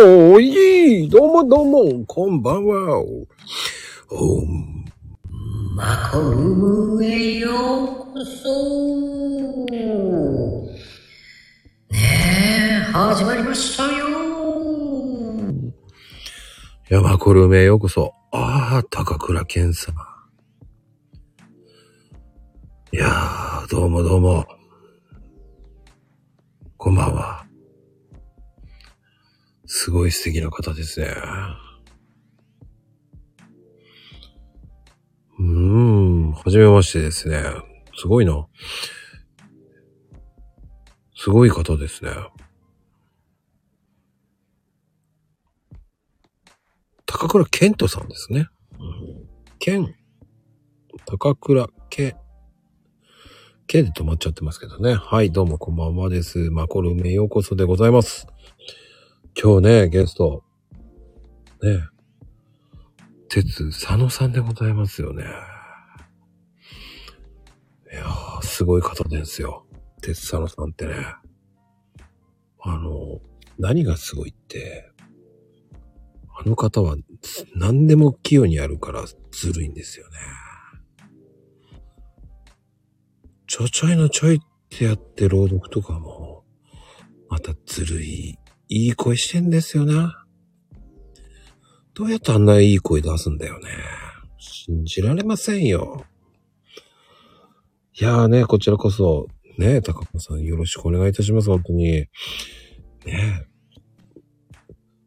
ほーいどうもどうも、こんばんは。おん、マコルームへようこそ。ねえ、始まりましたよ。山コルメへようこそ。ああ、高倉健さん。いやー、どうもどうも。こんばんは。すごい素敵な方ですね。うーん、はじめましてですね。すごいな。すごい方ですね。高倉健人さんですね。うん、健。高倉健。K で止まっちゃってますけどね。はい、どうもこんばんはです。マコルメようこそでございます。今日ね、ゲスト。ね。鉄佐野さんでございますよね。いやー、すごい方ですよ。鉄佐野さんってね。あの、何がすごいって、あの方は何でも器用にやるからずるいんですよね。ちょちょいのちょいってやって朗読とかも、またずるい、いい声してんですよな。どうやってあんないい声出すんだよね。信じられませんよ。いやーね、こちらこそ、ね、高子さんよろしくお願いいたします、本当に。ね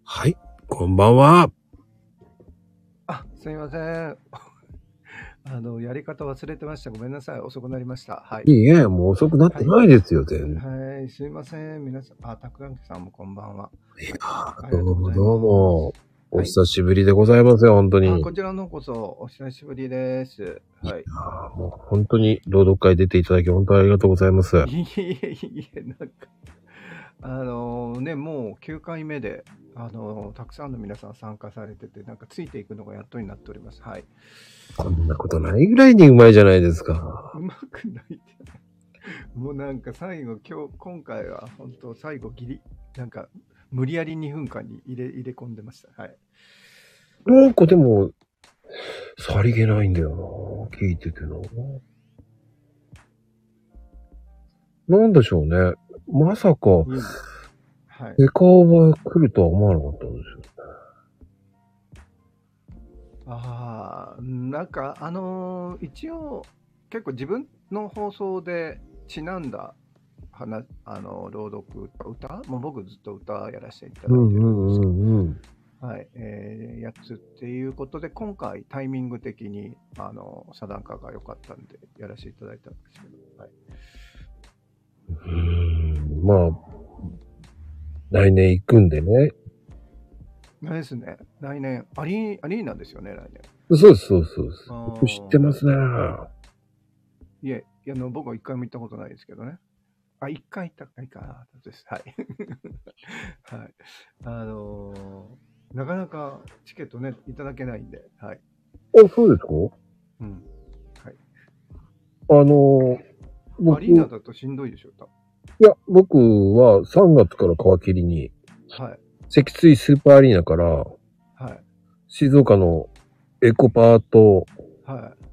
はい、こんばんは。あ、すみません。あの、やり方忘れてました。ごめんなさい。遅くなりました。はい。いいえ、もう遅くなってないですよ、全然。はい、すみません。皆さん、あ、たくらんさんもこんばんは。いやあーどうもどうも。お久しぶりでございますよ、本当に。あこちらのこそ、お久しぶりです。はい。あーもう本当に朗読会出ていただき本当にありがとうございます。いえいえいえ、なんか、あのね、もう9回目で、あのたくさんの皆さん参加されてて、なんかついていくのがやっとになっております。はい。こんなことないぐらいにうまいじゃないですか。うまくない。もうなんか最後、今日、今回は本当最後ギリ、なんか無理やり2分間に入れ入れ込んでました。はい。なんかでも、さりげないんだよな。聞いててな。なんでしょうね。まさか、いいはい。デカオが来るとは思わなかったんですよ。ああ、なんかあのー一応結構自分の放送でちなんだ話、あの朗読歌もう僕ずっと歌やらせていただいてるうんんですけど、うんうんうん。はい、えーやつっていうことで、今回タイミング的に、あの、サダンカが良かったんで、やらせていただいたんですけど、はい。うーんまあ、来年行くんでね。あれですね、来年、アリーアリーナですよね、来そうです、そうです、そう僕知ってますね。年。いえ、いやあの僕は一回も行ったことないですけどね。あ、一回行ったかいかな、です。はい。はい。あのーなかなかチケットね、いただけないんで、はい。あ、そうですか？うん。あのー、僕アリーナだとしんどいでしょ、多いや、僕は3月から皮切りに、分はい。積水スーパーアリーナから、はい。静岡のエコパート、はい。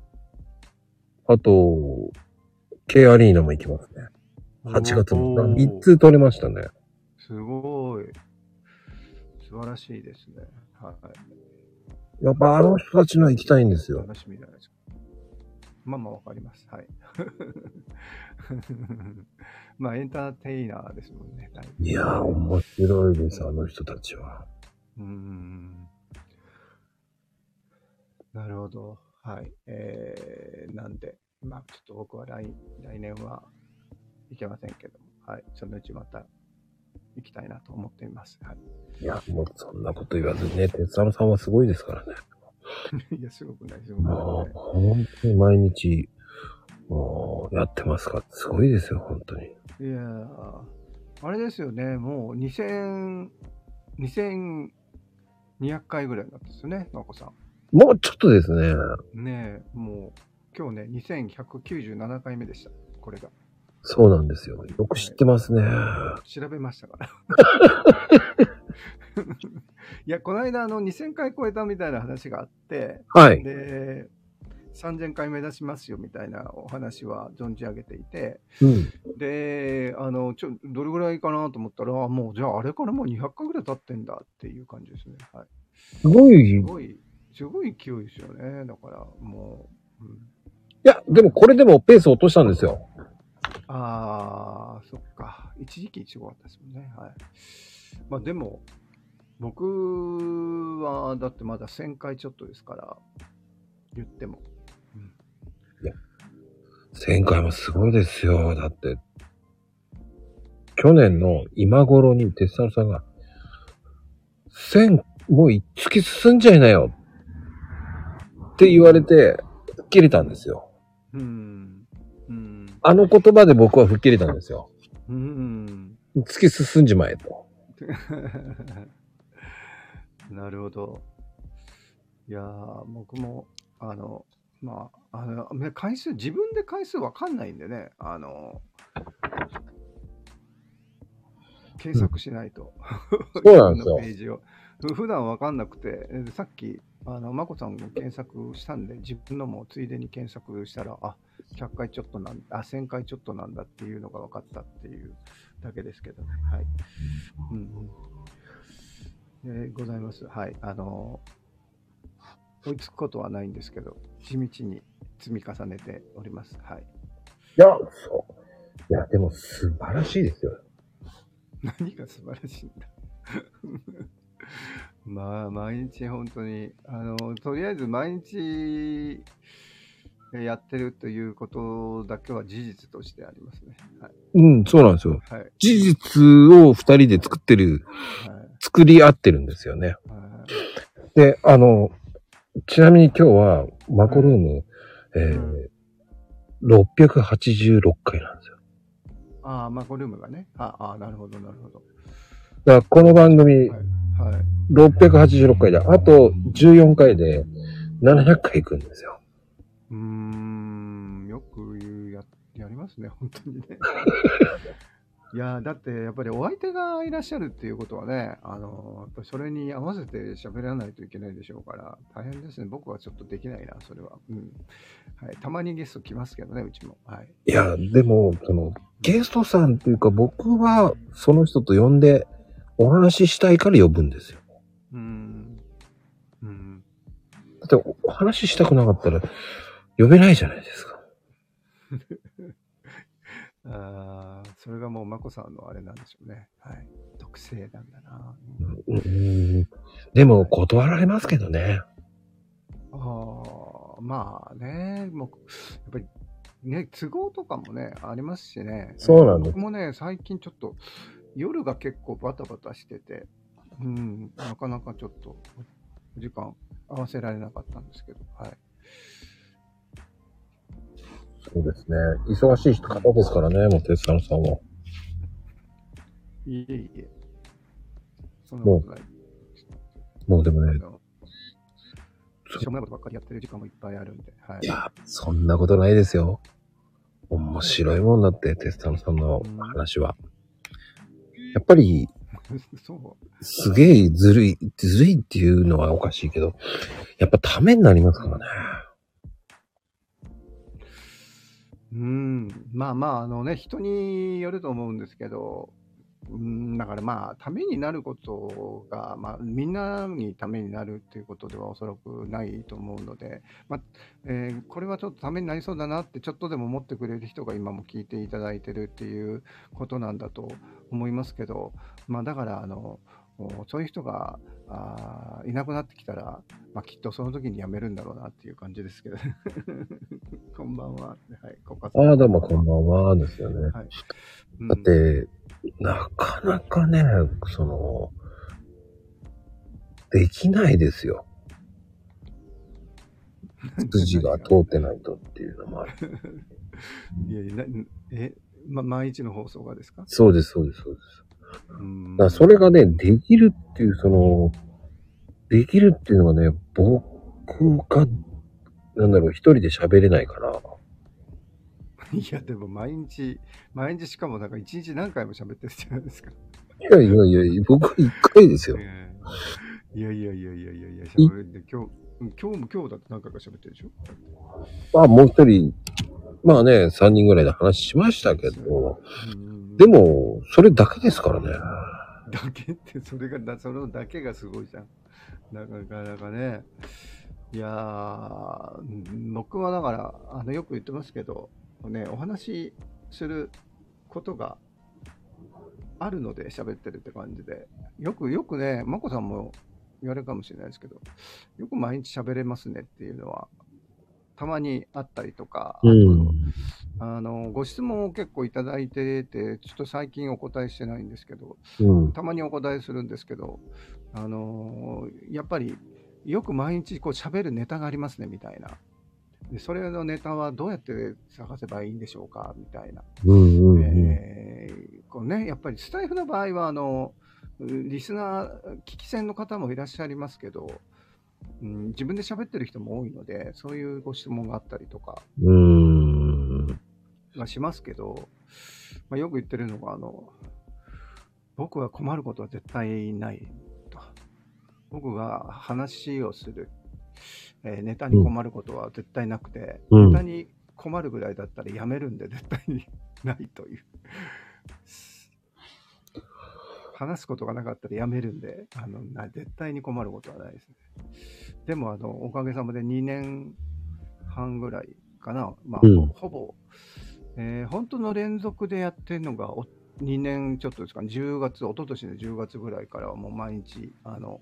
あと、K アリーナも行きますね。8月も。おー3つ取れましたね。すごい。素晴らしいですね。はい。やっぱあの人たちのは行きたいんですよ。楽しみじゃないですか。まあまあわかります。はい。まあエンターテイナーですもんね。いやー、面白いです、あの人たちは。うーん。なるほど。はい。えー、なんで、まあちょっと僕は来来年は行けませんけども、はい。そのうちまた行きたいなと思っています。はい。いや、もうそんなこと言わずにね、鉄佐野さんはすごいですからね。いや、すごくない、すごくない。本当に毎日、もう、やってますか？ら、すごいですよ、本当に。いやーあれですよね、もう2000、2200回ぐらいなんですよね、なこさもうちょっとですね。ん。ねえ、もう、今日ね、2197回目でした、これが。そうなんですよ。よく知ってますね。調べましたから。いや、この間、あの、2000回超えたみたいな話があって、はい。で、3000回目指しますよみたいなお話は存じ上げていて、うん。で、あの、ちょ、どれぐらいかなと思ったら、あもう、じゃああれからもう200回ぐらい経ってんだっていう感じですね。はい。すごい。いすごい、すごい勢いですよね。だから、もう、うん、や、でもこれでもペース落としたんですよ。ああ、そっか。一時期すごかったですもんね。はい。まあでも、僕は、だってまだ1000回ちょっとですから、言っても。1000回もすごいですよ。だって、去年の今頃に鉄太郎さんが、1000、もう突き進んじゃいなよ。って言われて、吹っ切れたんですよ。うん。うん。あの言葉で僕は吹っ切れたんですよ。うん。突き進んじまえと。なるほど。いやー、僕も、あの、まあ、あの、ね回数、自分で回数わかんないんでね、あの、検索しないと。そうなんですよページを。ふ普段わかんなくて、でさっき、あの、まこさんも検索したんで、自分のもついでに検索したら、あ、100回ちょっとなんあ、1000回ちょっとなんだっていうのが分かったっていうだけですけどね。はい。うんうん。でございます。はい。あの、追いつくことはないんですけど、地道に積み重ねております。はい。いや、そう。いや、でも素晴らしいですよ。何が素晴らしいんだ まあ、毎日本当に、あの、とりあえず毎日やってるということだけは事実としてありますね。はい。うん、そうなんですよ。はい。事実を二人で作ってる、はい作り合ってるんですよね。はいで、あの、ちなみに今日は、マコルーム、えー686回なんですよ。ああ、マコルームがね。ああ、なるほど、なるほど。だからこの番組、はい。はい。686回で、あと14回で700回行くんですよ。うーん、よく言うや、やりますね、本当にね。いやーだってやっぱりお相手がいらっしゃるっていうことはね、あのーやっぱりそれに合わせて喋らないといけないでしょうから、大変ですね。僕はちょっとできないな、それは。うん。はい。たまにゲスト来ますけどね、うちも。はい。いや、でも、その、ゲストさんっていうか僕はその人と呼んでお話ししたいから呼ぶんですよ。うーん。うん。だっておお話ししたくなかったら呼べないじゃないですか。あーそれがもう、まこさんのあれなんでしょうね。はい。特性なんだな。うんうんでも断られますけどね。ああ、まあね、もう、やっぱり、ね、都合とかもね、ありますしね。そうなんです僕もね、最近ちょっと、夜が結構バタバタしてて、うん、なかなかちょっと、お時間合わせられなかったんですけど、はい。そうですね。忙しい人方ですからね、もう、鉄さんさんは。いえいえ。そんなことない。もうでもね、しょうもないことばっかりやってる時間もいっぱいあるんで、はいい。や、そんなことないですよ。面白いもんだって、テスタノさんの話は。やっぱり。すげえずるい、ずるいっていうのはおかしいけど、やっぱためになりますからね。うん、まあまあ、あのね、人によると思うんですけど、うん、だからまあ、ためになることが、まあ、みんなにためになるっていうことではおそらくないと思うので、まあえーこれはちょっとためになりそうだなって、ちょっとでも思ってくれる人が今も聞いていただいてるっていうことなんだと思いますけど、まあ、だから、あの、そういう人があーいなくなってきたら、まあ、きっとその時に辞めるんだろうなっていう感じですけど、こんばんは。はい、こかああ、どうもこんばんは、ですよね。はい。だって、なかなかね、その、できないですよ。筋が通ってないとっていうのもある。いやいや、なえ、ま、毎日の放送がですか？そうです、そうです、そうです。うんだからそれがね、できるっていう、その、できるっていうのはね、僕が、なんだろう、一人で喋れないから。いや、でも毎日、毎日しかもなんか一日何回も喋ってるじゃないですか。いやいやいや、僕は一回ですよ。いやいやいやいやいやいや、喋るんで、今日、うん今日も今日だって何回か喋ってるでしょ？まあもう一人、まあね、三人ぐらいで話しましたけど、うんで、も、それだけですからね。だけって、それが、それだけがすごいじゃん。なかなかね。いやー、僕はだから、あの、よく言ってますけど、ね、お話しすることがあるので喋ってるって感じで、よくよくね、まこさんも言われるかもしれないですけど、よく毎日喋れますねっていうのは、たまにあったりとか、あとうん。あの、ご質問を結構いただいてて、ちょっと最近お答えしてないんですけど、うん。たまにお答えするんですけど、あのーやっぱりよく毎日こう喋るネタがありますねみたいな。でそれのネタはどうやって探せばいいんでしょうかみたいな。こうね、やっぱりスタイフの場合はあのリスナー、聞き戦の方もいらっしゃいますけど、うん、自分で喋ってる人も多いので、そういうご質問があったりとかうーん。がしますけど、まあ、よく言ってるのがあの、僕は困ることは絶対ないと。僕が話をする、えーネタに困ることは絶対なくて、うんネタに困るぐらいだったらやめるんで絶対にないという。話すことがなかったらやめるんで、あのな絶対に困ることはないですね。でもあの、おかげさまで2年半ぐらいかな、まあ、うん。ほぼ、えー本当の連続でやってるのがお2年ちょっとですか？ね、10月、一昨年の10月ぐらいからはもう毎日、あの、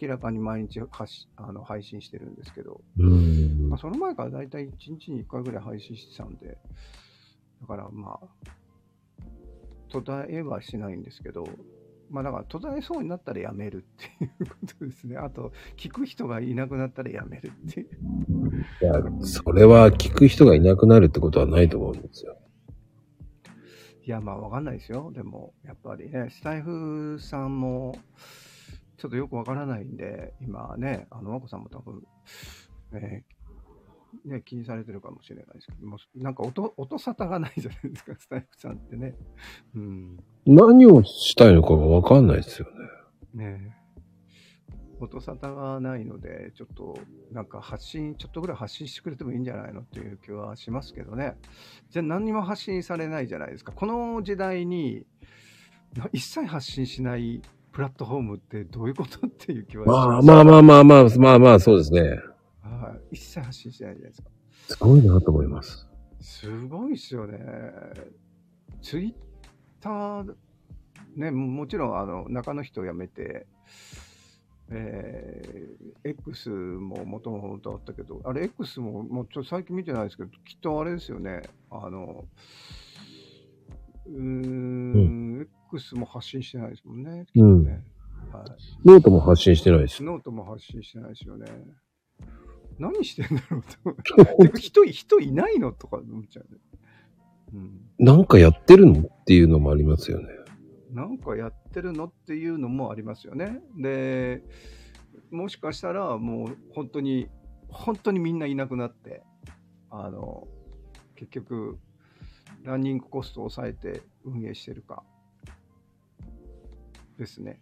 明らかに毎日あの配信してるんですけど、うん。まあ、その前からだいたい1日に1回ぐらい配信してたんで、だからまあ、途絶えはしないんですけど、まあだから途絶えそうになったらやめるっていうことですね。あと、聞く人がいなくなったらやめるっていう。いや、それは聞く人がいなくなるってことはないと思うんですよ。いや、まあわかんないですよ。でも、やっぱりね、スタイフさんも、ちょっとよくわからないんで、今ね、あの、まこさんも多分、えーね、気にされてるかもしれないですけども、なんか音、音沙汰がないじゃないですか、スタイフさんってね。うん。何をしたいのかがわかんないですよね。ねえ音沙汰がないので、ちょっとなんか発信、ちょっとぐらい発信してくれてもいいんじゃないのっていう気はしますけどね。じゃあ何にも発信されないじゃないですか。この時代にな一切発信しないプラットフォームってどういうことっていう気はしまあます。まあまあまあまあ、まあまあそうですね。はい。一切発信してないじゃないですか。すごいなと思います。すごいっすよね。ツイッター、ね、もちろんあの中の人を辞めて、えー X ももともとあったけど、あれ X ももうちょっと最近見てないですけど、きっとあれですよね。あの、うーん、X も発信してないですもんね。きっとねはいノートも発信してないです。ノートも発信してないですよね。何してんだろうと人い、人いないのとか思っちゃうね。うん。なんかやってるのっていうのもありますよね。なんかやってるのっていうのもありますよね。で、もしかしたらもう本当に、本当にみんないなくなって、あの、結局、ランニングコストを抑えて運営してるか、ですね。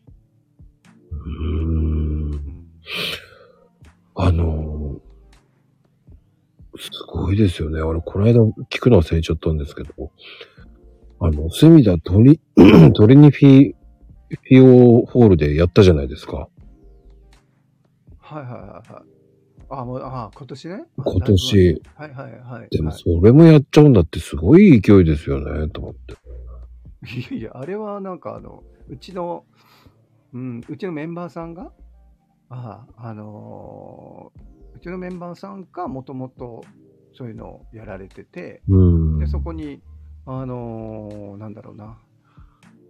うーん。うんあのーすごいですよね。俺、この間聞くの忘れちゃったんですけど、あの、隅田トリ、トリニフィ、フィオホールでやったじゃないですか。はいはいはいはい。あ、もう、あ、今年ね？今年。はいはいはい。でも、はいそれもやっちゃうんだってすごい勢いですよね、と思って。いやいや、あれはなんかあの、うちの、うん、うちのメンバーさんが、ああ、あのーうちのメンバーさんがもともとそういうのをやられてて、うん。で、そこに、あのーなんだろうな、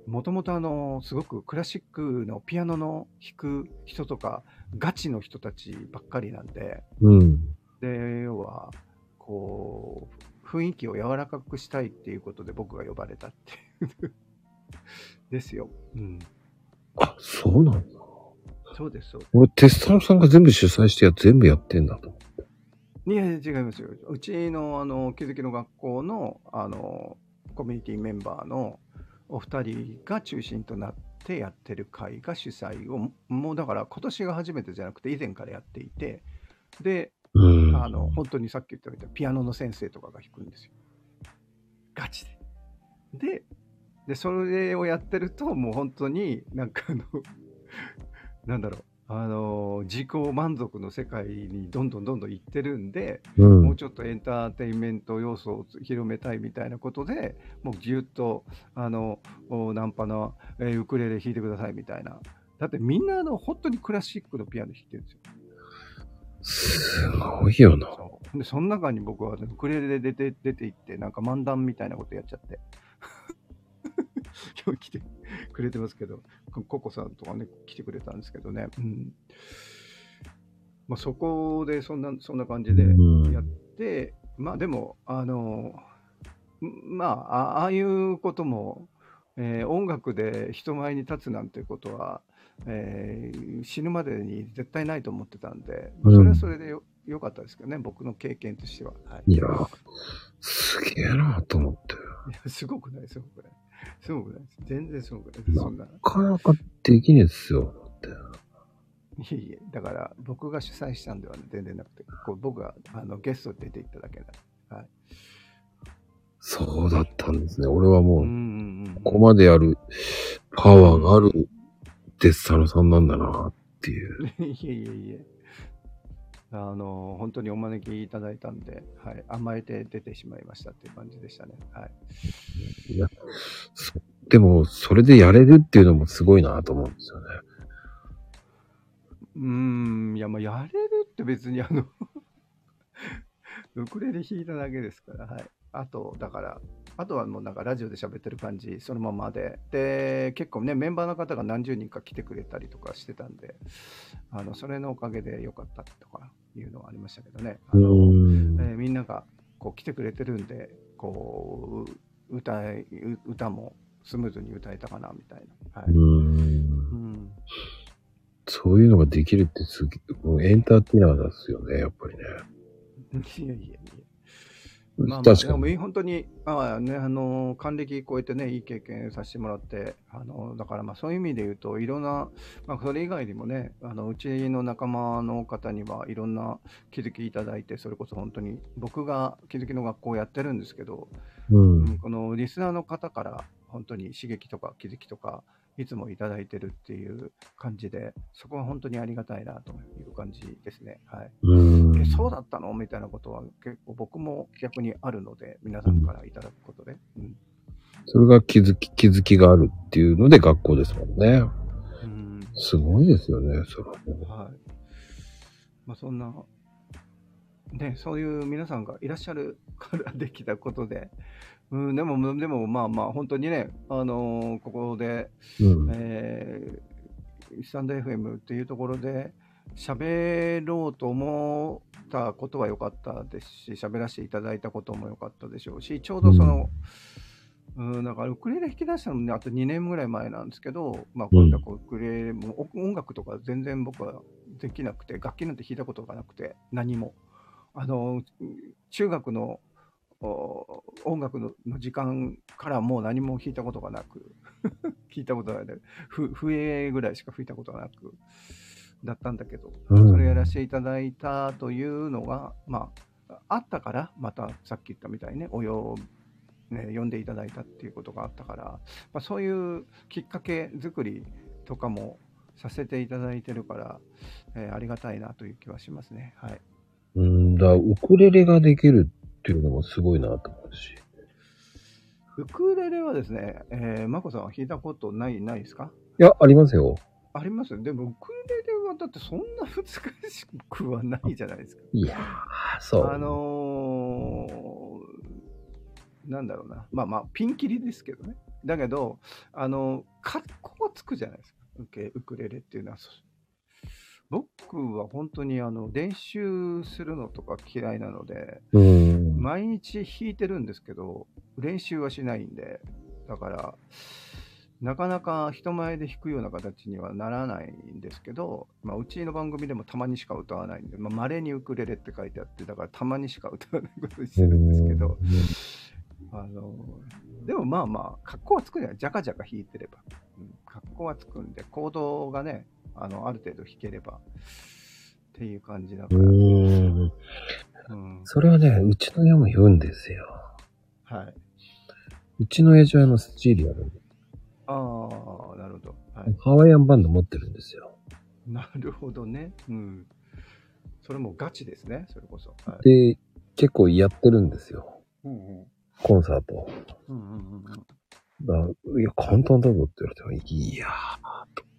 もともとあのーすごくクラシックのピアノの弾く人とか、ガチの人たちばっかりなんで、うん。で、要は、こう、雰囲気を柔らかくしたいっていうことで僕が呼ばれたっていう。ですよ。うん。あ、そうなんだ。そうです、そうで俺、テスタロさんが全部主催してや、全部やってんだと。す。いやいや、違いますよ。うちの、あの、気づきの学校の、あの、コミュニティメンバーの、お二人が中心となってやってる会が主催をもうだから今年が初めてじゃなくて以前からやっていてでうん。あの本当にさっき言ったみたいにピアノの先生とかが弾くんですよガチでででそれをやってるともう本当になんかあのなんだろう。あの自己満足の世界にどんどんどんどん行ってるんで、うん。もうちょっとエンターテインメント要素を広めたいみたいなことでもうぎゅっとあのおナンパの、えーウクレレ弾いてくださいみたいな。だってみんなあの本当にクラシックのピアノ弾いてるんですよ。すごいよな。でその中に僕はねウクレレで出て出て行ってなんか漫談みたいなことやっちゃって今日来てくれてますけどコココさんとかね来てくれたんですけどね、うん。まあ、そこでそんなそんな感じでうん。やって、まあでもあのんまああああいうことも、えー音楽で人前に立つなんてことは、えー死ぬまでに絶対ないと思ってたんで、まあそれはそれでよ,、よかったですけどね僕の経験としては、はい、いや、すげえなと思って。いやすごくないすごくないすごくないです全然すごくないですそんななかなかできねえっすよ。だって。いえいえだから僕が主催したんでは全然なくてこう僕があのゲストで出ていっただけだはいそうだったんですね。俺はもう、うんうんうんここまでやるパワーがあるデッサノさんなんだなっていう。いえいえいえ。あの、本当にお招きいただいたんで、はい、甘えて出てしまいましたっていう感じでしたね。はい。いや、そでも、それでやれるっていうのもすごいなと思うんですよね。うーん、いや、まあ、やれるって別にあの、ウクレレ弾いただけですから、はい。あと、だから、あとはもうなんかラジオで喋ってる感じ、そのままで。で、結構ね、メンバーの方が何十人か来てくれたりとかしてたんで、あの、それのおかげでよかったとかいうのはありましたけどね。あうのん。えーみんながこう来てくれてるんで、こう、う歌歌もスムーズに歌えたかな、みたいな。はい。うんうん。そういうのができるってすげエンターテイナーですよね、やっぱりね。いやいやいや。まあ、まあ、でも。本当に、ああね、あの、還暦超えてね、いい経験させてもらって、あの、だからまあそういう意味で言うと、いろんな、まあそれ以外にもね、あの、うちの仲間の方にはいろんな気づきいただいて、それこそ本当に、僕が気づきの学校をやってるんですけど、うんうん。このリスナーの方から本当に刺激とか気づきとかいつもいただいてるっていう感じでそこは本当にありがたいなという感じですね。はい、うそうだったのみたいなことは結構僕も逆にあるので皆さんからいただくことで。うんそれが気づき、気づきがあるっていうので学校ですもんね。うんすごいですよね、それはもはいまあ、そんな、ね、そういう皆さんがいらっしゃるからできたことで、うん、でも、でもまあまあ、本当にね、あのーここで、う。うん。えースタンド FM っていうところで喋ろうと思ったことは良かったですし喋らせていただいたことも良かったでしょうしちょうどその、うん、だからウクレレ弾き出したのねあと2年ぐらい前なんですけど、まあ、こういったウクレレもお音楽とか全然僕はできなくて楽器なんて弾いたことがなくて何もあの中学のお音楽のの時間からもう何も弾いたことがなく 聞いたことがないふ笛ぐらいしか吹いたことがなくだったんだけど、うんそれやらせていただいたというのが、まあ、あったから、またさっき言ったみたいにね、およね、呼んでいただいたっていうことがあったから、まあ、そういうきっかけ作りとかもさせていただいてるから、えーありがたいなという気はしますね。はい。うんだ、ウクレレができるっていうのもすごいなと思うし。ウクレレはですね、えー、まこさんは弾いたことない、ないですか？いや、ありますよ。あります？よ。でも、ウクレレはだってそんな難しくはないじゃないですか。いやー、そう。あのーなんだろうな。まあまあ、ピンキリですけどね。だけど、あの、格好はつくじゃないですか。ウクレレっていうのは。そ僕は本当にあの練習するのとか嫌いなので、うん。毎日弾いてるんですけど、練習はしないんで、だから、なかなか人前で弾くような形にはならないんですけど、まあ、うちの番組でもたまにしか歌わないんで、まあ、稀にウクレレって書いてあって、だからたまにしか歌わないことにしてるんですけど、あの、でもまあまあ、格好はつくじゃない？ジャカジャカ弾いてれば。うん、格好はつくんで、コードがね、あの、ある程度弾ければ、っていう感じだから。それはね、うちの親も言うんですよ。はい。うちの親父はあの、スチールやるんで。ああ、なるほど。はい。ハワイアンバンド持ってるんですよ。なるほどね。うん。それもガチですね、それこそ。はい。で、結構やってるんですよ。うんうん。コンサート。うんうんうんうん。だいや、簡単だぞって言われても、いやーと。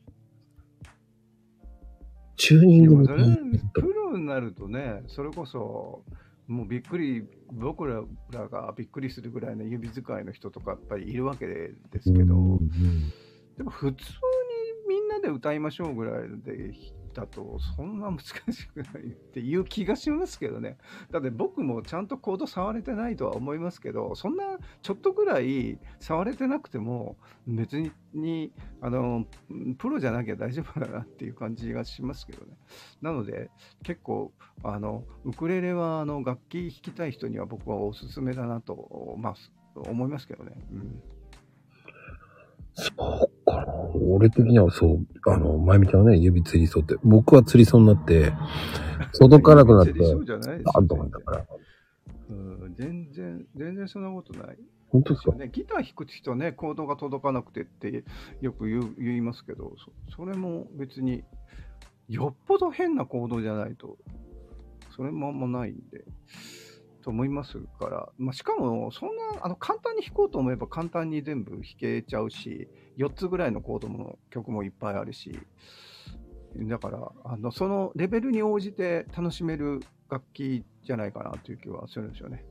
チューニングもプロになるとね、それこそ、もうびっくり、僕らがびっくりするぐらいの指使いの人とかやっぱりいるわけですけど、うんうん。でも普通にみんなで歌いましょうぐらいでだと、そんな難しくないっていう気がしますけどね。だって僕もちゃんとコード触れてないとは思いますけど、そんなちょっとぐらい触れてなくても、別に、あの、プロじゃなきゃ大丈夫だなっていう感じがしますけどね。なので、結構、あの、ウクレレは、あの、楽器弾きたい人には僕はおすすめだなと、まあ、思いますけどね。うん。そうかな。俺的にはそう、あの、前みたいなね、指つりそうって、僕はつりそうになって、届かなくなって、そうじゃないですあんと思ったから。うん、全然、全然そんなことない。本当ですか？ね、ギター弾く人はね、コードが届かなくてってよく言う言いますけどそ、それも別によっぽど変なコードじゃないと、それもあんまないんで、と思いますから、まあ、しかも、そんなあの簡単に弾こうと思えば簡単に全部弾けちゃうし、4つぐらいのコードも曲もいっぱいあるし、だから、あのそのレベルに応じて楽しめる楽器じゃないかなという気はするんですよね。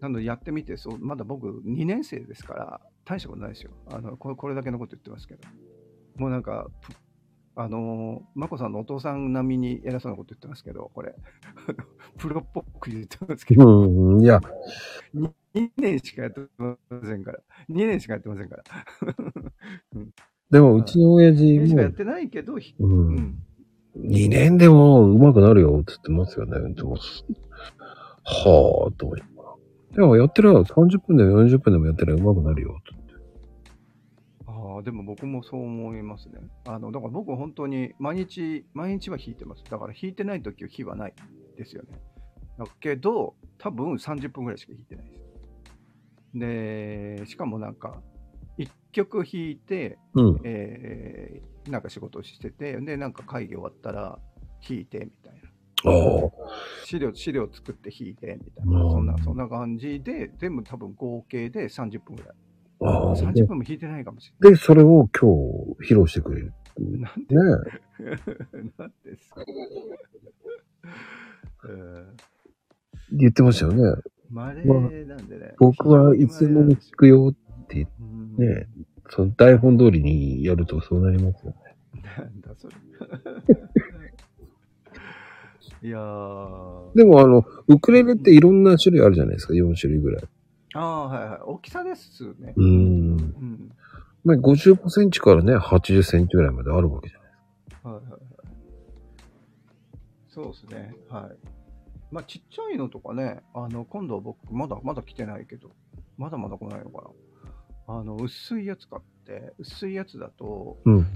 なのでやってみてそう、まだ僕2年生ですから、大したことないですよ。あのこれだけのこと言ってますけど。もうなんか、あのー、眞子さんのお父さん並みに偉そうなこと言ってますけど、これ、プロっぽく言ってますけど、うん、いや、2年しかやってませんから、2年しかやってませんから。でもうちの親父2年しかやっも、てないけど、ひう、うん。ん、2年でも上手くなるよって言ってますよね。でもはぁ、と思いでもやってる30分でも40分でもやってる上手くなるよって。でも僕もそう思いますね。あの、だから僕は本当に毎日、毎日は弾いてます。だから弾いてない時は日はないですよね。だけど、多分30分ぐらいしか弾いてないです。で、しかもなんか、1曲弾いて、うん。えーなんか仕事をしてて、で、なんか会議終わったら弾いてみたいな。資料、資料作って弾いてみたいな。うんそんな、そんな感じで、全部多分合計で30分ぐらい。ああ。30で分も弾いてないかもしれない。で、それを今日披露してくれる。なんで？ね なんですか？うん言ってましたよね。まれなんでね。僕はいつでも聞くよって言ってうんね、その台本通りにやるとそうなりますよね。なんだそれ。いやー。でもあの、ウクレレっていろんな種類あるじゃないですか、4種類ぐらい。ああ、はいはい。大きさですね。うーん。うん。まあ、55センチからね、80センチぐらいまであるわけじゃないですはいはいはい。そうですね。はい。まあ、ちっちゃいのとかね、あの、今度僕、まだ、まだ来てないけど、まだまだ来ないのかな。あの、薄いやつ買って、薄いやつだと、か。うん。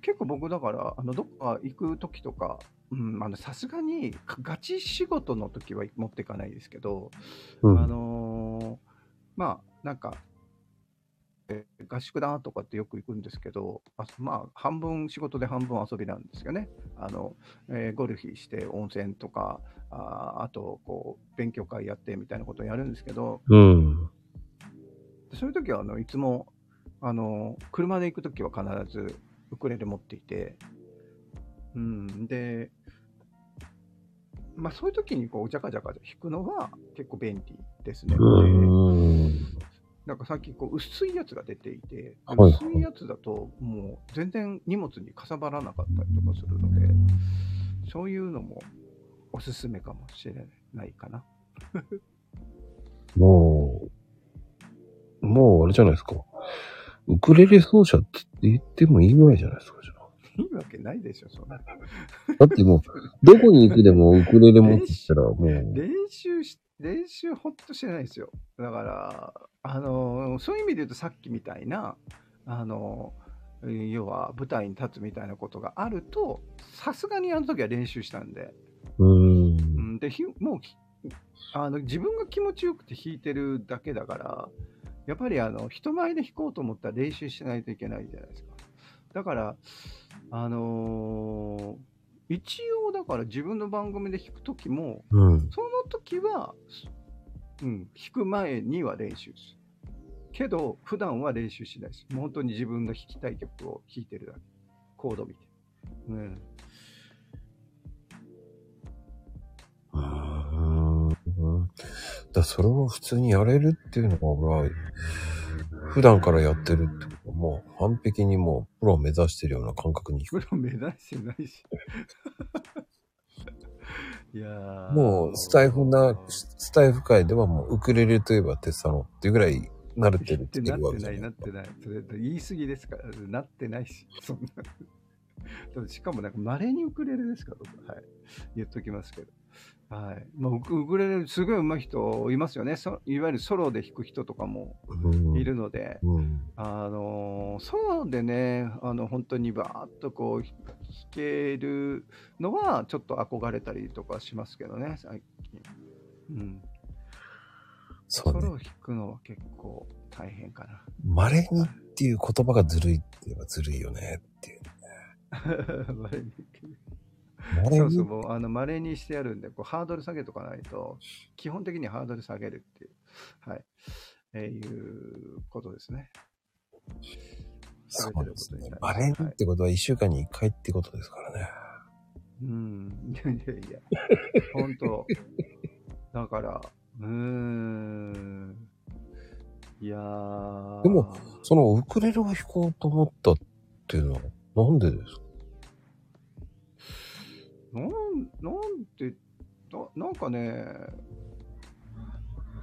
結構僕だから、あの、どっか行く時とか、うん、あの、さすがに、かガチ仕事の時は持っていかないですけど、うん。あのーまあ、なんか、えー合宿だとかってよく行くんですけど、あまあ、半分仕事で半分遊びなんですよね。あの、えーゴルフして温泉とか、あーあと、こう、勉強会やってみたいなことをやるんですけど、うん。そういう時は、あの、いつも、あの、車で行く時は必ずウクレレ持っていて、うん、で、まあそういう時にこう、ジャカジャカ弾くのは結構便利ですね。なんかさっきこう薄いやつが出ていて、はい薄いやつだともう全然荷物にかさばらなかったりとかするので、そういうのもおすすめかもしれないかな。もう、もうあれじゃないですか。ウクレレ奏者って言ってもいいぐらいじゃないですか、じゃいいわけないでしょ、そんな。あ。だってもう、どこに行くでもウクレレ持ってきたらもう、練習し、練習ほんとしてないですよ。だから、あの、そういう意味で言うとさっきみたいな、あの、要は舞台に立つみたいなことがあると、さすがにあの時は練習したんで、うんん、で、ひもうひあの、自分が気持ちよくて弾いてるだけだから、やっぱりあの、人前で弾こうと思ったら練習しないといけないじゃないですか。だから、あのー一応だから自分の番組で弾くときも、うん。その時は、うん、弾く前には練習する。けど、普段は練習しないです。もう本当に自分の弾きたい曲を弾いてるだけ。コード見て。うん。うーん。だそれを普通にやれるっていうのが普段からやってるってもう完璧にもうプロを目指してるような感覚にプロ目指してないし。いやーもうスタイフな、スタイフ界ではもうウクレレといえばテッサロっていうぐらい慣れてるって言 なってない、ってるわけじゃなないってない。それ言い過ぎですから、なってないし、そんな。しかもなんか稀にウクレレですから、僕はい。言っときますけど。はい。まあ、ウクレレすごい上手い人いますよね。そいわゆるソロで弾く人とかもうんいるので、うん。あのーソロでね、あの、本当にバーッとこう、弾けるのは、ちょっと憧れたりとかしますけどね、最近。うん。そうね。ソロを弾くのは結構大変かな。稀にっていう言葉がずるいって言えばずるいよねっていう。そうそう、もう、あの、稀にしてやるんで、こう、ハードル下げとかないと、基本的にハードル下げるっていう、はい、えーいうことですね。そうですね。はい稀にってことは一週間に一回ってことですからね。うん、いやいやいや、本当。だから、うーん、いやー。でも、そのウクレレを弾こうと思ったっていうのはなんでですか？なん、なんて、ななんかね、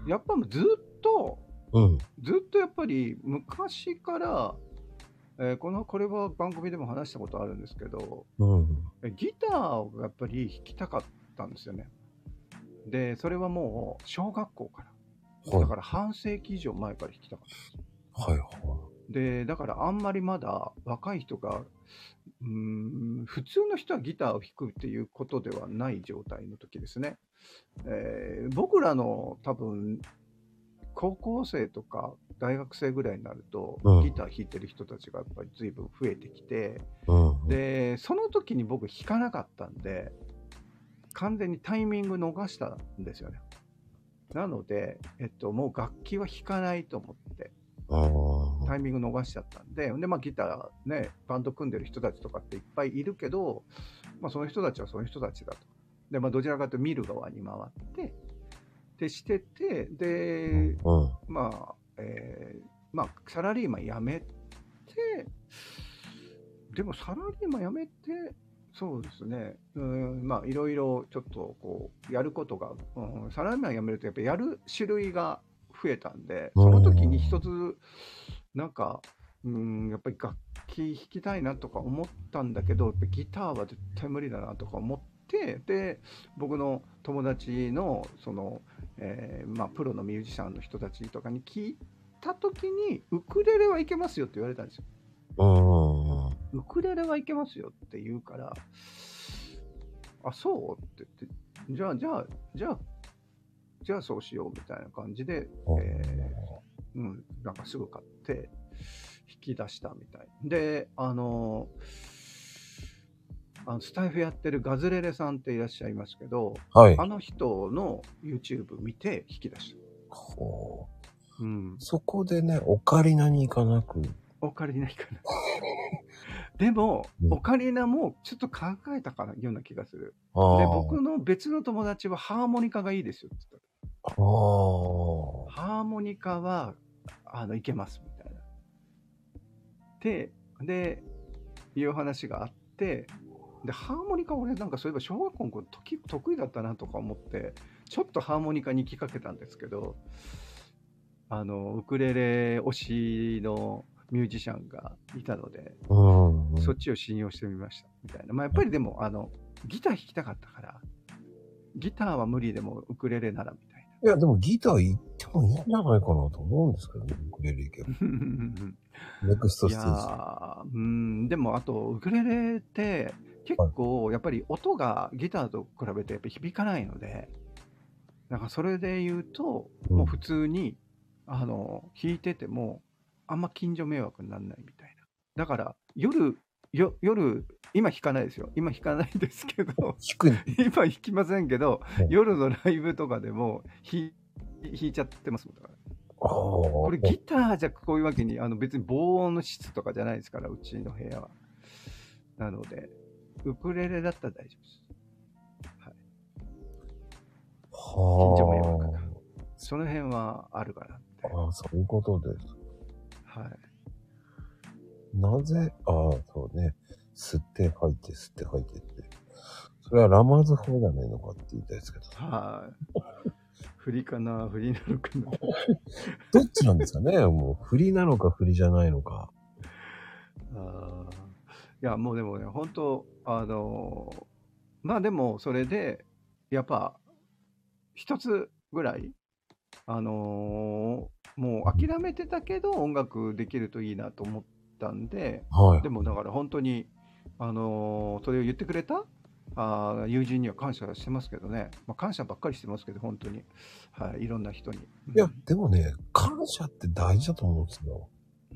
やっぱずっと、うん。ずっとやっぱり昔から、えーこのこれは番組でも話したことあるんですけど、うん。えギターをやっぱり弾きたかったんですよね。で、それはもう小学校から。はいだから半世紀以上前から弾きたかったんです。はいはで、だからあんまりまだ若い人が、うーん、普通の人はギターを弾くっていうことではない状態の時ですね。えー僕らの多分、高校生とか大学生ぐらいになると、うんギター弾いてる人たちがやっぱり随分増えてきて、い。うん。で、その時に僕弾かなかったんで、完全にタイミング逃したんですよね。なので、えっと、もう楽器は弾かないと思って。タイミング逃しちゃったんで、で、まあギターね、バンド組んでる人たちとかっていっぱいいるけど、まあその人たちはその人たちだと。で、まあどちらかというと見る側に回って、で、してて、で、うん。まあ、えーまあ、サラリーマン辞めて、でもサラリーマン辞めて、そうですね、うん、まあ、いろいろちょっとこう、やることが、うん、サラリーマン辞めると、やっぱやる種類が増えたんで、その時に一つ、なんか、うん、やっぱり楽器弾きたいなとか思ったんだけど、ギターは絶対無理だなとか思って、で、僕の友達の、その、えーまあ、プロのミュージシャンの人たちとかに聞いた時に、ウクレレはいけますよって言われたんですよ。うん。ウクレレはいけますよって言うから、あ、そうって言って、じゃあ、じゃあ、じゃあ、じゃあそうしようみたいな感じで、えーうん、なんかすぐ買って、引き出したみたい。で、あのあのスタイフやってるガズレレさんっていらっしゃいますけど、はい。あの人の YouTube 見て引き出しほた。うんう。そこでね、オカリナに行かなく。オカリナいかな。でも、うんオカリナもちょっと考えたかなような気がする。で、僕の別の友達はハーモニカがいいですよって言っ。た。ハーモニカは、あの、いけますみたいな。で、で、いう話があって、で、ハーモニカ俺なんかそういえば小学校の頃時得意だったなとか思って、ちょっとハーモニカに行きかけたんですけど、あの、ウクレレ推しのミュージシャンがいたので、うん。そっちを信用してみましたみたいな。まあ、やっぱりでも、あの、ギター弾きたかったから、ギターは無理でもウクレレならみたいや、でもギター行ってもいいんじゃないかなと思うんですけどね、ウクレレ行けば。ネクストいステージ。うん、でもあと、ウクレレって結構やっぱり音がギターと比べてやっぱ響かないので、なんかそれで言うと、うんもう普通に、あの、弾いてても、あんま近所迷惑にならないみたいな。だから、夜、よ夜、今弾かないですよ。今弾かないですけど。今弾きませんけどうん、夜のライブとかでも弾弾いちゃってますもん。だからああ。ここれギターじゃこういうわけに、あの別に防音室とかじゃないですから、うちの部屋は。なので、ウクレレだったら大丈夫です。近所迷惑がその辺はあるかなって。ああ、そういうことです。はい。なぜ、ああ、そうね。吸って吐いて、吸って吐いてって。それはラマーズ法じゃねえのかって言いたいですけど。はい。振りかな振りなのかな どっちなんですかね？もう、振りなのか振りじゃないのか。あーいや、もうでもね、本当あのーまあでも、それで、やっぱ、一つぐらい、あのーもう諦めてたけど、音楽できるといいなと思ったんで、はいで。もだから本当に、あのーそれを言ってくれたあー友人には感謝してますけどね、まあ、感謝ばっかりしてますけど、本当に、はい、いろんな人に。いや、でもね、感謝って大事だと思うんですよ。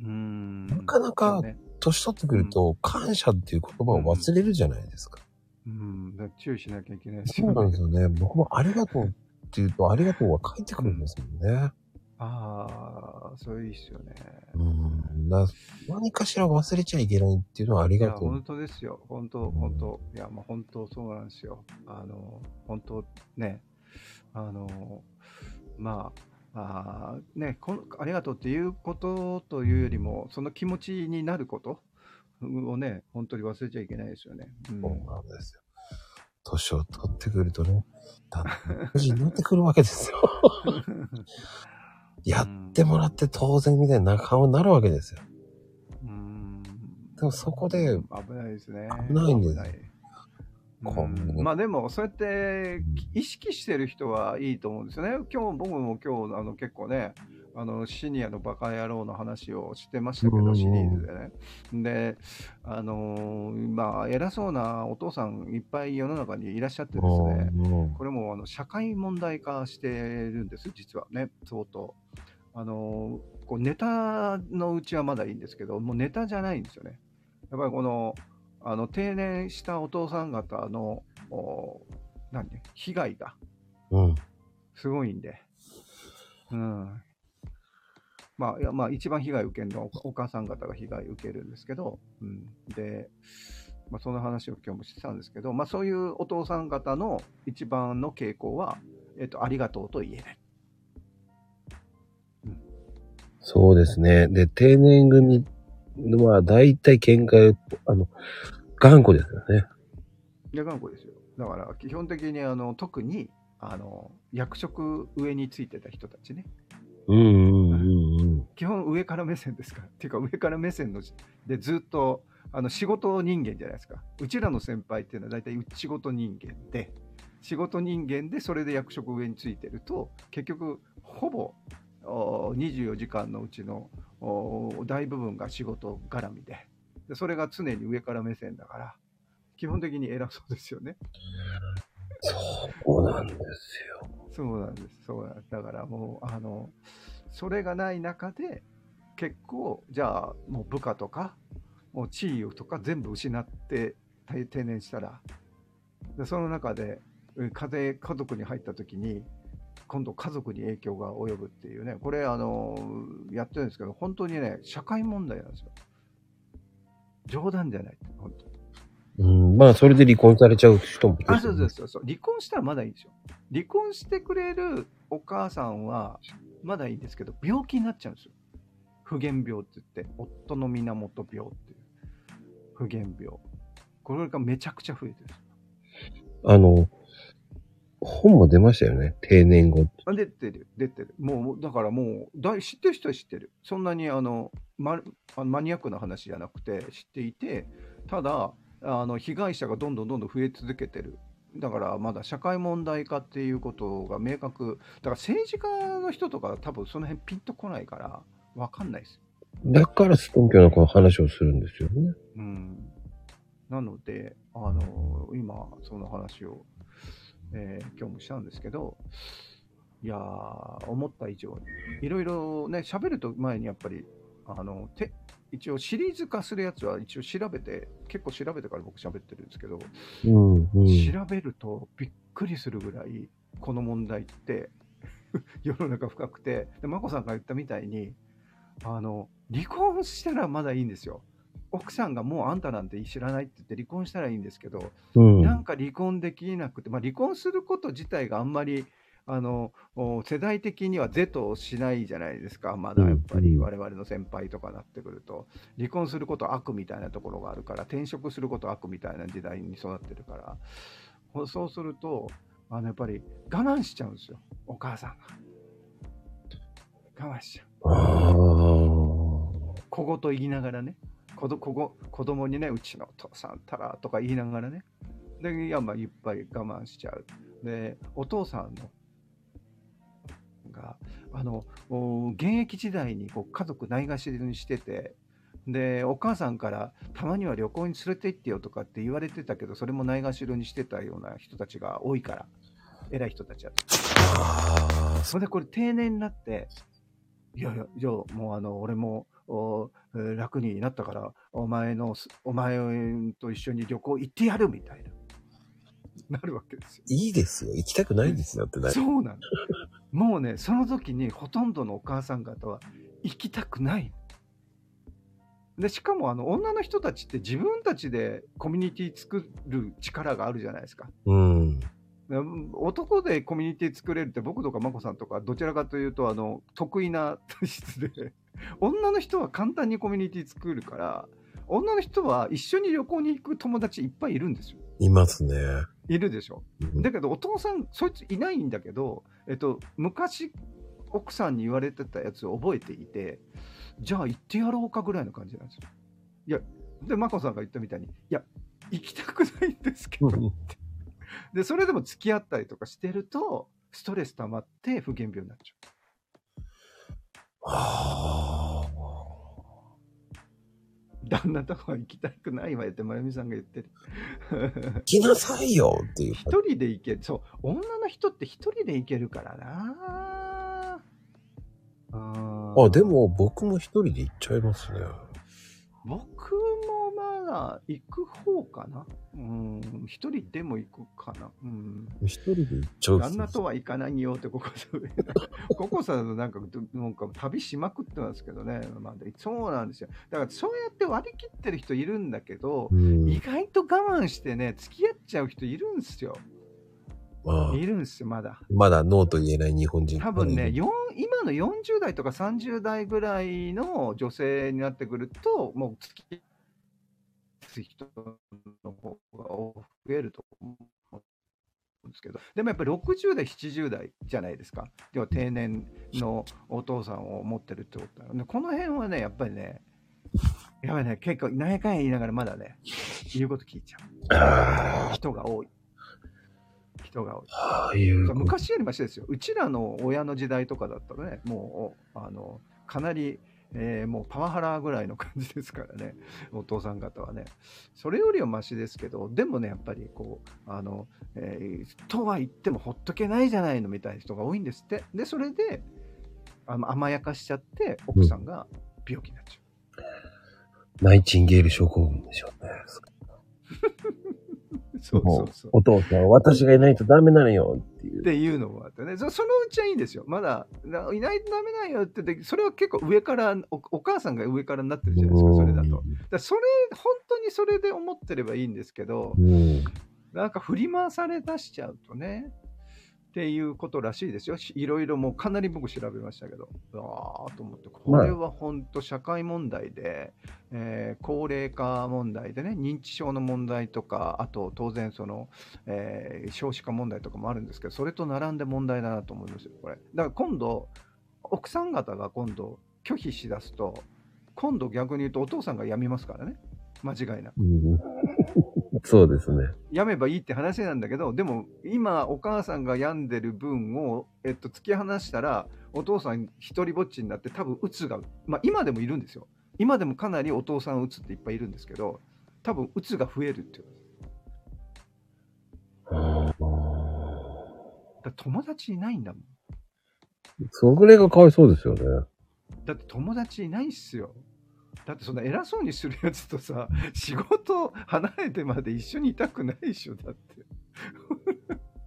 うん、なかなか年取ってくると、感謝っていう言葉を忘れるじゃないですか。うん、だから注意しなきゃいけないですそうよね。なんですよね。僕もありがとうって言うと、ありがとうは返ってくるんですもんね。ああ、それいいっすよね。うん。だ何かしら忘れちゃいけないっていうのはありいや、がとう本。当ですよ。本当、本当。いや、まあ本当そうなんですよ。あの、本当ね、あの、まあ、あーねこの、ありがとうっていうことというよりも、その気持ちになることをね、本当に忘れちゃいけないですよね。うんそうなんですよ。年を取ってくるとね、だんだん年になってくるわけですよ。やってもらって当然みたいな顔になるわけですよ。うんでもそこで、危ないですね。危ないんです危ないこんうんまあでも、そうやって意識してる人はいいと思うんですよね。今日、僕も今日、あの結構ね、あのシニアのバカ野郎の話をしてましたけど、シリーズでね。で、あのーまあ、偉そうなお父さんいっぱい世の中にいらっしゃってですね、うんこれもあの社会問題化してるんです、実はね、相当。あのーこうネタのうちはまだいいんですけど、もうネタじゃないんですよね。やっぱりこの、あの定年したお父さん方の、お何？被害がうん。すごいんで、うん。まあ、いやまあ、一番被害を受けるのはおお母さん方が被害を受けるんですけど、うん、で、まあ、その話を今日もしてたんですけど、まあ、そういうお父さん方の一番の傾向は、えっと、ありがとうと言えない。そうですね。で、定年組は大体喧嘩、あの、頑固ですよね。いや、頑固ですよ。だから、基本的にあの特にあの役職上についてた人たちね、うんうんうんうん。基本上から目線ですから。っていうか、上から目線のでずっとあの仕事人間じゃないですか。うちらの先輩っていうのは大体仕事人間で、仕事人間でそれで役職上についてると、結局、ほぼお24時間のうちのお大部分が仕事絡みでで、それが常に上から目線だから、基本的に偉そうですよね。そうなんですよ。そうなんです。そうなんです。だからもう、あの、それがない中で、結構、じゃあ、もう部下とか、もう地位とか全部失って定定年したら、でその中で、うん家庭、家族に入った時に、今度家族に影響が及ぶっていうね、これ、あの、やってるんですけど、本当にね、社会問題なんですよ。冗談じゃない。本当うん、まあ、それで離婚されちゃう人もいるあ、そうそうそうそう。離婚したらまだいいんですよ。離婚してくれるお母さんはまだいいんですけど、病気になっちゃうんですよ。不原病って言って、夫の源病っていう。不原病。これがめちゃくちゃ増えてるんですあの、本も出ましたよね。定年後。あ出てる、出てる。もうだからもう、だい知ってる人は知ってる。そんなにあの、ま、あのマニアックな話じゃなくて知っていて、ただ、あの被害者がどんどんどんどん増え続けてるだからまだ社会問題化っていうことが明確、だから政治家の人とか多分その辺ピンとこないから、わかんないです。だからストンキョのこの話をするんですよね。うん。なので、あの、今、その話を、えー今日もしたんですけど、いやー、思った以上に、いろいろね、喋ると前にやっぱり、あの、て一応シリーズ化するやつは一応調べて、結構調べてから僕喋ってるんですけど、うん、うん。調べるとびっくりするぐらい、この問題って 世の中深くて、で、眞子さんが言ったみたいに、あの、離婚したらまだいいんですよ。奥さんがもうあんたなんて知らないって言って離婚したらいいんですけど、うん。なんか離婚できなくて、まあ、離婚すること自体があんまりあのお世代的には是としないじゃないですか、まだやっぱりうん我々の先輩とかなってくると、離婚することは悪みたいなところがあるから、転職することは悪みたいな時代に育ってるから、ほそうすると、あのやっぱり我慢しちゃうんですよ、お母さんが。我慢しちゃう。小言言いながらね、子ど子ご子供にね、うちのお父さんたらとか言いながらね、で、いや、まあ、いっぱい我慢しちゃう。で、お父さんの、が、あの、お現役時代にこう家族ないがしろにしてて、で、お母さんから、たまには旅行に連れて行ってよとかって言われてたけど、それもないがしろにしてたような人たちが多いから、偉い人たちだと。ああ。それでこれ定年になって、いやいや、じゃあもうあの、俺も、おえー楽になったから、お前のす、お前と一緒に旅行行ってやるみたいな、なるわけですよ。いいですよ。行きたくないですよってなる。そうなの。もうね、その時にほとんどのお母さん方は行きたくない。で、しかもあの、女の人たちって自分たちでコミュニティ作る力があるじゃないですか。うん。うん男でコミュニティ作れるって僕とか眞子さんとかどちらかというとあの得意な体質で女の人は簡単にコミュニティ作るから女の人は一緒に旅行に行く友達いっぱいいるんですよいますね。いるでしょ。うんだけどお父さんそいついないんだけど、えっと、昔奥さんに言われてたやつを覚えていてじゃあ行ってやろうかぐらいの感じなんですよ。いやで眞子さんが言ったみたいにいや行きたくないんですけど。ってで、それでも付き合ったりとかしてると、ストレス溜まって不減病になっちゃああ。う。旦那とか行きたくないわよって、まゆみさんが言ってる。行きなさいよっていう。一人で行ける。そう、女の人って一人で行けるからなあーあ、でも僕も一人で行っちゃいますね。僕だ行く方かな？うん、一人でも行くかな？うん。一人で行っちゃう旦那とは行かないよってココ さん。ココさんのなんか、なんか旅しまくってますけどね。まあ、そうなんですよ。だからそうやって割り切ってる人いるんだけど、うん。意外と我慢してね、付き合っちゃう人いるんですよ。まあ、いるんですよ、まだ。まだノーと言えない日本人。多分ね、今の40代とか30代ぐらいの女性になってくると、もう付き合う人の方が増えると思うんですけど、でもやっぱり60代、70代じゃないですか。要は定年のお父さんを持ってるってことだよね。この辺はね、やっぱりね、やばいね、結構、何やかんや言いながらまだね、言うこと聞いちゃあう。人が多い。人が多い。あ、ああいう。昔よりましですよ。うちらの親の時代とかだったらね、もう、あの、かなり、えーもうパワハラぐらいの感じですからね、お父さん方はね。それよりはマシですけど、でもね、やっぱりこう、あの、えーとは言ってもほっとけないじゃないのみたいな人が多いんですって。で、それで、あの甘やかしちゃって、奥さんが病気になっちゃう。ナイチンゲール症候群でしょうね。そうそうそう。お父さん、私がいないとダメなのよっていうっ。ていうのもあってねそそのうちはいいんですよまだないないとダメなんよって言ってそれは結構上からおお母さんが上からになってるじゃないですかそれだとだそれ本当にそれで思ってればいいんですけどうん。なんか振り回され出しちゃうとねっていうことらしいですよ。しいろいろもうかなり僕調べましたけど。ああと思って。これは本当社会問題で、えー高齢化問題でね認知症の問題とかあと当然その、えー少子化問題とかもあるんですけどそれと並んで問題だなと思いますよこれ。だから今度奥さん方が今度拒否しだすと今度逆に言うとお父さんが辞みますからね。間違いなく。うんそうですね。病めばいいって話なんだけど、でも今お母さんが病んでる分を、えっと、突き放したら、お父さん一人ぼっちになって多分うつが、まあ今でもいるんですよ。今でもかなりお父さんうつっていっぱいいるんですけど、多分うつが増えるっていう。だ友達いないんだもん。それがかわいそうですよね。だって友達いないっすよ。だってそんな偉そうにするやつとさ、仕事離れてまで一緒にいたくないでしょ、だって。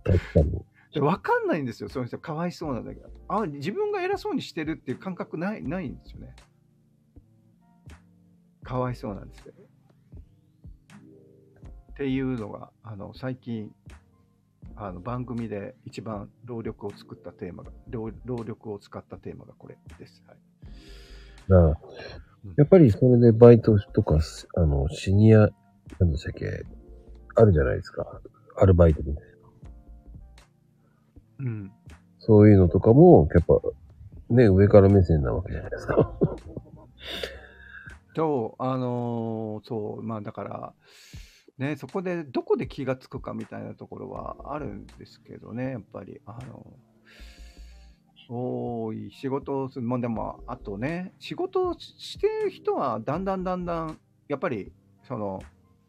確かんないんですよ、そういう人、かわいそうなんだけど。あ、自分が偉そうにしてるっていう感覚ないないんですよね。かわいそうなんですけど。っていうのが、あの、最近、あの番組で一番労力を作ったテーマが、労労力を使ったテーマがこれです。はい。だからやっぱりそれでバイトとか、あの、シニア、なんでしたっけ、あるじゃないですか。アルバイトみたいな。うん。そういうのとかも、やっぱ、ね、上から目線なわけじゃないですか。と、あのーそう、まあだから、ね、そこでどこで気がつくかみたいなところはあるんですけどね、やっぱり、あの、多い仕事をする、もうでも、あとね、仕事をしてる人はだんだんだんだん、やっぱり、その、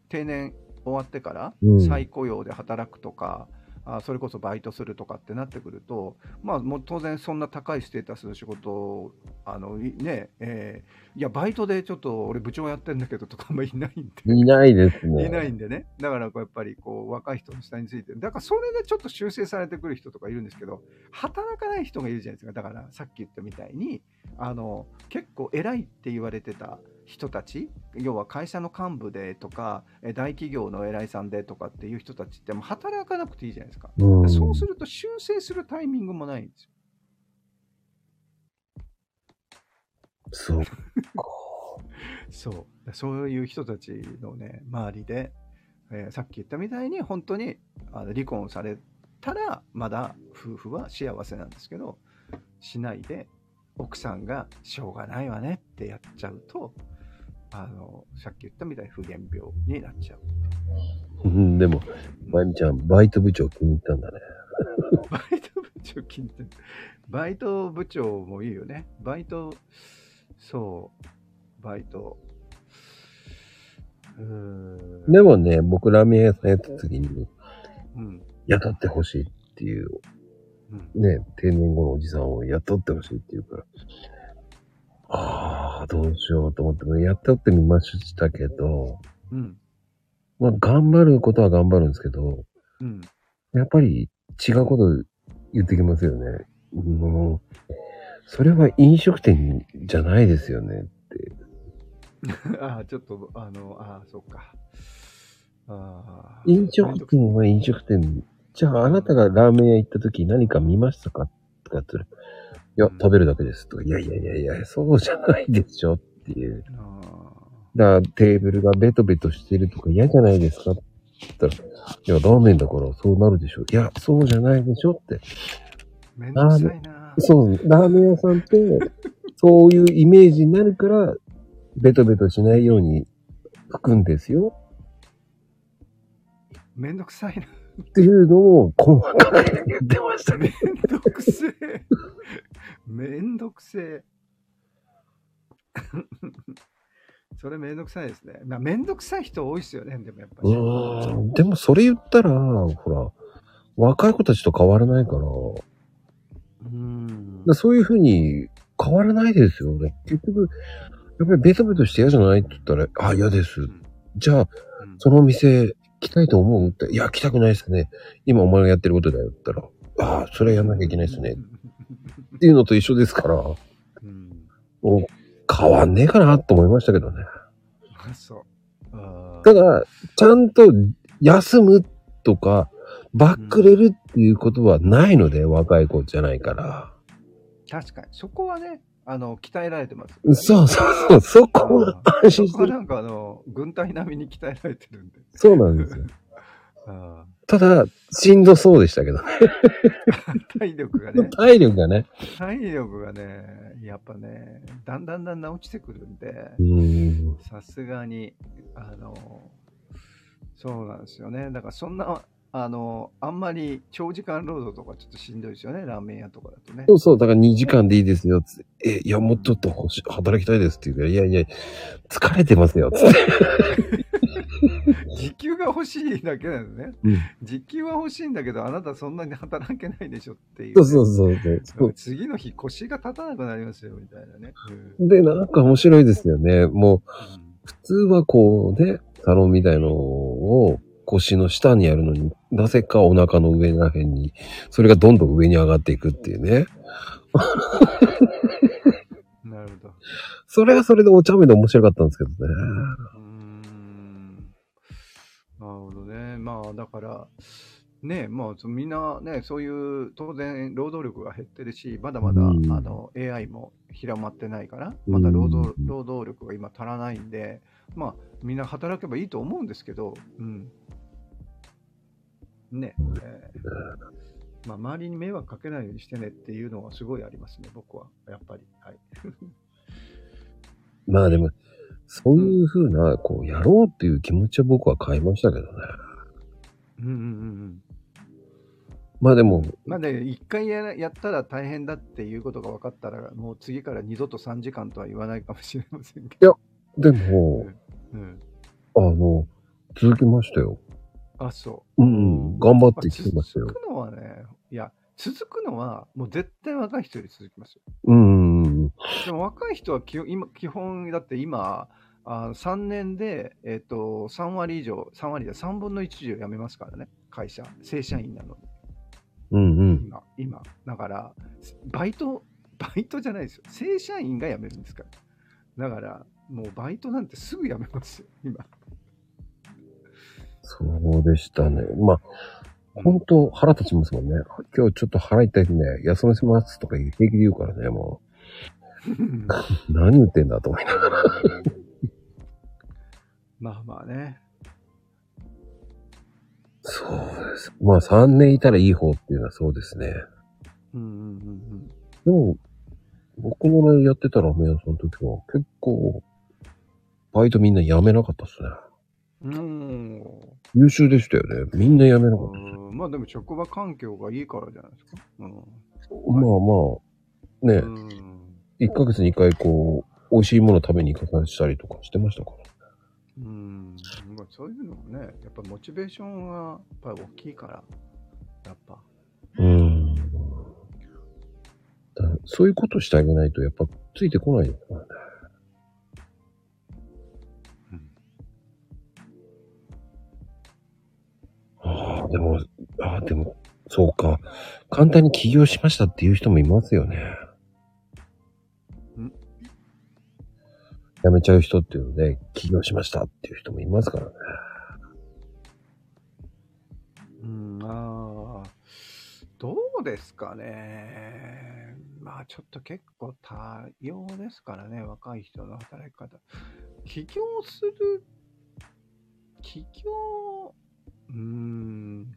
定年終わってからうん。再雇用で働くとか、あそれこそバイトするとかってなってくると、まあ、もう当然そんな高いステータスの仕事を、あの、いね、えーいや、バイトでちょっと俺部長やってんだけどとかあんまいないんで。いないですね。いないんでね。だからこうやっぱりこう若い人の下について、だからそれでちょっと修正されてくる人とかいるんですけど、働かない人がいるじゃないですか。だからさっき言ったみたいに、あの結構偉いって言われてた人たち、要は会社の幹部でとか、え大企業の偉いさんでとかっていう人たちってもう働かなくていいじゃないですか。うん。そうすると修正するタイミングもないんですよ。そう。そう。そういう人たちのね、周りで、えーさっき言ったみたいに、本当にあの離婚されたら、まだ夫婦は幸せなんですけど、しないで、奥さんがしょうがないわねってやっちゃうと、あの、さっき言ったみたいに不原病になっちゃう。うんでも、まゆみちゃん、バイト部長気に入ったんだね。バイト部長気に入ってるバイト部長もいいよね。バイト、そう、バイト。うーん。でもね、僕ラーメン屋さんやった時に、うん。雇ってほしいっていう、うん。ね、定年後のおじさんを雇ってほしいっていうから、ああ、どうしようと思って、雇ってみましたけど、うん。まあ、頑張ることは頑張るんですけど、うん。やっぱり違うこと言ってきますよね。もう、それは飲食店じゃないですよねって。ああ、ちょっと、あの、ああ、そっか。ああ。飲食店は飲食店。じゃああなたがラーメン屋行った時何か見ましたかとかっていや、食べるだけですとか、いやいやいやいや、そうじゃないでしょっていう。あだからテーブルがベトベトしてるとか嫌じゃないですかって言ったら、いや、ラーメンだからそうなるでしょ。いや、そうじゃないでしょって。ーめんどくさいな。そう、ラーメン屋さんって、そういうイメージになるから、ベトベトしないように拭くんですよめんどくさいな。っていうのを細かく言ってましたね。めんどくせえ。めんどくせえ。それめんどくさいですね。まあ、めんどくさい人多いですよね、でもやっぱうり。でもそれ言ったら、ほら、若い子たちと変わらないから、うんだそういうふうに変わらないですよね。結局、やっぱりベトベトして嫌じゃないって言ったら、あ、嫌です。じゃあ、うんそのお店来たいと思うって、いや、来たくないですね。今お前がやってることだよって言ったら、ああ、それはやんなきゃいけないですね。っていうのと一緒ですから、うん。もう変わんねえかなと思いましたけどね。あそう。あーただ、ちゃんと休むとか、バックれるっていうことはないので、若い子じゃないから。確かに。そこはね、あの、鍛えられてます。そうそうそう、そこは安心してる。そこはなんかあの、軍隊並みに鍛えられてるんで。そうなんですよ。あただ、しんどそうでしたけどね。ー 体力がね、体力がね。体力がね、やっぱね、だんだんだんだん落ちてくるんで。さすがに、あの、そうなんですよね。だからそんな、あの、あんまり長時間労働とかちょっとしんどいですよね。ラーメン屋とかだとねそ。うそう、だから2時間でいいですよ、つって。え、いや、もうちょっと働きたいですって言うから、いやいや、疲れてますよ、つって。時給が欲しいだけなんですね。うん時給は欲しいんだけど、あなたそんなに働けないでしょっていう、そうそうそうそうそう。次の日腰が立たなくなりますよ、みたいなね。うんで、なんか面白いですよね。もう、普通はこうね、サロンみたいのを腰の下にやるのに、なぜかお腹の上らへんに、それがどんどん上に上がっていくっていうね。うんなるほど。それはそれでお茶目で面白かったんですけどね。うーん。なるほどね。まあ、だから、ね、まあ、そみんなね、そういう、当然、労働力が減ってるし、まだまだ、うんあの、AI も広まってないから、まだ労働、うん労働力が今足らないんで、まあ、みんな働けばいいと思うんですけど、うん。ね、えーまあ、周りに迷惑かけないようにしてねっていうのはすごいありますね、僕は。やっぱり。はい。まあでも、そういう風な、こう、やろうっていう気持ちは僕は変えましたけどね。うんうんうんうん。まあでも、まあね、一回やらやったら大変だっていうことが分かったら、もう次から二度と3時間とは言わないかもしれませんけど。でも、うん、あの、続きましたよ。あ、そう。うん、頑張っまあてきてましたよ続。くのはね、いや、続くのはもう絶対若い人より続きますよ。うん、うん、でも若い人は基本今基本、だって今、あ3年で、えっと3割以上、3割で3分の1以上辞めますからね、会社、正社員なのに。うん、うん。今、今。だから、バイト、バイトじゃないですよ。正社員が辞めるんですから。だから、もうバイトなんてすぐ辞めますよ、今。そうでしたね。まあ、本当腹立ちますもんね。今日ちょっと腹痛いんで、休ませますとか平気で言うからね、もう。何言ってんだと思いながら。まあまあね。そうです。まあ3年いたらいい方っていうのはそうですね。うんうんうんでも、僕のやってたラーメン屋さんの時は結構、バイトみんな辞めなかったっすね。うん。うん。優秀でしたよね。みんな辞めなかったっす。うんまあでも職場環境がいいからじゃないですか。うん。まあまあ、ね、うん1ヶ月に1回こう、美味しいもの食べに行かさせたりとかしてましたから。うん。そういうのもね、やっぱモチベーションがやっぱり大きいから、やっぱ。うん。だそういうことしてあげないと、やっぱついてこない。ああ、でも、ああ、でも、そうか。簡単に起業しましたっていう人もいますよね。辞めちゃう人っていうので、起業しましたっていう人もいますからね。うん、ああ、どうですかね。まあちょっと結構多様ですからね、若い人の働き方。起業する、起業、うーん、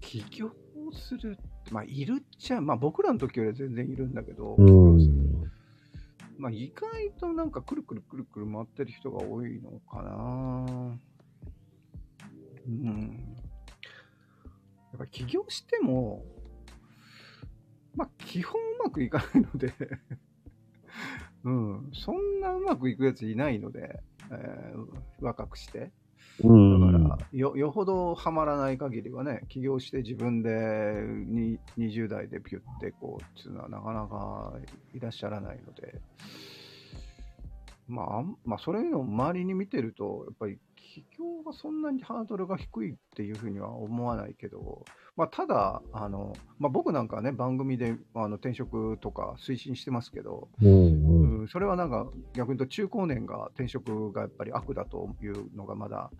起業するって、まあいるっちゃ、まあ僕らの時よりは全然いるんだけど、うん。まあ意外となんかくるくるくるくる回ってる人が多いのかな。うん。やっぱ起業しても、まあ基本うまくいかないので、うん、そんなうまくいくやついないので、えー若くして。うん。だから、よ、よほどハマらない限りはね、起業して自分でに20代でピュってこう、っていうのはなかなかいらっしゃらないので、まあまあ、それの周りに見てると、やっぱり起業がそんなにハードルが低いっていうふうには思わないけど、まあ、ただ、あの、まあ、僕なんかはね、番組であの転職とか推進してますけど、うん。うん。うん、それはなんか逆に言うと中高年が転職がやっぱり悪だというのがまだ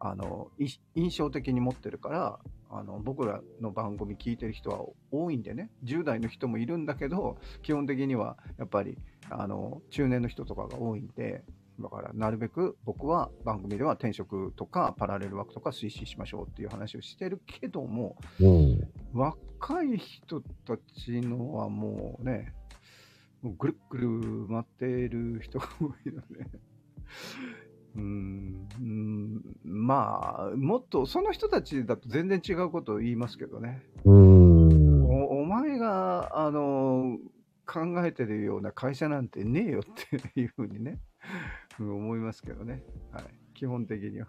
あのい印象的に持ってるからあの僕らの番組聞いてる人は多いんでね10代の人もいるんだけど基本的にはやっぱりあの中年の人とかが多いんでだからなるべく僕は番組では転職とかパラレルワークとか推進しましょうっていう話をしてるけどもうん。若い人たちのはもうね、もうぐるっぐる回っている人が多いので、うん、うんまあ、もっと、その人たちだと全然違うことを言いますけどね。うーん。おお前が、あの、考えてるような会社なんてねえよっていうふうにね、うん思いますけどね。はい。基本的には。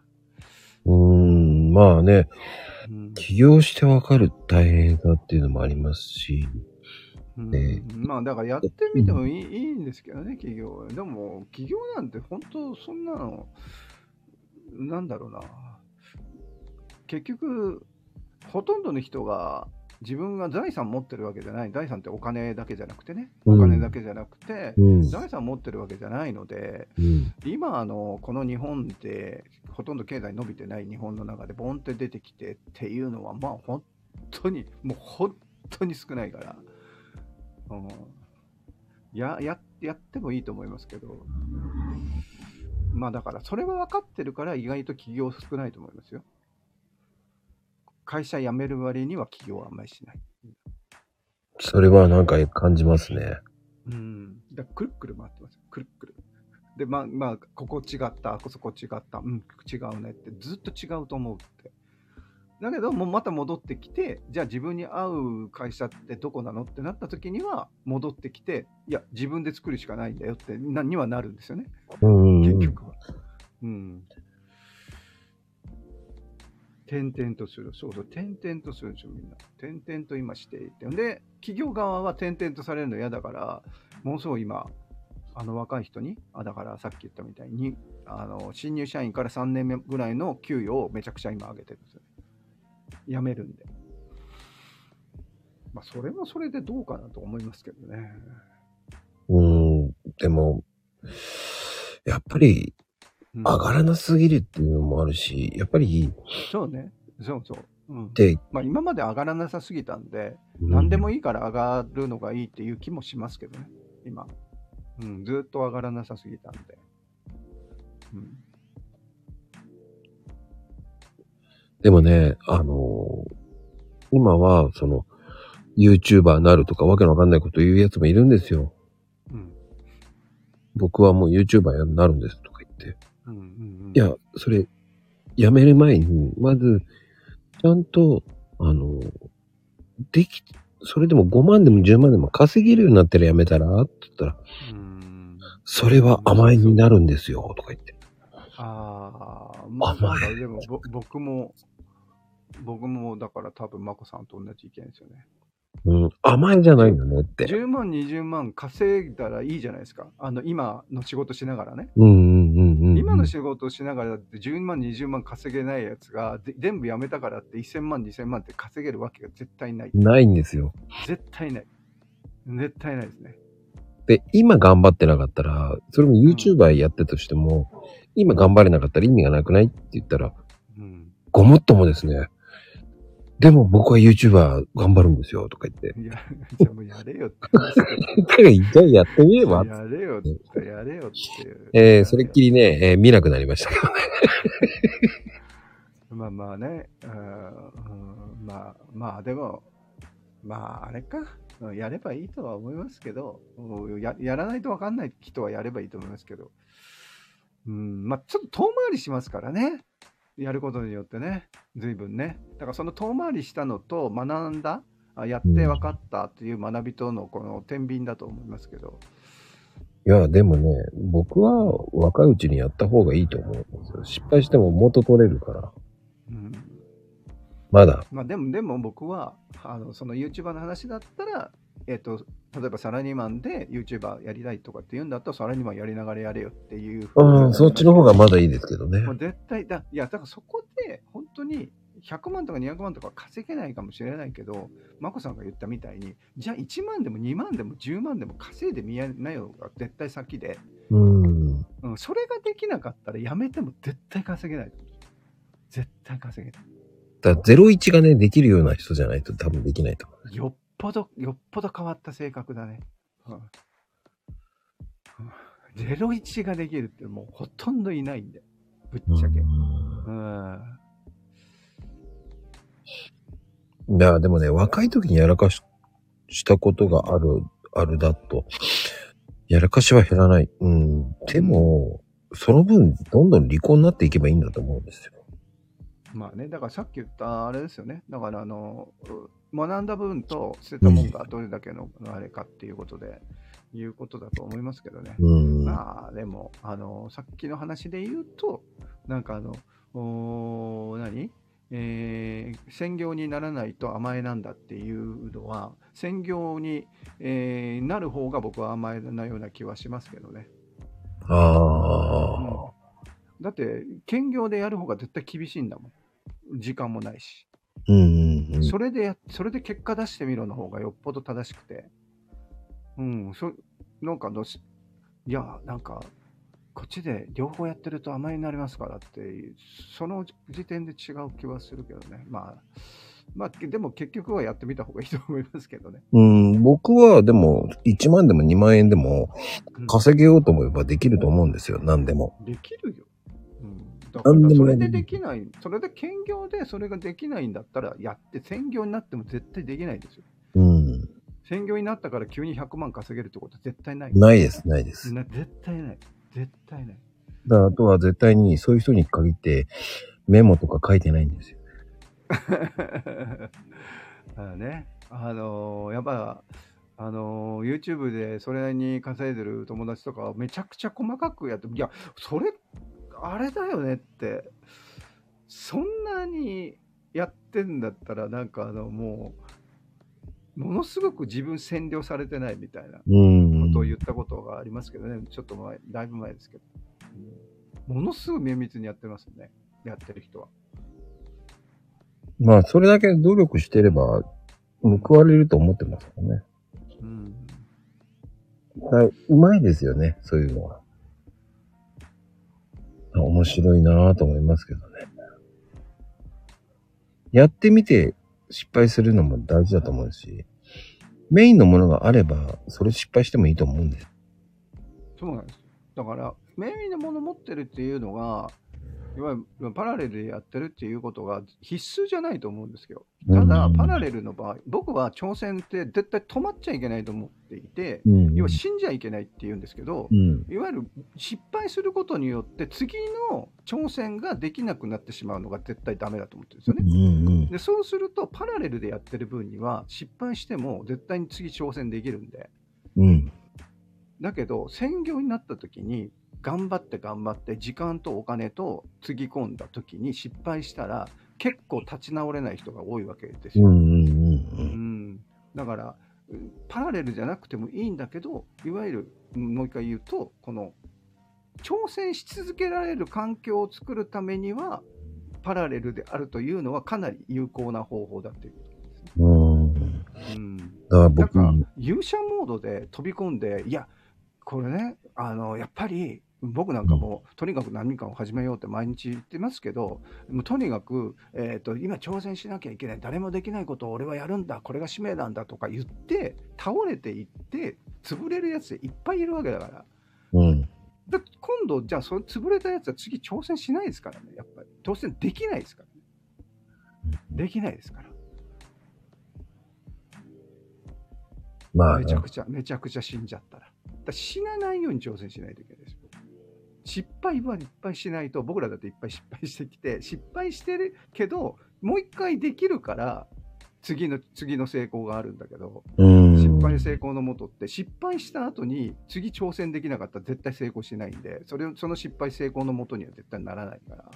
うーん。まあね、うん起業してわかる大変さっていうのもありますし。うんねまあだからやってみてもいい,、いいんですけどね、企業は。でも、企業なんて本当そんなの、なんだろうな。結局、ほとんどの人が自分が財産持ってるわけじゃない。財産ってお金だけじゃなくてね。うんお金だけじゃなくて、うん。財産持ってるわけじゃないので、うん。今あの、この日本でほとんど経済伸びてない日本の中でボンって出てきてっていうのは、まあ本当に、もう本当に少ないから、うん、やややってもいいと思いますけど、まあだから、それは分かってるから意外と企業少ないと思いますよ。会社辞める割には企業はあんまりしない。それはなんか感じますね。うん。だくるっくる回ってますよ。くるっくる。で、まあ、まあ、ここ違った、こそこ違った、うん、違うねって、ずっと違うと思うって。だけど、もうまた戻ってきて、じゃあ自分に合う会社ってどこなのってなった時には、戻ってきて、いや、自分で作るしかないんだよって、なにはなるんですよね。うん。結局は。うん。転々とする。そうそう、転々とするんですよ、みんな。転々と今していて。で、企業側は転々とされるの嫌だから、ものすごい今、あの若い人に、あだからさっき言ったみたいに、あの新入社員から3年目ぐらいの給与をめちゃくちゃ今上げてるんですよ。辞めるんで。まあ、それもそれでどうかなと思いますけどね。うん。でも、やっぱりうん上がらなすぎるっていうのもあるし、やっぱり、そうね。そうそう。うん。で、まあ、今まで上がらなさすぎたんで、うん何でもいいから上がるのがいいっていう気もしますけどね、今。うん、ずっと上がらなさすぎたんで。うん。でもね、あのー今は、その、YouTuber になるとかわけのわかんないこと言うやつもいるんですよ。うん。僕はもう YouTuber になるんですとか言って。うん。うん。うんいや、それ、やめる前に、まず、ちゃんと、あの、でき、それでも5万でも10万でも稼げるようになったらやめたらって言ったら、うん。それは甘えになるんですよ、とか言って。ああ、まあ、甘いなんかでも、ぼ僕も、僕も、だから多分、まこさんと同じ意見ですよね。うん、甘えじゃないよねって。10万、20万稼いだらいいじゃないですか。あの、今の仕事しながらね。うんうんうんうん。今の仕事をしながらだって10万、20万稼げないやつがで全部辞めたからって1000万、2000万って稼げるわけが絶対ない。ないんですよ。絶対ない。絶対ないですね。で、今頑張ってなかったら、それも YouTuber やってたとしても、今頑張れなかったら意味がなくないって言ったら、うん。ごもっともですね。でも僕は YouTuber 頑張るんですよ、とか言って。いや、じゃあもうやれよって 一回やってみれば。やれよって、やれよっていう。えー、それっきりね、えー見なくなりましたけどね。まあまあね、うんうんまあまあでも、まああれか、うんやればいいとは思いますけど、うんややらないと分かんない人はやればいいと思いますけど、うん、まあちょっと遠回りしますからね、やることによってね、随分ね。だからその遠回りしたのと学んだ、あやって分かったっていう学びとのこの天秤だと思いますけど、いや、でもね、僕は若いうちにやった方がいいと思うんですよ。失敗しても元取れるから。うん、まだ。まあでも、でも僕は、あの、その YouTuber の話だったら、えっ、と、例えばサラリーマンで YouTuber やりたいとかって言うんだったら、サラリーマンやりながらやれよっていう。うん、そっちの方がまだいいですけどね。もう絶対だ、いや、だからそこで、本当に100万とか200万とか稼げないかもしれないけど、眞子さんが言ったみたいに、じゃあ1万でも2万でも10万でも稼いでみやなよが絶対先で、うん。うん、それができなかったらやめても絶対稼げない。絶対稼げない。だから01がね、できるような人じゃないと多分できないと思よっぽど、よっぽど変わった性格だね。うんうん、01ができるってもうほとんどいないんで。ぶっう。ちゃけ。ううん。ん。いや、でもね、若い時にやらかししたことがある、あるだと、やらかしは減らない。うん。でも、その分、どんどん利口になっていけばいいんだと思うんですよ。まあね、だからさっき言ったあれですよね。だからあの、う学んだ分と捨てたもんがどれだけのあれかっていうことで、いうことだと思いますけどね。うん。まあでも、あの、さっきの話で言うと、なんかあの、おー何？えー専業にならないと甘えなんだっていうのは、専業に、えーなる方が僕は甘えなような気はしますけどね。ああ。だって、兼業でやる方が絶対厳しいんだもん。時間もないし。うんうんうん。それでや、それで結果出してみろの方がよっぽど正しくて。うん、そ、なんかどうし、いや、なんか、こっちで両方やってると甘えになりますからってその時点で違う気はするけどね。まあ、まあ、でも結局はやってみた方がいいと思いますけどね。うん、僕はでも、1万でも2万円でもうん稼げようと思えばできると思うんですよ、何でも。できるよ。それでできない、それで兼業でそれができないんだったら、やって専業になっても絶対できないですよ。うん。専業になったから急に100万稼げるってことは絶対ない。ないです、ないです。な絶対ない。絶対ない。だからあとは絶対にそういう人に限ってメモとか書いてないんですよ。あのね、あのーやっぱ、あのー YouTube でそれなりに稼いでる友達とかはめちゃくちゃ細かくやって、いや、それ、あれだよねって、そんなにやってんだったら、なんかあの、もう、ものすごく自分占領されてないみたいなうん。ことを言ったことがありますけどね、ちょっと前、だいぶ前ですけど。ものすごい綿密にやってますよね、やってる人は。まあ、それだけ努力してれば報われると思ってますからね。うん。うまいですよね、そういうのは。面白いなぁと思いますけどね。やってみて失敗するのも大事だと思うし、メインのものがあれば、それ失敗してもいいと思うんです。そうなんです。だから、メインのもの持ってるっていうのが、いわゆるパラレルでやってるっていうことが必須じゃないと思うんですよ。ただ、うんパラレルの場合、僕は挑戦って絶対止まっちゃいけないと思っていて、うん。要は死んじゃいけないっていうんですけどう、ん。いわゆる失敗することによって次の挑戦ができなくなってしまうのが絶対ダメだと思ってるんですようね。でそうすると、パラレルでやってる分には失敗しても絶対に次挑戦できるんで、うん。だけど、専業になった時に、頑張って頑張って、時間とお金とつぎ込んだ時に失敗したら、結構立ち直れない人が多いわけですよ。うんだから、うんパラレルじゃなくてもいいんだけど、いわゆる、うんもう一回言うと、この、挑戦し続けられる環境を作るためには、パラレルであるというのはかなり有効な方法だっていうことですね。うん。だうんから僕、か勇者モードで飛び込んで、いや、これね、あのやっぱり僕なんかも、とにかく何かを始めようって毎日言ってますけど、もうとにかく、えーと、今挑戦しなきゃいけない、誰もできないことを俺はやるんだ、これが使命なんだとか言って、倒れていって、潰れるやついっぱいいるわけだから。うん。だ今度、じゃあ、その潰れたやつは次挑戦しないですからね、やっぱり。挑戦できないですからね。できないですから。まあねめちゃ、くちゃ、めちゃくちゃ死んじゃったら。だから死なないように挑戦しないといけない。失敗はいっぱいしないと、僕らだっていっぱい失敗してきて、失敗してるけど、もう一回できるから、次の、次の成功があるんだけど、うん。失敗成功のもとって、失敗した後に次挑戦できなかったら絶対成功しないんで、それを、その失敗成功のもとには絶対ならないから。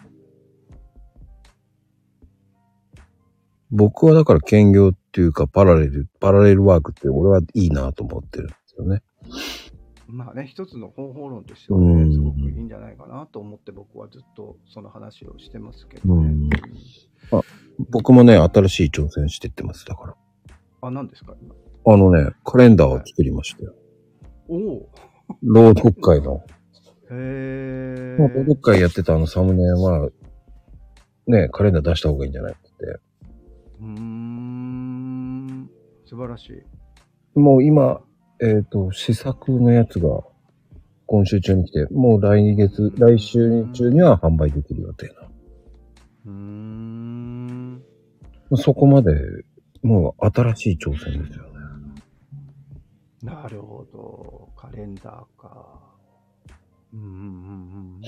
僕はだから兼業っていうかパラレル、パラレルワークって俺はいいなと思ってるんですよね。まあね、一つの方法論としてはうんね、すごくいいんじゃないかなと思って僕はずっとその話をしてますけどね。うん僕もね、新しい挑戦してってます。だから。あ、何ですか今？あのね、カレンダーを作りましたよ。おお朗読会の。へえ。朗読会やってたあのサムネは、ね、カレンダー出した方がいいんじゃないって言って。うーん。素晴らしい。もう今、えっ、と、試作のやつが今週中に来て、もう来月、来週中には販売できる予定な。うーん。そこまで、もう新しい挑戦ですよね。なるほど。カレンダーか。ううんうんうん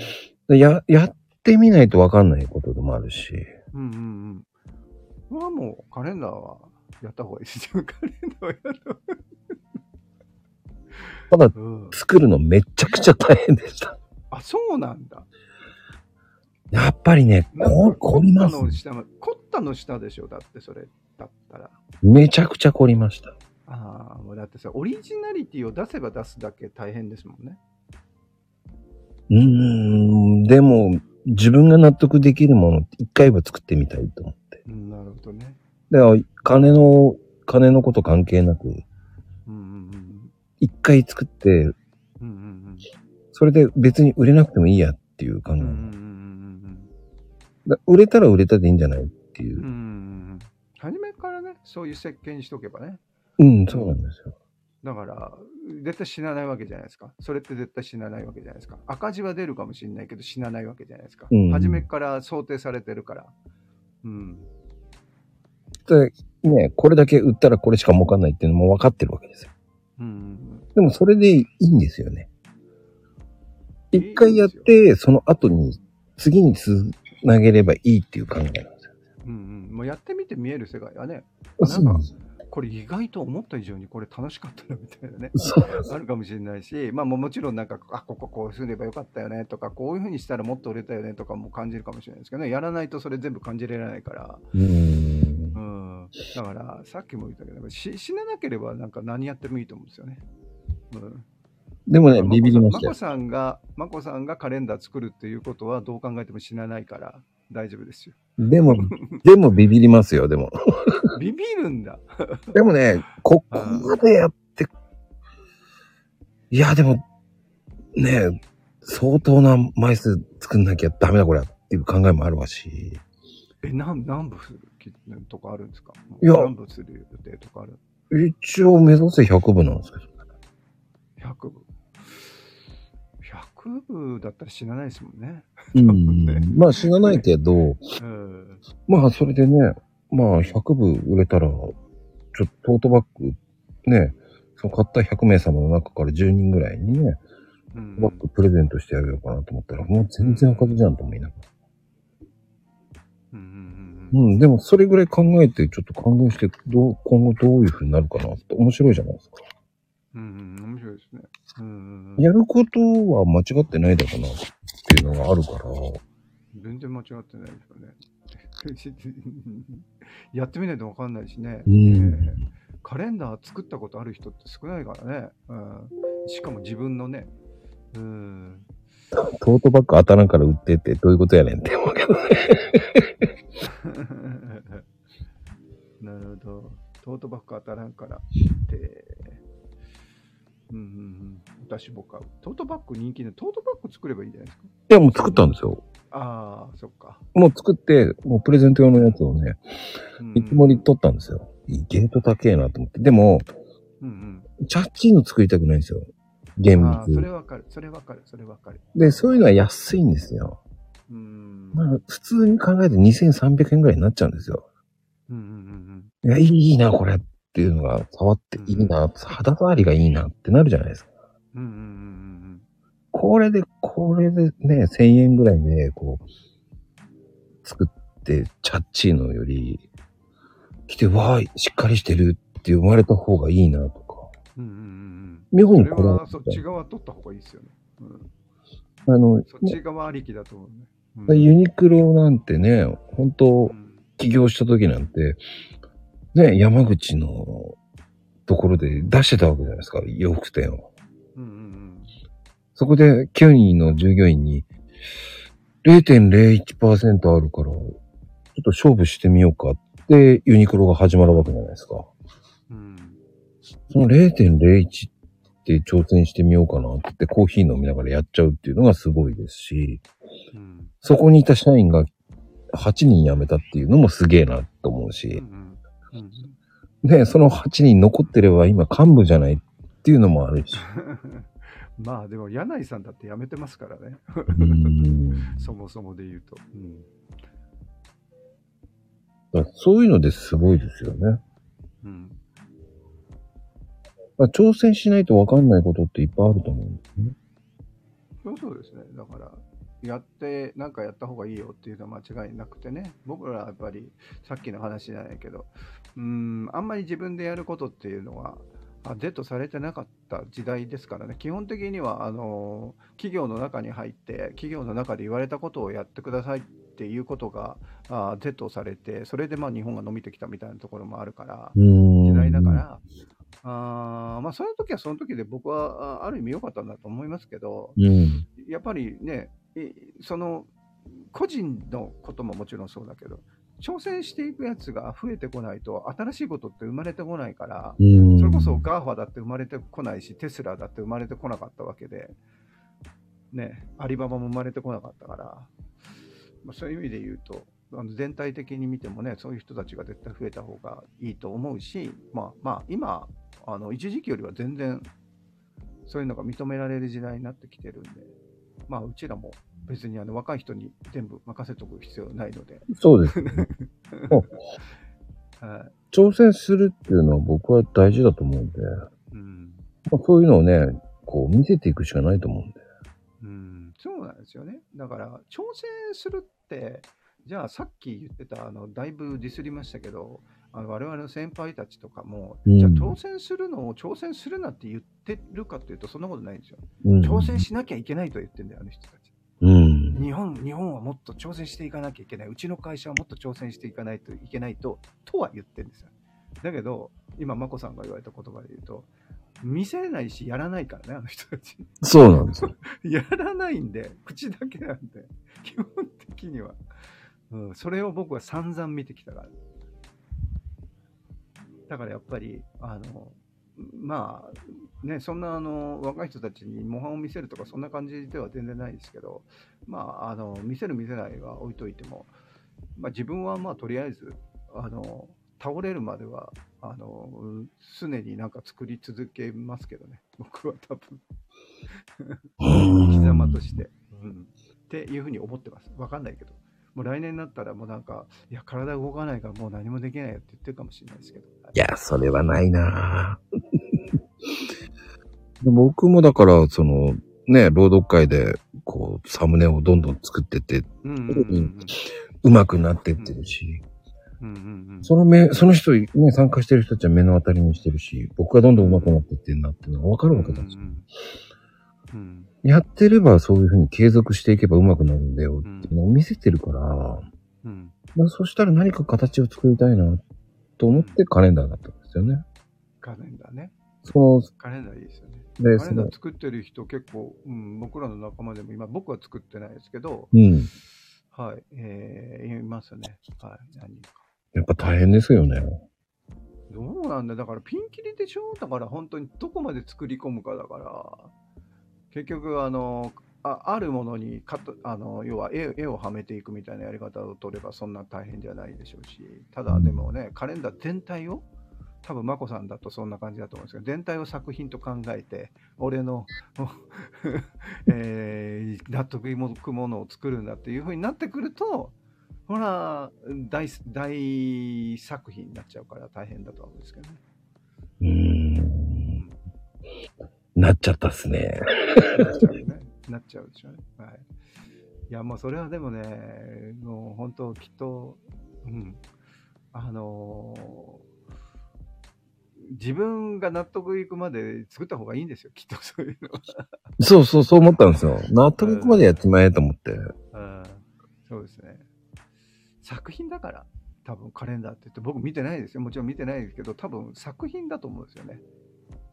でや、やってみないとわかんないことでもあるし。うん。うんうんうん。まあもうカレンダーはやった方がいいですよ。カレンダーはやった方がいい。ただ、うん、作るのめちゃくちゃ大変でした。あ、そうなんだ。やっぱりね、こ、か凝りますコッタ。の下も、コッタの下でしょ？だってそれだったら。めちゃくちゃ凝りました。ああ、もうだってさ、オリジナリティを出せば出すだけ大変ですもんね。うーん、でも、自分が納得できるものって一回は作ってみたいと思って。うん、なるほどね。だから、金の、金のこと関係なく、一回作って、うん。うんうんそれで別に売れなくてもいいやっていう考え。うん。うんうんうんだ売れたら売れたでいいんじゃないっていううん。初めからね、そういう設計にしとけばね。うん、そうなんですよ。だから、絶対死なないわけじゃないですか。それって絶対死なないわけじゃないですか。赤字は出るかもしれないけど死なないわけじゃないですか。うん初めから想定されてるから。うん。で、ね、これだけ売ったらこれしか儲かんないっていうのも分かってるわけですよ。うんうんでもそれでいいんですよね。一回やって、その後に、次につなげればいいっていう考えなんですよ。うん。うんうん。もうやってみて見える世界はね、そうなんですよ。これ意外と思った以上にこれ楽しかったなみたいなね。あるかもしれないし、まあもちろんなんか、あ、こここうすればよかったよねとか、こういうふうにしたらもっと売れたよねとかも感じるかもしれないですけどね、やらないとそれ全部感じれないから、うーんう。ん。だから、さっきも言ったけど、し死ななければなんか何やってもいいと思うんですよね。うん。でもね、ビビりましたよまこ。さんが、まこさんがカレンダー作るっていうことはどう考えても死なないから大丈夫ですよ。でも、でもビビりますよ、でも。ビビるんだ。でもね、ここまでやって、いや、でも、ね、相当な枚数作んなきゃダメだ、これっていう考えもあるわし。え、何、何部するとかあるんですか？いや何部する予定とかある？一応目指せ100部なんですけど。100部。100部だったら死なないですもんね。うん。まあ死なないけど、うん。まあそれでね、まあ100部売れたら、ちょっとトートバッグ、ね、その買った100名様の中から10人ぐらいにね、うんバッグプレゼントしてやるようかなと思ったら、もう全然赤字じゃんと思いながら。うんうんでもそれぐらい考えて、ちょっと考えして、どう、今後どういう風になるかなって面白いじゃないですか。うんうん、ですね。うんやることは間違ってないだろうなっていうのがあるから、全然間違ってないですよね。やってみないと分かんないしね。うんねカレンダー作ったことある人って少ないからね。うん、しかも自分のね。うん、トートバッグ当たらんから売ってってどういうことやねんって思うけどね。なるほど。トートバッグ当たらんからって。うんうんうん。私も買う。トートバッグ人気で、トートバッグ作ればいいんじゃないですか？いや、もう作ったんですよ。ああ、そっか。もう作って、もうプレゼント用のやつをね、うん見積もり取ったんですよ。ゲート高えなと思って。でも、うんチャッチーの作りたくないんですよ。現うん。ああ、それ物。わかる。それわかる。それわかる。で、そういうのは安いんですよ。うん。まあ、普通に考えて2300円ぐらいになっちゃうんですよ。うんうんうんいや、いいな、これっていうのが触っていいな、肌触りがいいなってなるじゃないですか。うん。うんうんうんこれで、これでね、1000円ぐらいで、こう、作って、チャッチーのより、来て、わーい、しっかりしてるって生まれた方がいいなとか。うん。うんうんうん妙にこだわっはそってち側取った方がいいですよね。うん。あの、そっち側ありきだと思うね。うんユニクロなんてね、本当うん起業した時なんて、ね、山口のところで出してたわけじゃないですか、洋服店を。うんうんそこで9人の従業員に0.01%あるから、ちょっと勝負してみようかってユニクロが始まるわけじゃないですか。うん。うん。その0.01って挑戦してみようかなってコーヒー飲みながらやっちゃうっていうのがすごいですし、うん。そこにいた社員が8人辞めたっていうのもすげえなと思ううんし、うんうん。で、その8人残ってれば今幹部じゃないっていうのもあるし。まあでも柳井さんだって辞めてますからね。そもそもで言うと。うん。そういうのですごいですよね。うん。まあ挑戦しないとわかんないことっていっぱいあると思うんですね。そうですね。だから、やって、なんかやった方がいいよっていうのは間違いなくてね、僕らはやっぱり、さっきの話じゃないけど、うーん、あんまり自分でやることっていうのは、あデッドされてなかった時代ですからね、基本的には、あの、企業の中に入って、企業の中で言われたことをやってくださいっていうことが、あデッドされて、それでまあ日本が伸びてきたみたいなところもあるから。時代だから、あーまあ、その時はその時で僕はあある意味良かったんだと思いますけど、うん。やっぱりね、いその個人のことももちろんそうだけど、挑戦していくやつが増えてこないと、新しいことって生まれてこないから、うん。それこそ GAFA だって生まれてこないし、テスラだって生まれてこなかったわけで、ね、アリババも生まれてこなかったから、まあ、そういう意味で言うと、あの全体的に見てもね、そういう人たちが絶対増えた方がいいと思うし、まあまあ、今、あの一時期よりは全然、そういうのが認められる時代になってきてるんで、まあ、うちらも別にあの若い人に全部任せとく必要ないので、そうですね。はい挑戦するっていうのは僕は大事だと思うんで、うんまあ、そういうのをね、こう見せていくしかないと思うんで。うん、そうなんですよね。だから、挑戦するって、じゃあさっき言ってた、あの、だいぶディスりましたけど、あの我々の先輩たちとかも、うんじゃあ挑戦するのを挑戦するなって言ってるかっていうと、そんなことないんですよ。うん、挑戦しなきゃいけないと言ってんだよ、あの人たち。うん。日本、日本はもっと挑戦していかなきゃいけない。うちの会社はもっと挑戦していかないといけないと、とは言ってるんですよ。だけど、今、眞子さんが言われた言葉で言うと、見せないし、やらないからね、あの人たち。そうなんですよ。やらないんで、口だけなんで、基本的には。うん、それを僕は散々見てきたから。だからやっぱり、あの、まあ、ね、そんなあの若い人たちに模範を見せるとか、そんな感じでは全然ないですけど、まあ、あの見せる、見せないは置いといても、まあ、自分はまあとりあえずあの倒れるまではあの常になんか作り続けますけどね、僕は多分。生き様として、うん。っていうふうに思ってます。わかんないけど。もう来年になったらもうなんか、いや、体動かないからもう何もできないよって言ってるかもしれないですけど。いや、それはないなぁ で僕もだから、その、ね、朗読会で、こう、サムネをどんどん作ってって、うんうんうん上手くなってってるし、うん。うんうんうん。その目、その人、ね、参加してる人たちは目の当たりにしてるし、僕がどんどん上手くなってってんなっていうのがわかるわけだし、うんうんやってればそういうふうに継続していけば上手くなるんだよっていうのを見せてるから、うん。まあ、そしたら何か形を作りたいなと思ってカレンダーだったんですよね。カレンダーね。そカレンダーいいですよね。の、で、カレンダー、作ってる人結構、うん、僕らの仲間でも今、僕は作ってないですけど、うん。はい、えー、いますね。はい、何人か。やっぱ大変ですよね。どうなんだだからピンキリでしょ？だから本当にどこまで作り込むかだから、結局、あの、ああるものにかたあの要は絵絵をはめていくみたいなやり方を取ればそんな大変じゃないでしょうし、ただでもね、カレンダー全体を、多分、眞子さんだとそんな感じだと思うんですけど、全体を作品と考えて、俺の、えー納得いくものを作るんだっていう風になってくると、ほら、大大作品になっちゃうから大変だと思うんですけどね。うん。なっちゃったっすね。なっちゃうでしょうね。はい。いや、もうそれはでもね、もう本当きっと、うん。あのー自分が納得いくまで作った方がいいんですよ、きっとそういうのは。そうそう、そう思ったんですよ。納得いくまでやっちまえと思って。うんそうですね。作品だから、多分カレンダーって言って、僕見てないですよ。もちろん見てないですけど、多分作品だと思うんですよね。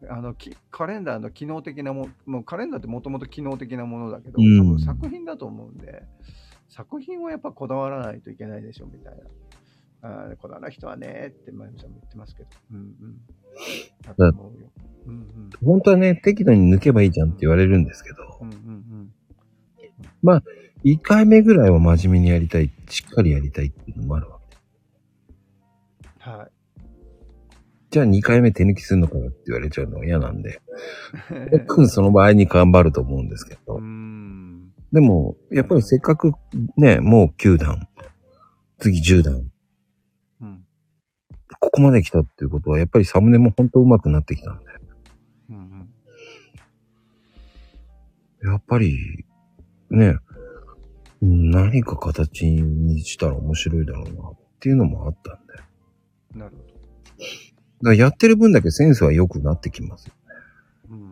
あのきカレンダーの機能的なももうカレンダーってもともと機能的なものだけど、うん多分作品だと思うんで、作品をやっぱこだわらないといけないでしょみたいな。あーこだわらない人はねって、まゆみさんも言ってますけど。うんうん。だと思うよ。うんうん。本当はね、適度に抜けばいいじゃんって言われるんですけど、うんうん1回目ぐらいは真面目にやりたい、しっかりやりたいっていうのもあるわじゃあ2回目手抜きするのかよって言われちゃうのは嫌なんで、僕その場合に頑張ると思うんですけうど、ん。でも、やっぱりせっかくね、もう9段、次10段、うん。ここまで来たっていうことは、やっぱりサムネも本当上手くなってきたんで、うんうん。やっぱりね、うん何か形にしたら面白いだろうなっていうのもあったんで。なるほど。らやってる分だけセンスは良くなってきますよ。うんうん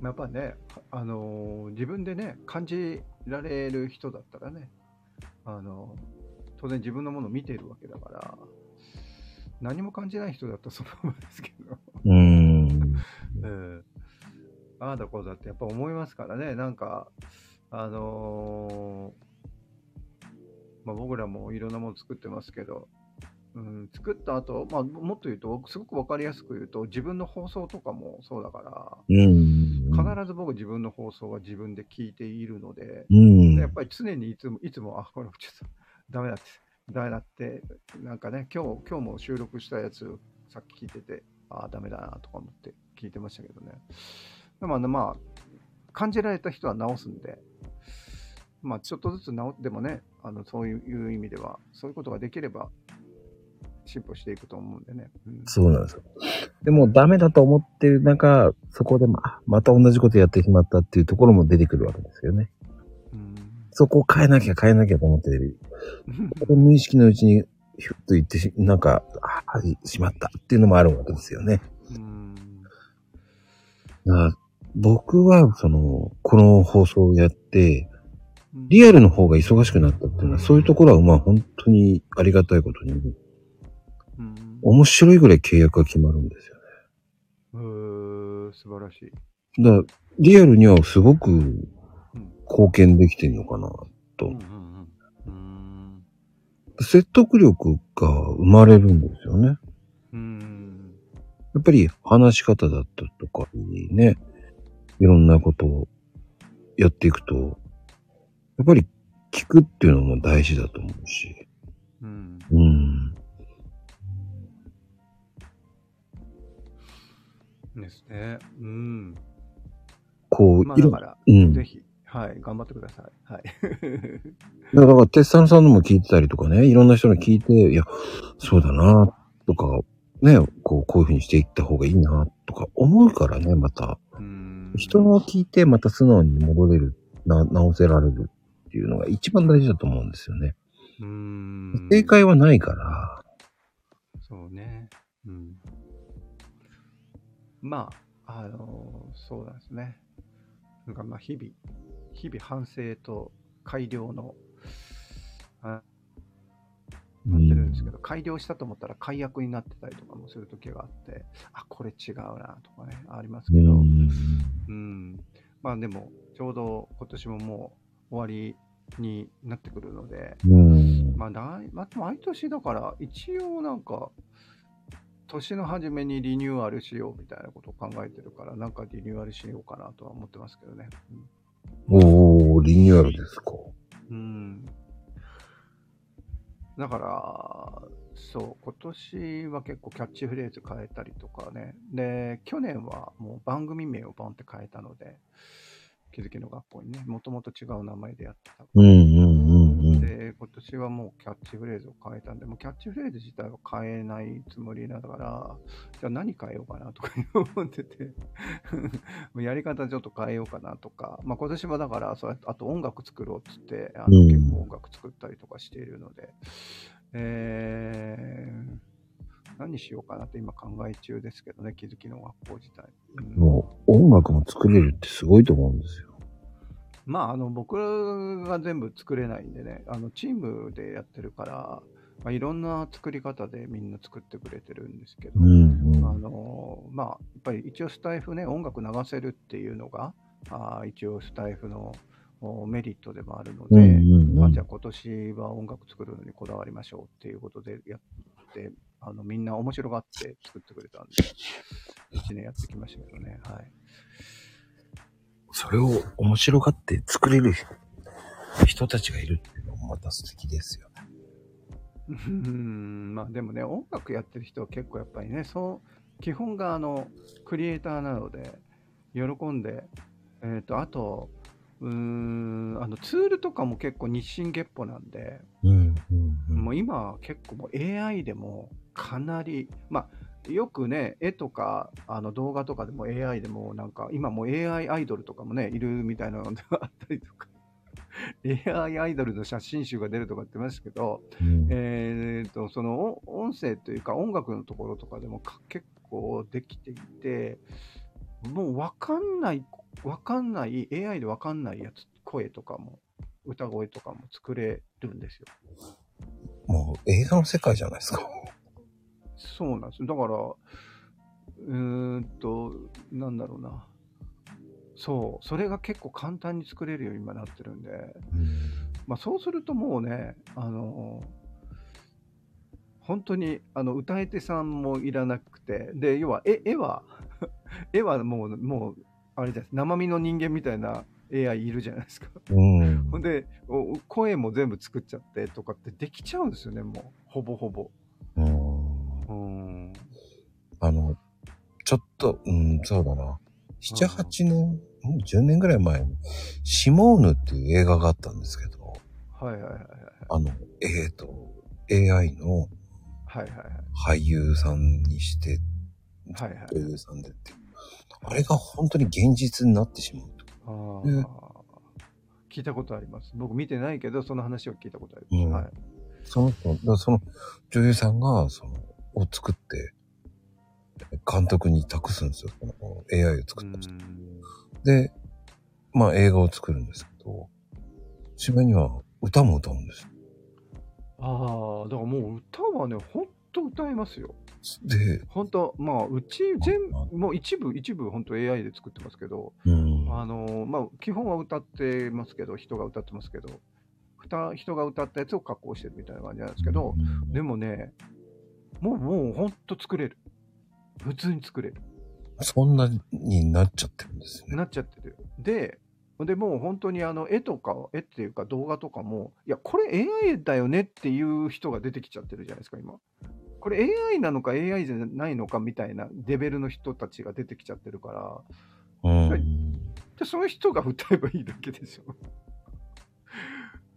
うん。やっぱね、あのー自分でね、感じられる人だったらね、あの当然自分のものを見ているわけだから、何も感じない人だったらそのままですけど、うーん。うん、ああだこうだってやっぱ思いますからね、なんか、あのーまあ、僕らもいろんなもの作ってますけど、うん、作った後、まあ、もっと言うと、すごくわかりやすく言うと、自分の放送とかもそうだから、うん。必ず僕自分の放送は自分で聞いているので、うん。やっぱり常にいつも、いつも、あ、これちょっとダメだって、ダメだって、なんかね、今日、今日も収録したやつさっき聞いてて、あ、ダメだなとか思って聞いてましたけどね。でもあの、まあ、感じられた人は直すんで、まあ、ちょっとずつ直ってもね、あの、そういう意味では、そういうことができれば、進歩していくと思うんでね。うんそうなんですよ。でもダメだと思ってる中、そこでままた同じことやってしまったっていうところも出てくるわけですよね。うんそこを変えなきゃ変えなきゃと思ってる。無意識のうちにひゅっと言ってし、なんか、あはい、しまったっていうのもあるわけですよね。うん僕は、その、この放送をやって、うんリアルの方が忙しくなったっていうのは、そういうところは、まあ本当にありがたいことに、うん面白いぐらい契約が決まるんですよね。うー素晴らしい。だから、リアルにはすごく貢献できてんのかな、と。うんうんうんうん説得力が生まれるんですよね。うんやっぱり話し方だったとかにね、いろんなことをやっていくと、やっぱり聞くっていうのも大事だと思うし。うんうん。ですね。うん。こう、まあいろだから、うん。ぜひ、はい、頑張ってください。はい。だから、テッサンさんのも聞いてたりとかね、いろんな人の聞いて、いや、そうだな、とか、ね、こう、こういうふうにしていった方がいいな、とか思うからね、また。うん人の聞いて、また素直に戻れる、な、直せられるっていうのが一番大事だと思うんですよね。うん正解はないから。そうね。うん。まあ、あのそうなんですね。なんかまあ、日々、日々反省と改良の、あうやってるんですけど、改良したと思ったら解約になってたりとかもする時があって、あ、これ違うなとかね、ありますけど、うん。うん。まあでも、ちょうど今年ももう終わりになってくるので、うん。まあ、だいまあ、毎年だから、一応なんか、年の初めにリニューアルしようみたいなことを考えてるから、なんかリニューアルしようかなとは思ってますけどね。おー、リニューアルですか。うん。うんだから、そう、今年は結構キャッチフレーズ変えたりとかね。で、去年はもう番組名をボンって変えたので、気づきの学校にね、もともと違う名前でやってたうんうんうんうん。で、今年はもうキャッチフレーズを変えたんで、もうキャッチフレーズ自体は変えないつもりだから、じゃあ何変えようかなとか思ってて、やり方ちょっと変えようかなとか、まあ今年はだから、そうやってあと音楽作ろうっつって、あのうん。結構音楽作ったりとかしているので、えー、何しようかなって今考え中ですけどね、気づきの学校自体。うん。もう、音楽も作れるってすごいと思うんですよ。まあ、あの僕が全部作れないんでね、あのチームでやってるから、まあ、いろんな作り方でみんな作ってくれてるんですけど、うんうん。あのまあ、やっぱり一応スタイフね、音楽流せるっていうのが、あー一応スタイフのおメリットでもあるので、うんうんうんあじゃあ今年は音楽作るのにこだわりましょうっていうことでやって、あのみんな面白がって作ってくれたんで、1年やってきましたけどね。はいそれを面白がって作れる人たちがいるっていうのもまた素敵ですよね。うんまあでもね、音楽やってる人は結構やっぱりね、そう、基本があの、クリエイターなので、喜んで、えっ、と、あと、うーん、あの、ツールとかも結構日進月歩なんで、うんうんうん。もう今は結構もう AI でもかなり、まあ、よくね、絵とか、あの動画とかでも AI でもなんか、今もう AI アイドルとかもね、いるみたいなのがあったりとか、AI アイドルの写真集が出るとかって言いましたけど、うん。えー、とそのお音声というか音楽のところとかでもか結構できていてもう分かんない分かんない AI で分かんないやつ声とかも歌声とかも作れるんですよ。もう映画の世界じゃないですか。そうなんですだからうーんとなんだろうな。そう。それが結構簡単に作れるように今なってるんで。まあ、そうするともうね、あの本当にあの歌い手さんもいらなくて、で、要は絵絵は、絵はもう、もう、あれです、生身の人間みたいな AI いるじゃないですか。うん。ほんで、お声も全部作っちゃってとかってできちゃうんですよね、もう、ほぼほぼ。うん。うん。あの、ちょっと、うん、そうだな。7、8年、うん10年ぐらい前に、シモーヌっていう映画があったんですけど、はいはいはいはい。あの、えーと、AI のはいはいはい。俳優さんにして、はいはい女優さんでって。あれが本当に現実になってしまうと。あーうん聞いたことあります。僕見てないけど、その話を聞いたことあります。うんはい。その人、その女優さんが、その、を作って、監督に託すんですよ。この AI を作った人。うんで、まあ映画を作るんですけど、しまいには歌も歌うんです。ああ、だからもう歌はね、ほんと歌えますよ。で、本当まあ、うち全あ部、もう一部、一部本当 AI で作ってますけど、うん。あのまあ、基本は歌ってますけど、人が歌ってますけど、人が歌ったやつを加工してるみたいな感じなんですけど、うんでもね、もう、もう本当作れる。普通に作れる。そんなになっちゃってるんですね。なっちゃってる。で、でもう本当にあの絵とか、絵っていうか動画とかも、いや、これ AI だよねっていう人が出てきちゃってるじゃないですか、今。これ AI なのか AI じゃないのかみたいなレベルの人たちが出てきちゃってるから、うん。でその人が歌えばいいだけでしょ。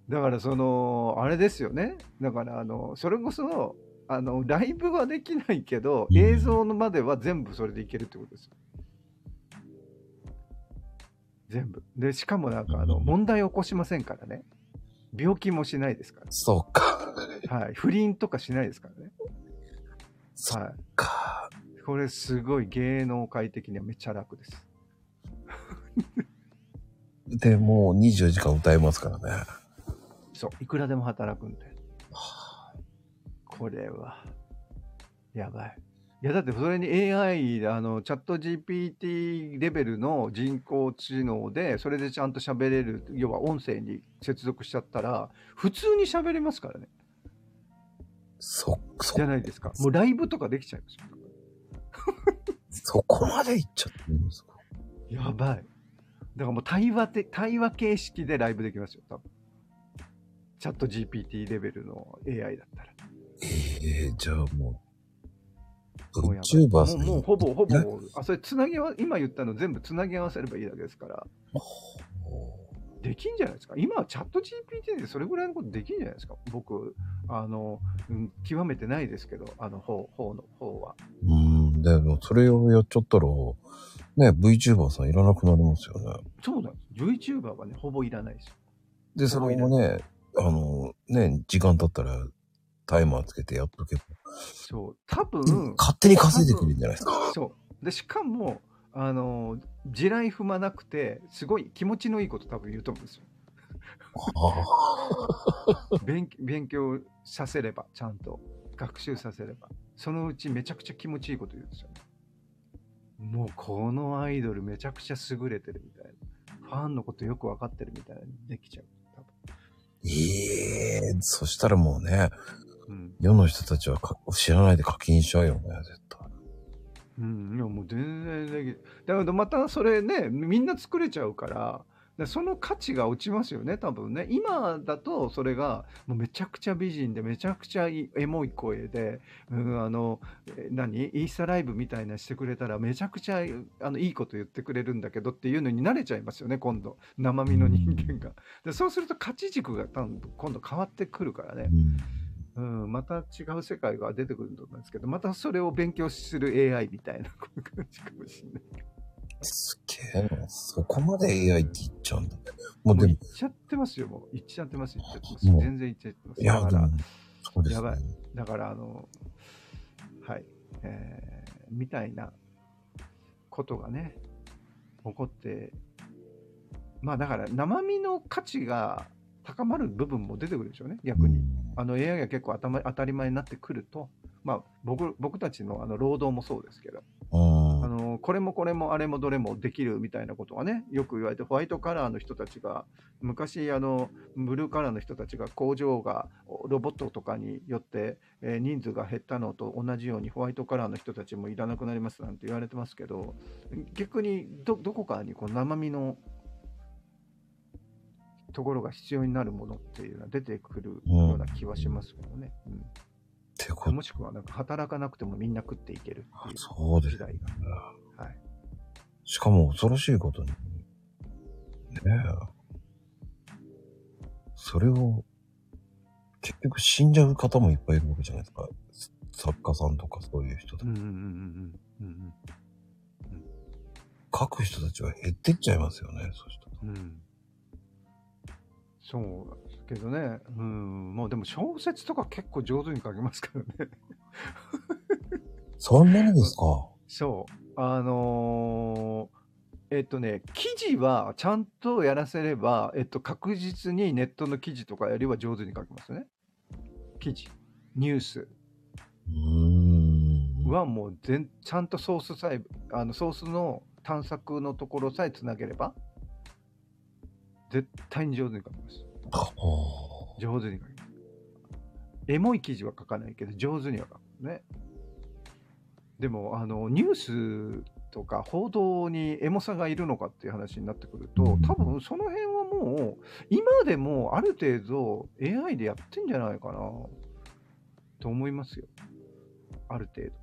だからその、あれですよね。だからあの、それこそ、あの、ライブはできないけど、うん映像のまでは全部それでいけるってことですよ。全部。で、しかもなんかあの、うん問題起こしませんからね。病気もしないですから。そうか。はい。不倫とかしないですからね。そっはか。い。これすごい芸能界的にはめっちゃ楽です。で、もう24時間歌えますからね。そう。いくらでも働くんで。これは、やばい。いや、だってそれに AI、あの、チャット GPT レベルの人工知能で、それでちゃんと喋れる、要は音声に接続しちゃったら、普通に喋れますからね。そ、そじゃ、ないですか。もうライブとかできちゃいますよ。そこまでいっちゃってるんですか？やばい。だからもう対話で、対話形式でライブできますよ、多分。チャット GPT レベルの AI だったら。ええじゃあもう、VTuber さんもうもうほぼほねぼ、あ、それつなぎ合わ、今言ったの全部つなぎ合わせればいいだけですから、できんじゃないですか？今はチャット GPT でそれぐらいのことできんじゃないですか？僕、あの、うん、極めてないですけど、あの方、方の方は。うん、でもそれをやっちゃったら、ね、VTuber さんいらなくなりますよね。そうなんです。VTuber はね、ほぼいらないですよ。で、それもね、あの、ね、時間経ったらタイマーつけてやっとけば、そう。多分、勝手に稼いでくれるんじゃないですか。そう。で、しかも、あの、地雷踏まなくて、すごい気持ちのいいこと多分言うと思うんですよ。勉勉強させれば、ちゃんと。学習させれば。そのうちめちゃくちゃ気持ちいいこと言うんですよね。もうこのアイドルめちゃくちゃ優れてるみたいな。ファンのことよくわかってるみたいなにできちゃう。多ええそしたらもうね、分うん。世の人たちはか知らないで課金しちゃうよね、絶対。うん、いやもう全然できる。だけどまたそれね、みんな作れちゃうから、でその価値が落ちますよね、多分ね。今だとそれがもうめちゃくちゃ美人で、めちゃくちゃエモい声で、うん、あの、え何？インスタライブみたいなしてくれたらめちゃくちゃあのいいこと言ってくれるんだけどっていうのに慣れちゃいますよね、今度。生身の人間が。でそうすると価値軸が多分今度変わってくるからね。うん、また違う世界が出てくると思うんですけど、またそれを勉強する AI みたいな感じかもしれない。すげえな。そこまで AI って言っちゃうんだ。もうもうでも、行っちゃってますよ、もう。行っちゃってます、行っちゃってます。全然行っちゃってます。いや、だからそうですね。やばいだから、あの、はい、えー、みたいなことがね、起こって、まあだから、生身の価値が高まる部分も出てくるでしょうね、逆に。あの AI が結構頭当たり前になってくると、まあ、僕僕たちのあの労働もそうですけど、うん。あのこれもこれもあれもどれもできるみたいなことがねよく言われてホワイトカラーの人たちが昔あのブルーカラーの人たちが工場がロボットとかによって、えー人数が減ったのと同じようにホワイトカラーの人たちもいらなくなりますなんて言われてますけど逆にどどこかにこう生身のところが必要になるものっていうのは出てくるような気はしますけどね。うんってこともしくはなんか働かなくてもみんな食っていけるっていうそうです時代が。はい。しかも恐ろしいことに。ねえ。それを、結局死んじゃう方もいっぱいいるわけじゃないですか。作家さんとかそういう人たち。うんうんうんうんうん書く人たちは減ってっちゃいますよね、そうしたら。うんうん。そうですけどね。うん。もうでも小説とか結構上手に書けますからね。そんなにですか？そう。あのーえっとね、記事はちゃんとやらせれば、えっと、確実にネットの記事とかやれば上手に書けますね。記事、ニュースうーん。はもう全ちゃんとソースさえ、あのソースの探索のところさえつなげれば、絶対に上手に書けます。は上手に書けます。エモい記事は書かないけど、上手には書くね。でも、あの、ニュースとか報道にエモさがいるのかっていう話になってくると、多分その辺はもう、今でもある程度 AI でやってんじゃないかな、と思いますよ。ある程度。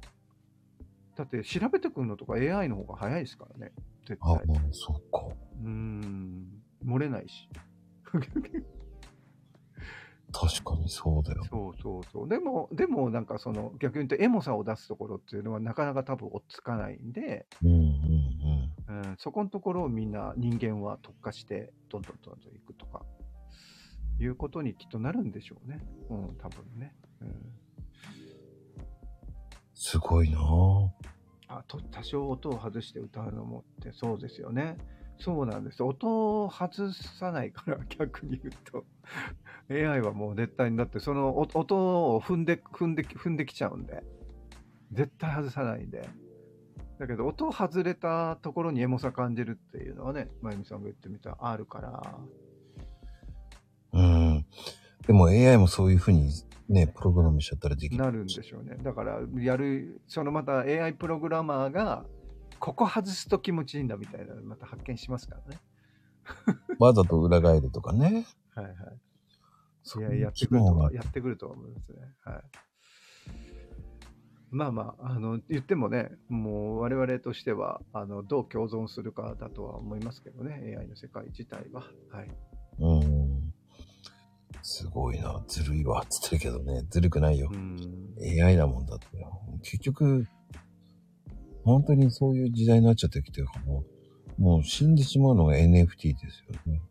だって調べてくるのとか AI の方が早いですからね。絶あ。あ対。、そっか。うーん。漏れないし。確かにそうだよ。そうそうそう。でも、でもなんかその逆に言うとエモさを出すところっていうのはなかなか多分追っつかないんで、うんうんうん、そこのところをみんな人間は特化してどんどんどんどんいくとか、いうことにきっとなるんでしょうね。うん、多分ね。うん、すごいなぁ。あと、多少音を外して歌うのもってそうですよね。そうなんです。音を外さないから 逆に言うと。AI はもう絶対にだってその音音を踏んで、踏んで、踏んできちゃうんで。絶対外さないんで。だけど音を外れたところにエモさ感じるっていうのはね、まゆみさんが言ってみたらあるから。うん。でも AI もそういうふうにね、プログラムしちゃったらできる。なるんでしょうね。だから、やる、そのまた AI プログラマーが、ここ外すと気持ちいいんだみたいなのまた発見しますからね。わざと裏返るとかね。はいはい。そういや、やってくるとは。やってくるとは思いますね。はい。まあまあ、あの、言ってもね、もう我々としては、あの、どう共存するかだとは思いますけどね、AI の世界自体は。はい。うん。すごいな。ずるいわ。つってるけどね。ずるくないよう。ん。AI だもんだって。結局、本当にそういう時代になっちゃってきてるから、もう、もう死んでしまうのが NFT ですよね。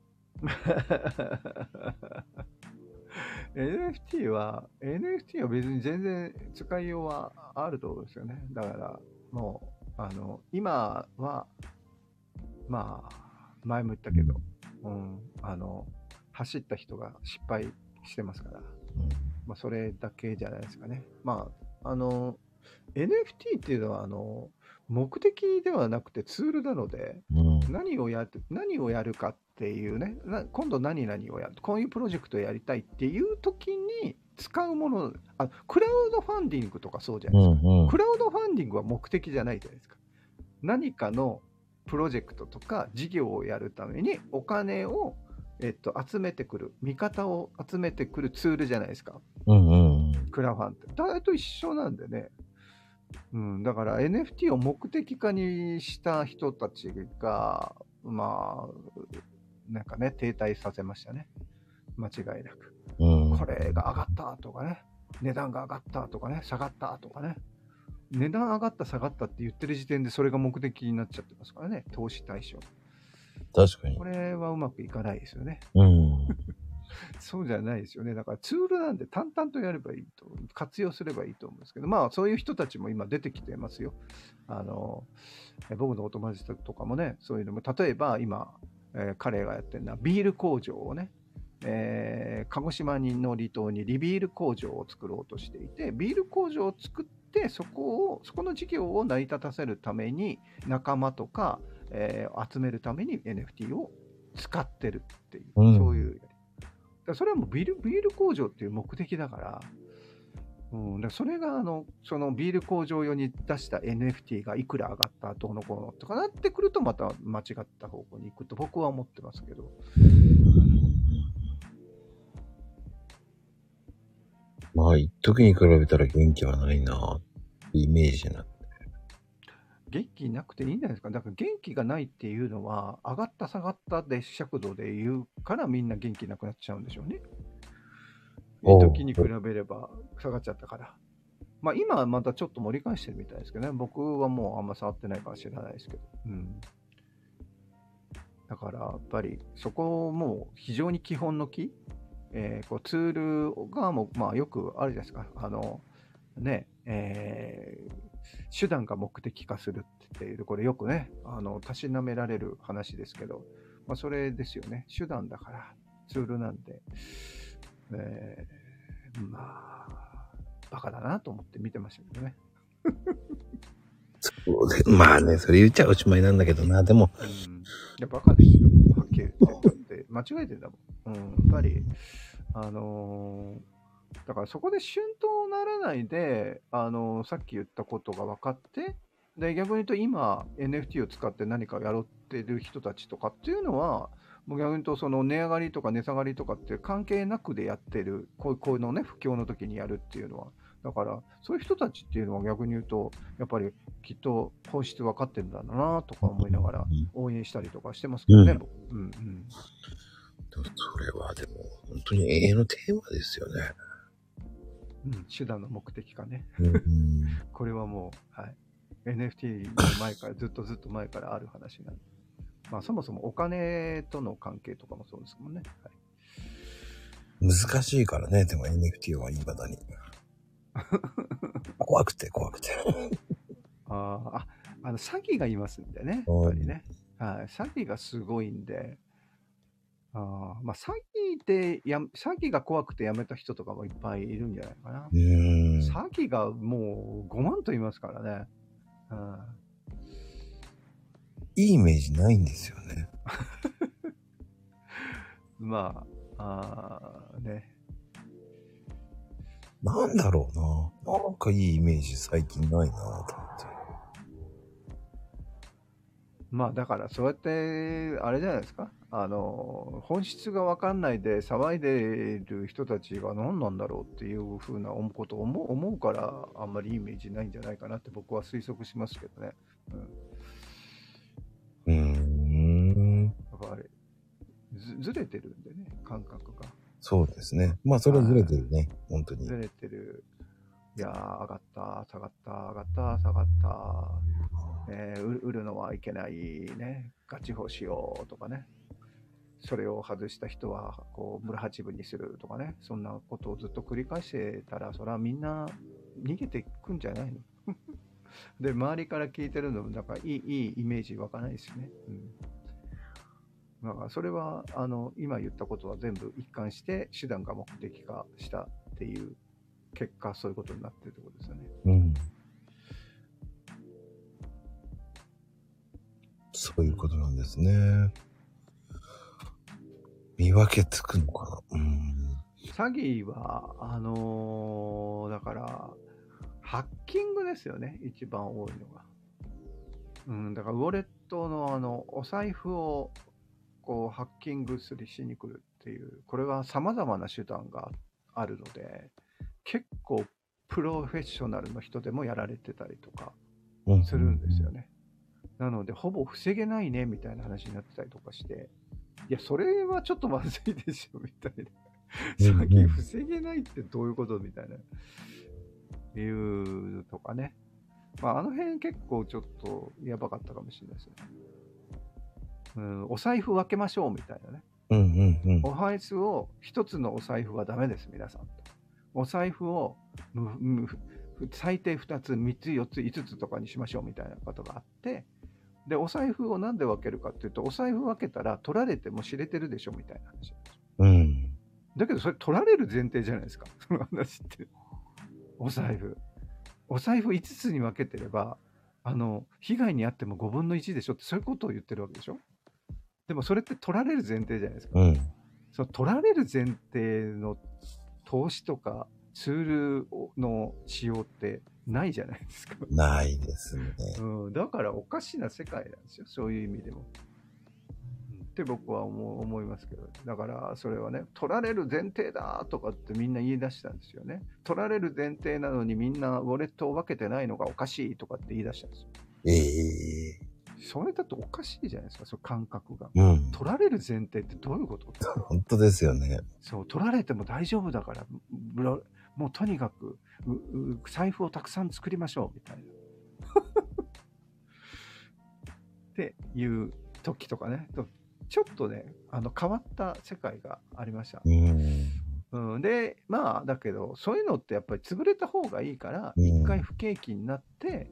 NFT は、NFT は別に全然使いようはあると思うんですよね。だから、もう、あの、今は、まあ、前も言ったけど、うん、あの、走った人が失敗してますから、まあ、それだけじゃないですかね。まあ、あの、NFT っていうのは、あの、目的ではなくてツールなので、うん。うん。何をやって、何をやるかっていうね、な今度何々をやる、こういうプロジェクトをやりたいっていう時に使うもの、あクラウドファンディングとかそうじゃうないですか。んうんク。ラウドファンディングは目的じゃないじゃないですか。何かのプロジェクトとか事業をやるためにお金を、えっと、集めてくる、味方を集めてくるツールじゃないですか。うんうんうん。クラファンって。誰と一緒なんでね。うん、だから NFT を目的化にした人たちが、まあ、なんかね、停滞させましたね。間違いなく。うん。これが上がったとかね。値段が上がったとかね、下がったとかね。値段上がった下がったって言ってる時点でそれが目的になっちゃってますからね、投資対象。確かにこ。れはうまくいかないですよね。うん。そうじゃないですよね。だからツールなんで淡々とやればいいと、活用すればいいと思うんですけど、まあそういう人たちも今出てきてますよ。あの、え僕のお友達とかもね、そういうのも、例えば今、えー彼がやってるのはビール工場をね、えー鹿児島の離島にリビール工場を作ろうとしていて、ビール工場を作って、そこを、そこの事業を成り立たせるために、仲間とか、えー集めるために NFT を使ってるっていう、うんそういうらそれはもうビールビール工場っていう目的だから、うん、だそれがあのそのビール工場用に出した NFT がいくら上がったどうのこうのとかなってくるとまた間違った方向に行くと僕は思ってますけど、まあ、一時に比べたら元気はないな。イメージになって。元気なくていいんじゃないですか？だから元気がないっていうのは上がった下がったで尺度で言うからみんな元気なくなっちゃうんでしょうね。いい時に比べれば下がっちゃったから。まあ今はまたちょっと盛り返してるみたいですけどね。僕はもうあんま触ってないから知らないですけど。うん。だからやっぱりそこも非常に基本の木、えーこうツールがも、まあ、よくあるじゃないですか。あのね、えー手段が目的化するっていう、これよくね、あの、たしなめられる話ですけど、まあそれですよね。手段だから、ツールなんで、えーまあ、バカだなと思って見てましたけどね。そうでまあね、それ言っちゃおしまいなんだけどな。でも、うん。いや、バカですよ。はっきり言って。だって、間違えてんだもん。うん。やっぱり、あのーだからそこで春闘ならないで、あのーさっき言ったことが分かって、で、逆に言うと今 NFT を使って何かやろうってる人たちとかっていうのは、もう逆に言うとその値上がりとか値下がりとかって関係なくでやってる、こうこういうのをね、不況の時にやるっていうのは、だからそういう人たちっていうのは逆に言うと、やっぱりきっと本質分かってるんだなとか思いながら応援したりとかしてますけどね、うん僕うんうん。それはでも、本当に永遠のテーマですよね。うん、手段の目的かね。うん。これはもう、はい。NFT の前から、ずっとずっと前からある話なんで。まあそもそもお金との関係とかもそうですもんね。はい、難しいからね、でも NFT は未だに。怖くて怖くて。あーあ、あの、詐欺がいますんでね。やっぱりね。はい。詐欺がすごいんで。あーまあ、詐欺でや、詐欺が怖くてやめた人とかもいっぱいいるんじゃないかな。詐欺がもう5万と言いますからね。うんいいイメージないんですよね。まあ、あーね。なんだろうな。なんかいいイメージ最近ないなと思って。まあだからそうやって、あれじゃないですか。あの、本質がわかんないで騒いでる人たちが何なんだろうっていうふうなことを思うから、あんまりイメージないんじゃないかなって僕は推測しますけどね。うん。うーん。やっぱりずずれてるんでね、感覚が。そうですね。まあそれはずれてるね。本当に。ずれてる。いやー、上がった、下がった、上がった、下がった。えー売るのはいけないね。ガチ法しようとかね。それを外した人は、こう、村八分にするとかね。そんなことをずっと繰り返してたら、それはみんな逃げていくんじゃないの？で、周りから聞いてるのも、なんかいい、いいイメージ湧かないですよね。うん。だから、それは、あの、今言ったことは全部一貫して、手段が目的化したっていう結果、そういうことになってるってことですよね。うん。そういうことなんですね。見分けつくのかな？うん。詐欺は、あのーだから、ハッキングですよね、一番多いのが。うん、だから、ウォレットの、あの、お財布を、こう、ハッキングするしに来るっていう、これは様々な手段があるので、結構、プロフェッショナルの人でもやられてたりとかうんするんですよね。なので、ほぼ防げないね、みたいな話になってたりとかして、いや、それはちょっとまずいでしょ、みたいな。うん詐欺防げないってどういうこと？みたいな。いうとかね。まあ、あの辺結構ちょっとやばかったかもしれないですね。うん、お財布分けましょうみたいなね。うんうんうん。お財布を、一つのお財布はダメです、皆さんと。お財布をむむ最低2つ、3つ、4つ、5つとかにしましょうみたいなことがあって、で、お財布をなんで分けるかっていうと、お財布分けたら取られても知れてるでしょみたいな話なんですよ。うん。だけどそれ取られる前提じゃないですか、その話って。お財布。お財布5つに分けてれば、あの、被害に遭っても5分の1でしょって、そういうことを言ってるわけでしょでもそれって取られる前提じゃないですか。うん。その取られる前提の投資とかツールの使用ってないじゃないですか。ないですね。うん、だからおかしな世界なんですよ、そういう意味でも。うんって僕は思う思いますけど、だからそれはね、取られる前提だとかってみんな言い出したんですよね。取られる前提なのにみんなウォレットを分けてないのがおかしいとかって言い出したんですよ。ええそれだとおかしいじゃないですか、その感覚が。うん。取られる前提ってどういうこと？本当ですよね。そう、取られても大丈夫だから、ブロもうとにかく財布をたくさん作りましょう、みたいな。っていう時とかね、とちょっとね、あの変わった世界がありました。うん。うん、で、まあ、だけど、そういうのってやっぱり潰れた方がいいから、うん一回不景気になって、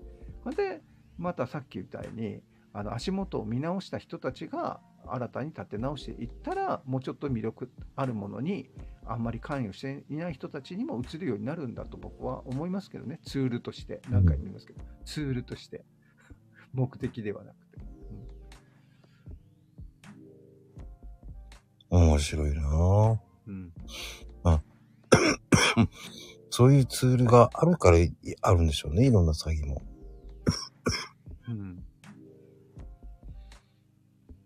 で、またさっき言ったように、あの足元を見直した人たちが新たに立て直していったら、もうちょっと魅力あるものにあんまり関与していない人たちにも移るようになるんだと僕は思いますけどね、ツールとして、何回も言いますけど、ツールとして、目的ではなくて。面白いな。ぁうん、そういうツールがあるからいあるんでしょうね。いろんな詐欺も。うん。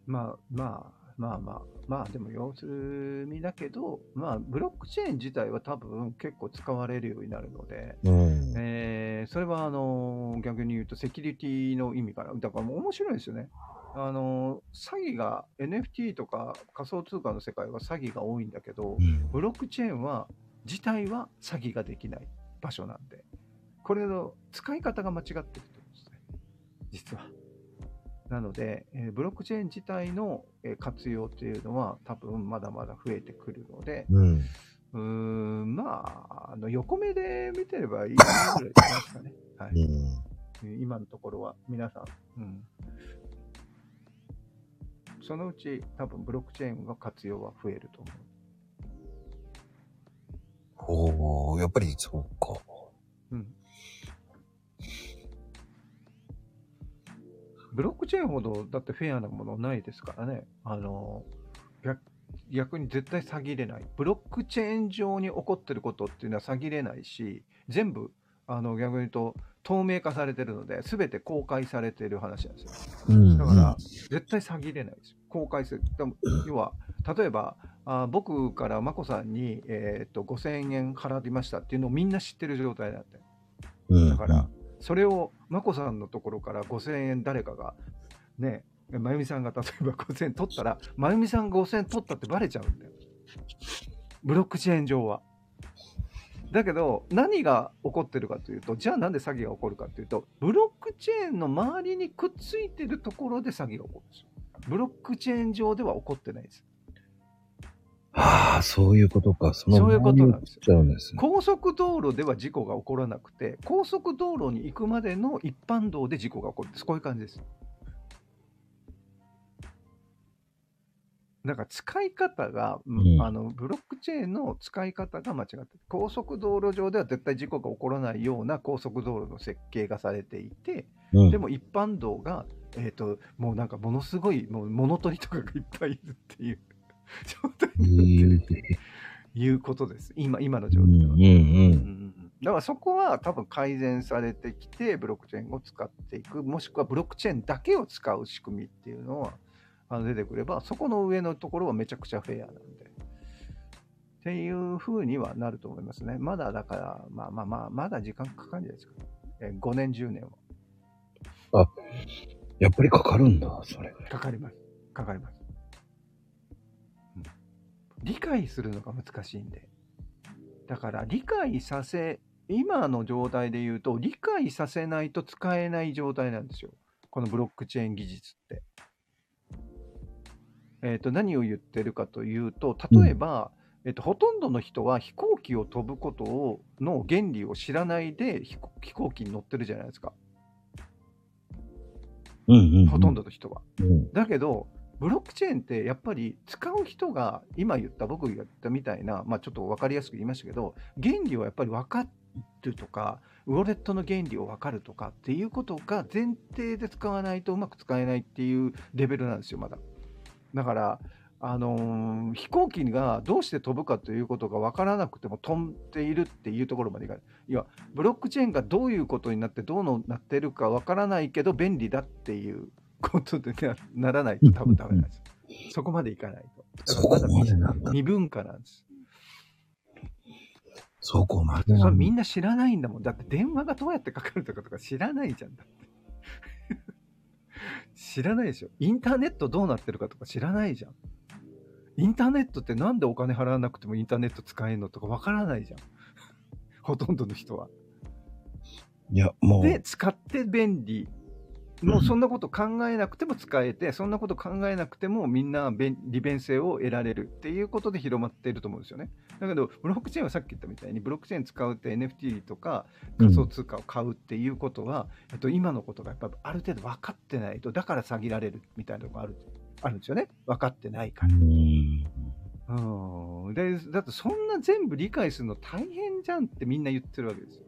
まあまあまあまあまあでも要するにだけどまあブロックチェーン自体は多分結構使われるようになるので、うん。えーそれはあの逆に言うとセキュリティの意味からだからもう面白いですよねあの詐欺が NFT とか仮想通貨の世界は詐欺が多いんだけどうんブロックチェーンは自体は詐欺ができない場所なんで、これの使い方が間違ってると思うんですね、実は。なので、えーブロックチェーン自体のえー活用っていうのは多分まだまだ増えてくるので、うん。ん、まあ、あの横目で見てればいいぐらいですかね。はい。うん。今のところは皆さん、うん。そのうち多分ブロックチェーンの活用は増えると思う。おー、やっぱりそうか。うん。ブロックチェーンほどだってフェアなものないですからね。あの、逆逆に絶対詐欺れない。ブロックチェーン上に起こってることっていうのは詐欺れないし、全部、あの逆に言うと透明化されてるので、全て公開されてる話なんですよ。うんだから、絶対詐欺れないですよ。公開する。でも要は、例えば、あ僕から眞子さんに、えーっと5000円払いましたっていうのをみんな知ってる状態なんで。うん、だから、それを眞子さんのところから5000円誰かが、ね、まゆみさんが例えば5000円取ったら、まゆみさんが5000円取ったってバレちゃうんだよ。ブロックチェーン上は。だけど、何が起こってるかというと、じゃあなんで詐欺が起こるかというと、ブロックチェーンの周りにくっついてるところで詐欺が起こるんですよ。ブロックチェーン上では起こってないです。ああ、そういうことか。そのそういうことなんですよですね。高速道路では事故が起こらなくて、高速道路に行くまでの一般道で事故が起こるんです。こういう感じです。なんか使い方が、うんうんあのブロックチェーンの使い方が間違ってる高速道路上では絶対事故が起こらないような高速道路の設計がされていて、うんでも一般道が、えー、ともうなんかものすごいもう物取りとかがいっぱいいるっていう状態へになってるえっていうことです。今今の状うん態は。うんう。うんんうんだからそこは多分改善されてきて、ブロックチェーンを使っていく、もしくはブロックチェーンだけを使う仕組みっていうのはあの出てくれば、そこの上のところはめちゃくちゃフェアなんで。っていう風にはなると思いますね。まだだから、まあまあまあ、まだ時間かかるんじゃないですか。え5年、10年はやっぱりかかるんだ、それ。かかります。かかります。うん理解するのが難しいんで。だから理解させ、今の状態で言うと、理解させないと使えない状態なんですよ。このブロックチェーン技術って。えっ、と、何を言ってるかというと、例えば、えっと、ほとんどの人は飛行機を飛ぶことをの原理を知らないで飛行飛行機に乗ってるじゃないですか。うんうんうん。ほとんどの人は。うん。だけど、ブロックチェーンってやっぱり使う人が今言った僕が言ったみたいな、まあ、ちょっと分かりやすく言いましたけど原理をやっぱり分かるとかウォレットの原理を分かるとかっていうことが前提で使わないとうまく使えないっていうレベルなんですよまだ。だからあのー飛行機がどうして飛ぶかということが分からなくても飛んでいるっていうところまでいかない。いや、ブロックチェーンがどういうことになってどうなってるか分からないけど便利だっていうことでなならないと多分ダメなんですよ。そこまでいかないと。そこまでなんだ。未文化なんです。そこまでみんな知らないんだもん。だって電話がどうやってかかるとかとか知らないじゃん。だって 知らないでしょ。インターネットどうなってるかとか知らないじゃん。インターネットってなんでお金払わなくてもインターネット使えるのとかわからないじゃん。ほとんどの人は。いや、もう、で、使って便利。もうそんなこと考えなくても使えて、そんなこと考えなくてもみんな便利便性を得られるっていうことで広まっていると思うんですよね。だけど、ブロックチェーンはさっき言ったみたいに、ブロックチェーン使うって NFT とか仮想通貨を買うっていうことは、えっと、今のことがやっぱある程度分かってないと、だから詐欺られるみたいなとこあるあるんですよね。分かってないかうら。ん。うん。で、だってそんな全部理解するの大変じゃんってみんな言ってるわけですよ。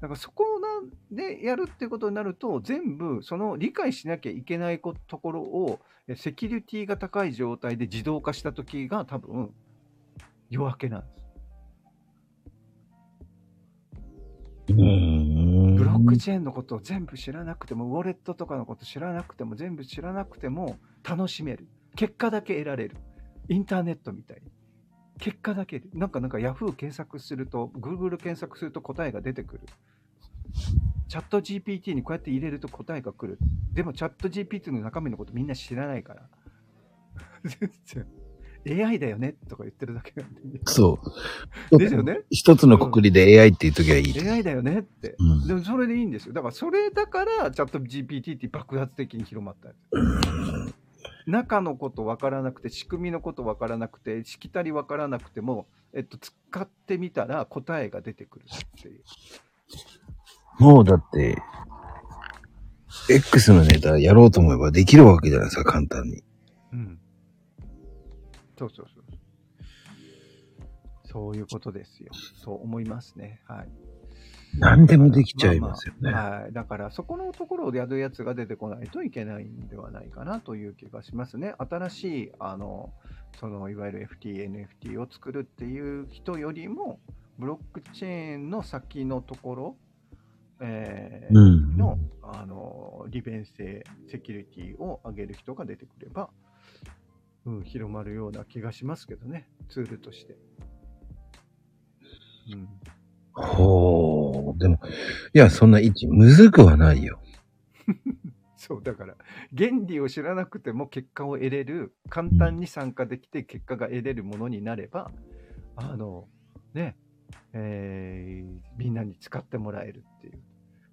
だからそこなんでやるっていうことになると、全部その理解しなきゃいけないこところを、えセキュリティが高い状態で自動化した時が多分夜明けなんです。うん。ブロックチェーンのことを全部知らなくても、ウォレットとかのこと知らなくても、全部知らなくても楽しめる。結果だけ得られる。インターネットみたいに。結果だけで。なんかなんか Yahoo 検索すると、Google 検索すると答えが出てくる。チャット GPT にこうやって入れると答えが来る。でもチャット GPT の中身のことみんな知らないから。全然 AI だよねとか言ってるだけなんで。そう。ですよね。一つのくくりで AI って言うときはいい。AI だよねって。うんでもそれでいいんですよ。だからそれだからチャット GPT って爆発的に広まったんです。中のこと分からなくて、仕組みのこと分からなくて、しきたり分からなくても、えっと、使ってみたら答えが出てくるっていう。もうだって、X のネタやろうと思えばできるわけじゃないですか、簡単に。うん。そうそうそう。そういうことですよ。と思いますね。はい。何でもできちゃいますよね。まあまあはい。だから、そこのところをやるやつが出てこないといけないんではないかなという気がしますね。新しい、あの、その、いわゆる FT、NFT を作るっていう人よりも、ブロックチェーンの先のところ、えーうんの、あの、利便性、セキュリティを上げる人が出てくれば、うん、広まるような気がしますけどね、ツールとして。うん。ほう。でも、いや、そんな位置、むずくはないよ。そう、だから、原理を知らなくても結果を得れる、簡単に参加できて結果が得れるものになれば、あの、ね、えーみんなに使ってもらえるっていう。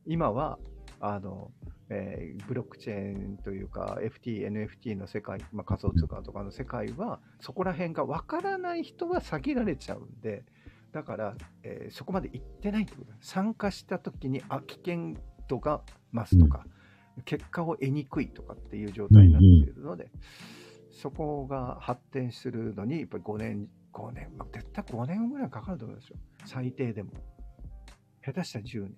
今は、あの、えーブロックチェーンというか、FT、NFT の世界、まあ、仮想通貨とかの世界は、そこら辺がわからない人は詐欺られちゃうんで、だから、えーそこまで行ってないってこと参加した時に、あ、危険度が増すとか、結果を得にくいとかっていう状態になっているので、そこが発展するのに、やっぱり5年、5年、まあ、絶対5年ぐらいかかると思うんですよ。最低でも。下手したら10年。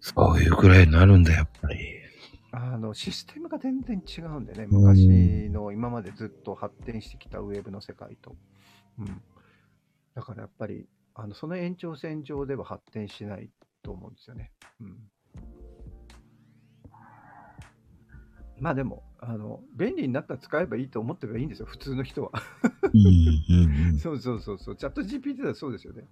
そういうくらいになるんだ、やっぱり。あの、システムが全然違うんでね、うん昔の今までずっと発展してきたウェブの世界と。うん。だからやっぱり、あの、その延長線上では発展しないと思うんですよね。うん。まあでも、あの、便利になったら使えばいいと思ってればいいんですよ、普通の人は。そうそうそうそう。チャット GPT だそうですよね。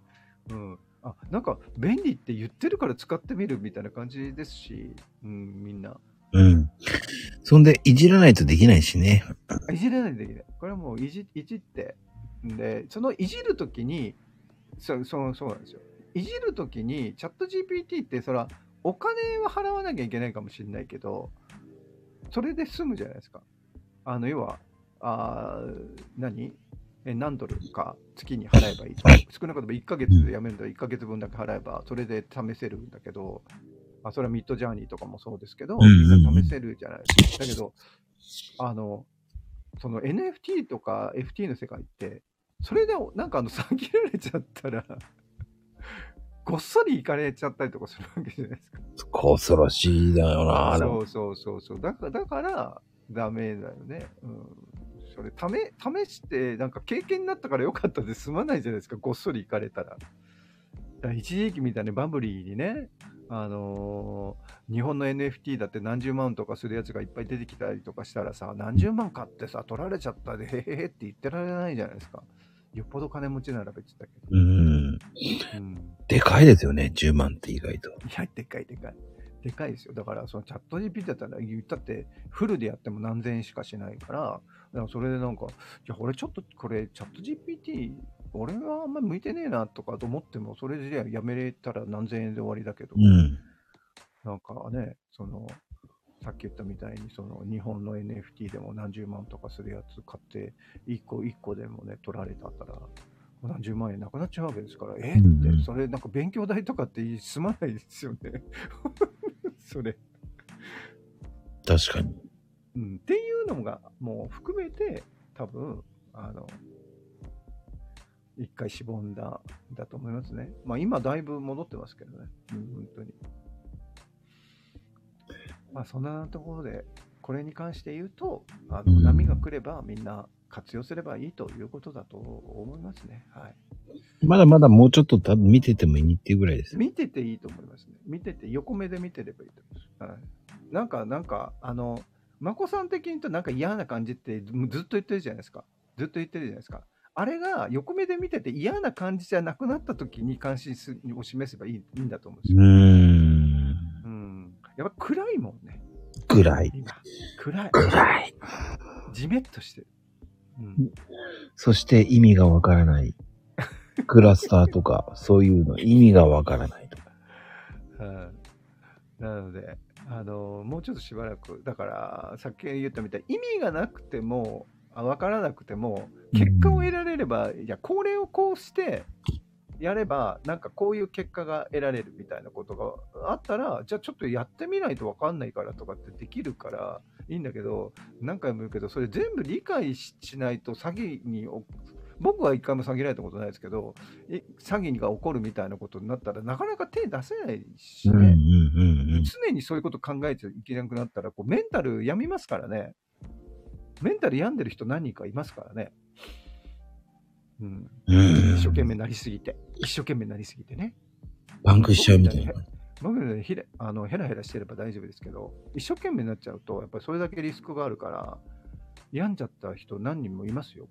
うん。あ、なんか便利って言ってるから使ってみるみたいな感じですし、うん、みんな。うん。うん。そんで、いじらないとできないしね。いじれないとできない。これはもういじいじって、で、そのいじるときに、そうそうそうなんですよ。いじるときに、チャット GPT って、そら、お金は払わなきゃいけないかもしれないけど、それで済むじゃないですか。あの、要は、あー何？え何ドルか月に払えばいいと。少なくとも1ヶ月でやめるんだ1ヶ月分だけ払えば、それで試せるんだけど、あそれはミッドジャーニーとかもそうですけど、試せるじゃないですか。だけど、あの、その NFT とか FT の世界って、それでなんかあの 詐欺られちゃったら、ごっそり行かれちゃったりとかするわけじゃないですか。恐ろしいだよな。そうそうそうそう。だから、だからダメだよね。うん。それ、試、試して、なんか経験になったからよかったで済まないじゃないですか。ごっそり行かれたら。ら一時期みたいにバブリーにね、あのー日本の NFT だって何十万とかするやつがいっぱい出てきたりとかしたらさ、何十万買ってさ、取られちゃったで、へへへって言ってられないじゃないですか。よっぽど金持ちなら別だけど。うん。うん。でかいですよね、10万って意外と。いや、でかいでかい。でかいですよ。だから、そのチャット GPT だったら、言ったって、フルでやっても何千円しかしないから、だからそれでなんか、いや、俺ちょっとこれ、チャット GPT、俺はあんまり向いてねえなとかと思っても、それでやめれたら何千円で終わりだけど、うん。なんかね、その、さっき言ったみたいに、その日本の NFT でも何十万とかするやつ買って、一個一個でもね、取られたったら、何十万円なくなっちゃうわけですから、え？って、それなんか勉強代とかって済まないですよね。それ、確かに。うん。っていうのがもう含めて、多分、あの、一回しぼんだ、だと思いますね。まあ今だいぶ戻ってますけどね。うん、本当に。まあそんなところで、これに関して言うと、あのうん波が来ればみんな活用すればいいということだと思いますね。はい。まだまだもうちょっと多分見ててもいいっていうぐらいです。見てていいと思いますね。見てて、横目で見てればいいと思います。はい、なんか、なんか、あの、まこさん的に言うとなんか嫌な感じってずずっと言ってるじゃないですか。ずっと言ってるじゃないですか。あれが横目で見てて嫌な感じじゃなくなった時に関心すを示せばいいいいんだと思うんですよ。やっぱ暗いもんね。ぐらい。今。暗い。ぐらい。じめっとしてる。うん。そして意味がわからない。クラスターとか、そういうの意味がわからないとか。はいなので、あのもうちょっとしばらく、だから、さっき言ったみたいに、意味がなくても、あ分からなくても、結果を得られれば、いや、これをこうして、やれば、なんかこういう結果が得られるみたいなことがあったら、じゃあちょっとやってみないと分かんないからとかってできるからいいんだけど、何回も言うけど、それ全部理解ししないと詐欺にお、僕は一回も詐欺られたことないですけど、い詐欺が起こるみたいなことになったらなかなか手出せないしね。常にそういうこと考えちゃいけなくなったらこうメンタル病みますからね。メンタル病んでる人何人かいますからね。うん、うん一生懸命なりすぎて、一生懸命なりすぎてね。パンクしちゃうみたいな。僕ねひれあのヘラヘラしてれば大丈夫ですけど、一生懸命になっちゃうと、やっぱりそれだけリスクがあるから、病んじゃった人何人もいますよ。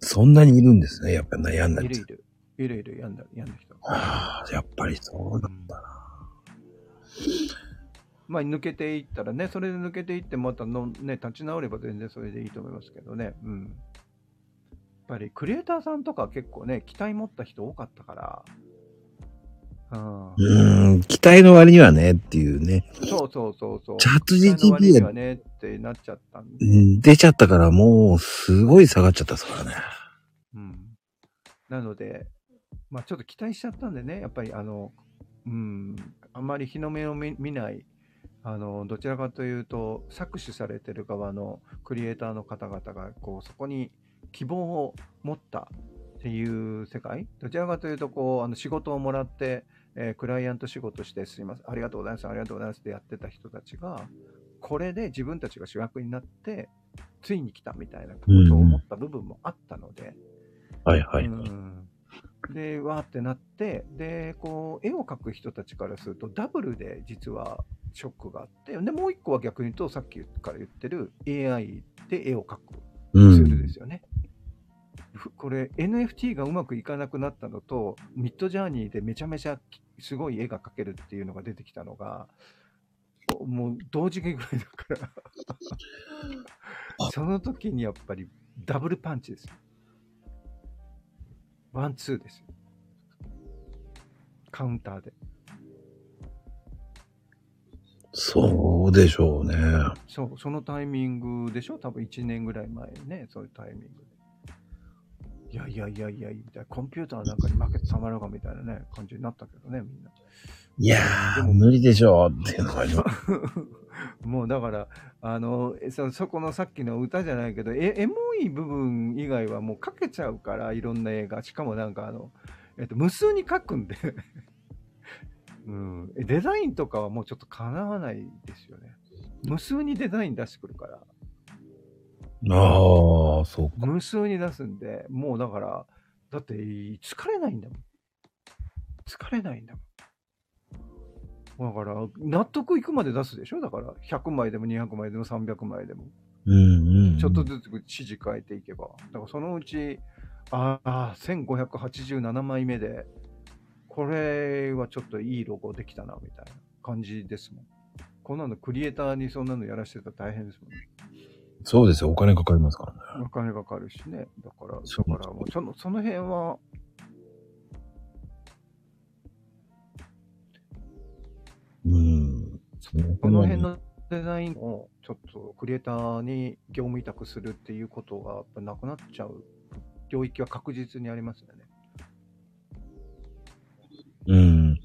そんなにいるんですね、やっぱ悩んだりいるい。る。いるいる、病んだ病んだ人。はあ、やっぱりそうなんだな。まあ、抜けていったらね、それで抜けていって、またの、ね、立ち直れば全然それでいいと思いますけどね。うん。やっぱり、クリエイターさんとか結構ね、期待持った人多かったから。うん。うーん、期待の割にはねっていうね。そうそうそうそう。チャット期待の割 GTP がにはねってなっちゃったん出ちゃったからもうすごい下がっちゃったですからね。うん。なので、まあちょっと期待しちゃったんでね、やっぱりあの、うん、あんまり日の目を見見ない、あの、どちらかというと、搾取されてる側のクリエイターの方々が、こう、そこに希望を持ったっていう世界、どちらかというと、こう、あの仕事をもらって、えークライアント仕事して、すいません、ありがとうございます、ありがとうございますってやってた人たちが、これで自分たちが主役になって、ついに来たみたいなことを思った部分もあったので、はいはい。うんで、わーってなって、で、こう、絵を描く人たちからすると、ダブルで実はショックがあって、で、もう一個は逆に言うと、さっきから言ってる AI で絵を描くうツールでん。すよね。ふこれ、NFT がうまくいかなくなったのと、 Midjourney でめちゃめちゃすごい絵が描けるっていうのが出てきたのが、ともう同時期ぐらいだから。その時にやっぱりダブルパンチですよ。ワン、ツーですよ。カウンターで。そうでしょうね。そう、そのタイミングでしょ？多分1年ぐらい前ね、そういうタイミングで。いやいやいやいや、みたいなコンピューターなんかに負けてたまるかみたいなね、感じになったけどね、みんな。いやー、無理でしょうっていうのがあります。もうだから、あの、えそそこのさっきの歌じゃないけど、え、エモい部分以外はもう書けちゃうから、いろんな映画。しかもなんかあの、えっと、無数に書くんで、うん、えデザインとかはもうちょっとかなわないですよね。無数にデザイン出してくるから。ああ、そうか。無数に出すんで、もうだから、だって疲れないんだもん。疲れないんだもん。だから、納得いくまで出すでしょ？だから、100枚でも200枚でも300枚でも。うんうん。ちょっとずつ指示変えていけば。だからそのうち、ああ、1587枚目で、これはちょっといいロゴできたな、みたいな感じですもん。こんなのクリエイターにそんなのやらせてたら大変ですもんね。そうですよ。お金かかりますからね。お金かかるしね。だから、そうだからもうその、その辺は、うん。そのこの辺のデザインをちょっとクリエイターに業務委託するっていうことがやっぱなくなっちゃう領域は確実にありますよね。うん。うん。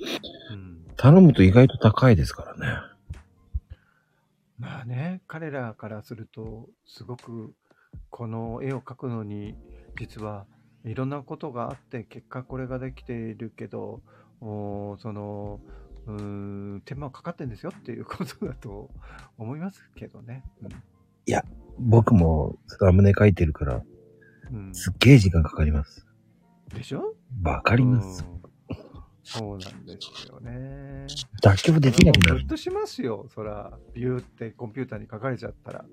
頼むと意外と高いですからね。まあね、彼らからすると、すごくこの絵を描くのに、実はいろんなことがあって、結果これができているけど、おーその、うーん、手間かかってんですよっていうことだと思いますけどね。僕もサムネ書いてるから、うん。うん、すっげえ時間かかります。でしょ？わかります。うんそうなんですよね。妥協できなくなるもうムッ。としますよ、そら。ビューってコンピューターに書かれちゃったら。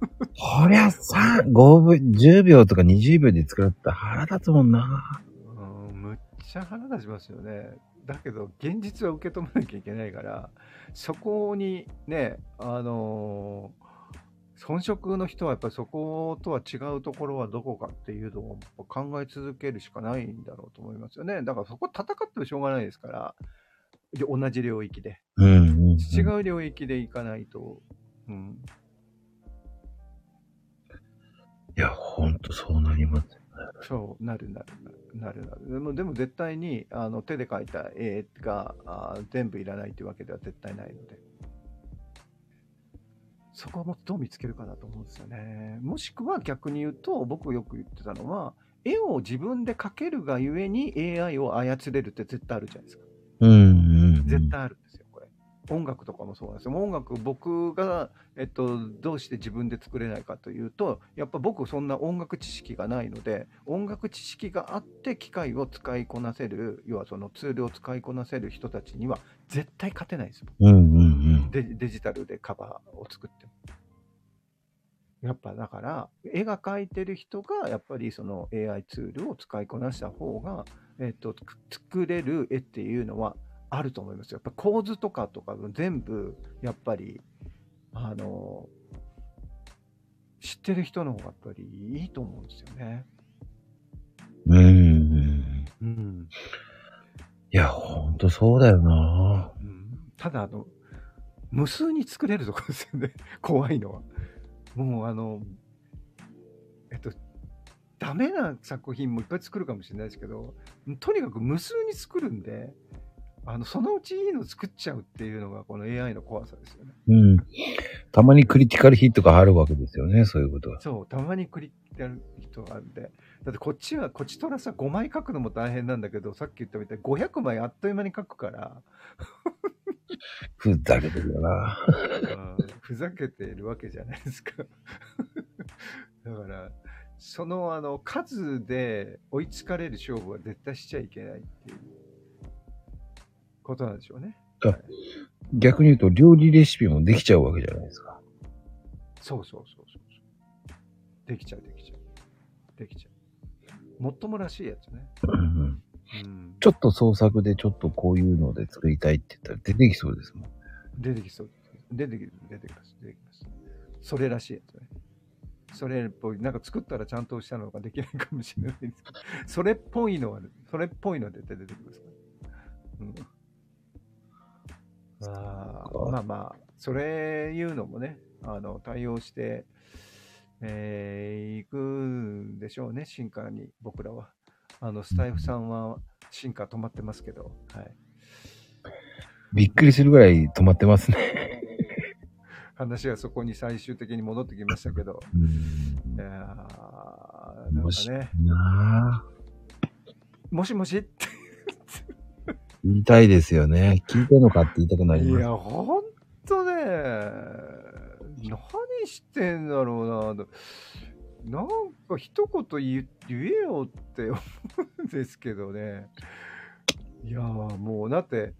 こりゃさ、5分、10秒とか20秒で作られたら腹立つもんな。うん、むっちゃ腹立ちますよね。だけど、現実は受け止めなきゃいけないから、そこにね、あのー本職の人はやっぱりそことは違うところはどこかっていうのを考え続けるしかないんだろうと思いますよね。だからそこ戦ってもしょうがないですから、で同じ領域で。うん、うん。違う領域で行かないと、うん、いや、ほんとそうなります。そうなるなるなるなるでもでも絶対にあの手で描いた絵が全部いらないというわけでは絶対ないのでそこをもっとどう見つけるかだと思うんですよねもしくは逆に言うと僕よく言ってたのは絵を自分で描けるがゆえに AI を操れるって絶対あるじゃないですかうん、うん。絶対あるんですよ、これ。音楽とかもそうなんですよ。音楽、僕が、えっと、どうして自分で作れないかというと、やっぱ僕、そんな音楽知識がないので、音楽知識があって、機械を使いこなせる、要はそのツールを使いこなせる人たちには、絶対勝てないですよ。うん、うん、うん。デデジタルでカバーを作っても。やっぱだから、絵が描いてる人が、やっぱりその AI ツールを使いこなした方が、えっと、作れる絵っていうのはあると思いますよ。やっぱ構図とかとか全部、やっぱり、あの、知ってる人の方がやっぱりいいと思うんですよね。うん、うん。うん。いや、ほんとそうだよな。うんただ、あの、無数に作れるところですよね。怖いのは。もう、あの、えっと、ダメな作品もいっぱい作るかもしれないですけど、とにかく無数に作るんで、あの、そのうちいいの作っちゃうっていうのが、この AI の怖さですよね。うん。たまにクリティカルヒットがあるわけですよね、そういうことは。そう、たまにクリってやる人があるんで。だってこっちは、こっちとらさ、5枚書くのも大変なんだけど、さっき言ったみたいに500枚あっという間に書くから、ふざけてるよな。うんふざけてるわけじゃないですか。だから、そのあの数で追いつかれる勝負は絶対しちゃいけないっていうことなんでしょうね。逆に言うと、料理レシピもできちゃうわけじゃないですか。そうそうそうそうそう。できちゃう、できちゃう。できちゃう。もっともらしいやつね。うんうん。ちょっと創作でちょっとこういうので作りたいって言ったら出てきそうですもん。出てきそう。出てき出てきます。出てきます。それらしいやつね。それっぽい、なんか作ったらちゃんとしたのができないかもしれないですけど、それっぽいのは、それっぽいので出てきますから。うん。あーまあまあ、それいうのもね、あの、対応して、えー、行くんでしょうね、進化に、僕らは。あの、スタイフさんは進化止まってますけど、はい。びっくりするぐらい止まってますね。話はそこに最終的に戻ってきましたけど、うんいやーなんもしかね、もしもし？って、言いたいですよね。聞いてんのかって言いたくなります。いや、ほんとね、何してんだろうなと、なんか一言言言えよって思うんですけどね。いやーもうだって、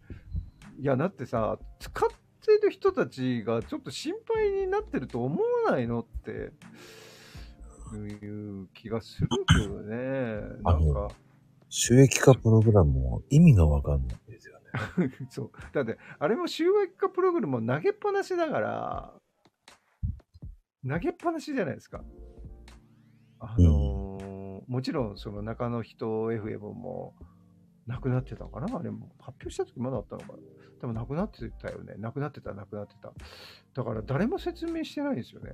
いやだってさ、使ってる人たちがちょっと心配になってると思わないのっていう気がするけどね。なんか。収益化プログラムも意味がわかんないんですよね。そう。だって、あれも収益化プログラムも投げっぱなしだから、投げっぱなしじゃないですか。あのーもちろん、その中の人 FM も、なくなってたかな？あれも。発表した時まだあったのかな？でもなくなってたよね。なくなってた、なくなってた。だから誰も説明してないんですよね。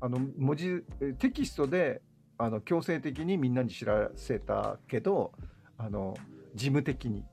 あの、文字、えテキストで、あの、強制的にみんなに知らせたけど、あの、事務的に。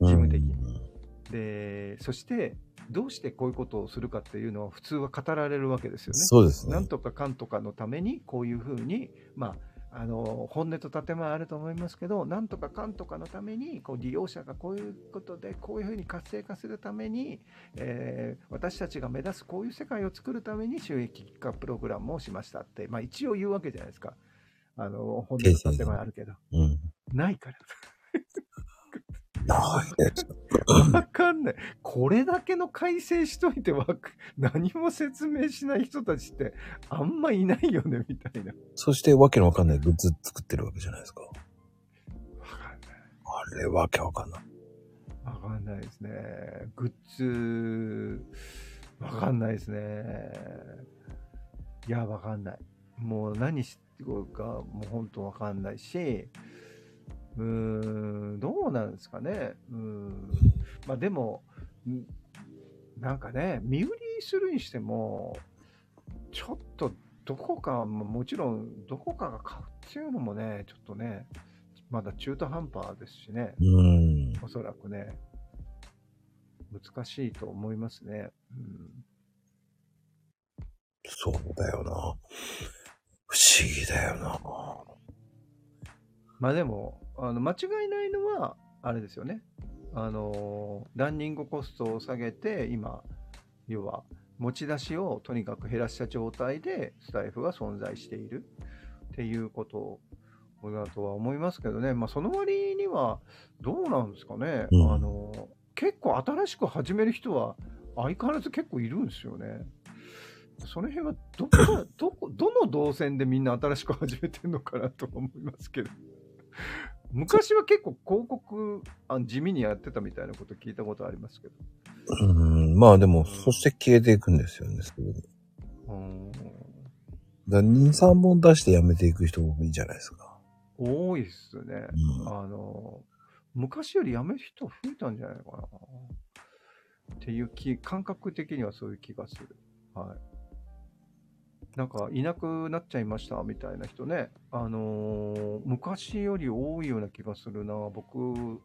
事務的にで、そして、どうしてこういうことをするかっていうのは普通は語られるわけですよね。そうですねなんとかかんとかのために、こういうふうに、まあ、あの本音と建前あると思いますけど、なんとかかんとかのために、こう利用者がこういうことで、こういうふうに活性化するために、えー私たちが目指すこういう世界を作るために収益化プログラムをしましたって、まあ、一応言うわけじゃないですか。あの本音と建前あるけど。うん。ないから。わかんない。これだけの改正しといてわか何も説明しない人たちってあんまいないよね、みたいな。そしてわけのわかんないグッズ作ってるわけじゃないですか。わかんない。あれわけわかんない。わかんないですね。グッズ、わかんないですね。いや、わかんない。もう何してるか、もう本当わかんないし、うーん、どうなんですかね。うーん。まあでも、んなんかね、身売りするにしても、ちょっとどこか、ももちろんどこかが買うっていうのもね、ちょっとね、まだ中途半端ですしね。うん。おそらくね、難しいと思いますね。うん、そうだよな。不思議だよな。まあでも、あの間違いないのは、あれですよね。あのー、ランニングコストを下げて、今、要は、持ち出しをとにかく減らした状態で、スタイフが存在しているっていうことだとは思いますけどね。まあその割には、どうなんですかね。うんあのー、結構新しく始める人は、相変わらず結構いるんですよね。その辺はどこ、どこ、どの動線でみんな新しく始めてるのかなと思いますけど。昔は結構広告あ地味にやってたみたいなこと聞いたことありますけど。うん。まあでも、そして消えていくんですよね、すぐに。うーんだから2、3本出してやめていく人もいいじゃないですか。多いっすね。うん。あの、昔より辞める人増えたんじゃないのかな。っていう気、感覚的にはそういう気がする。はい。なんか、いなくなっちゃいましたみたいな人ね。あのー昔より多いような気がするな。僕も、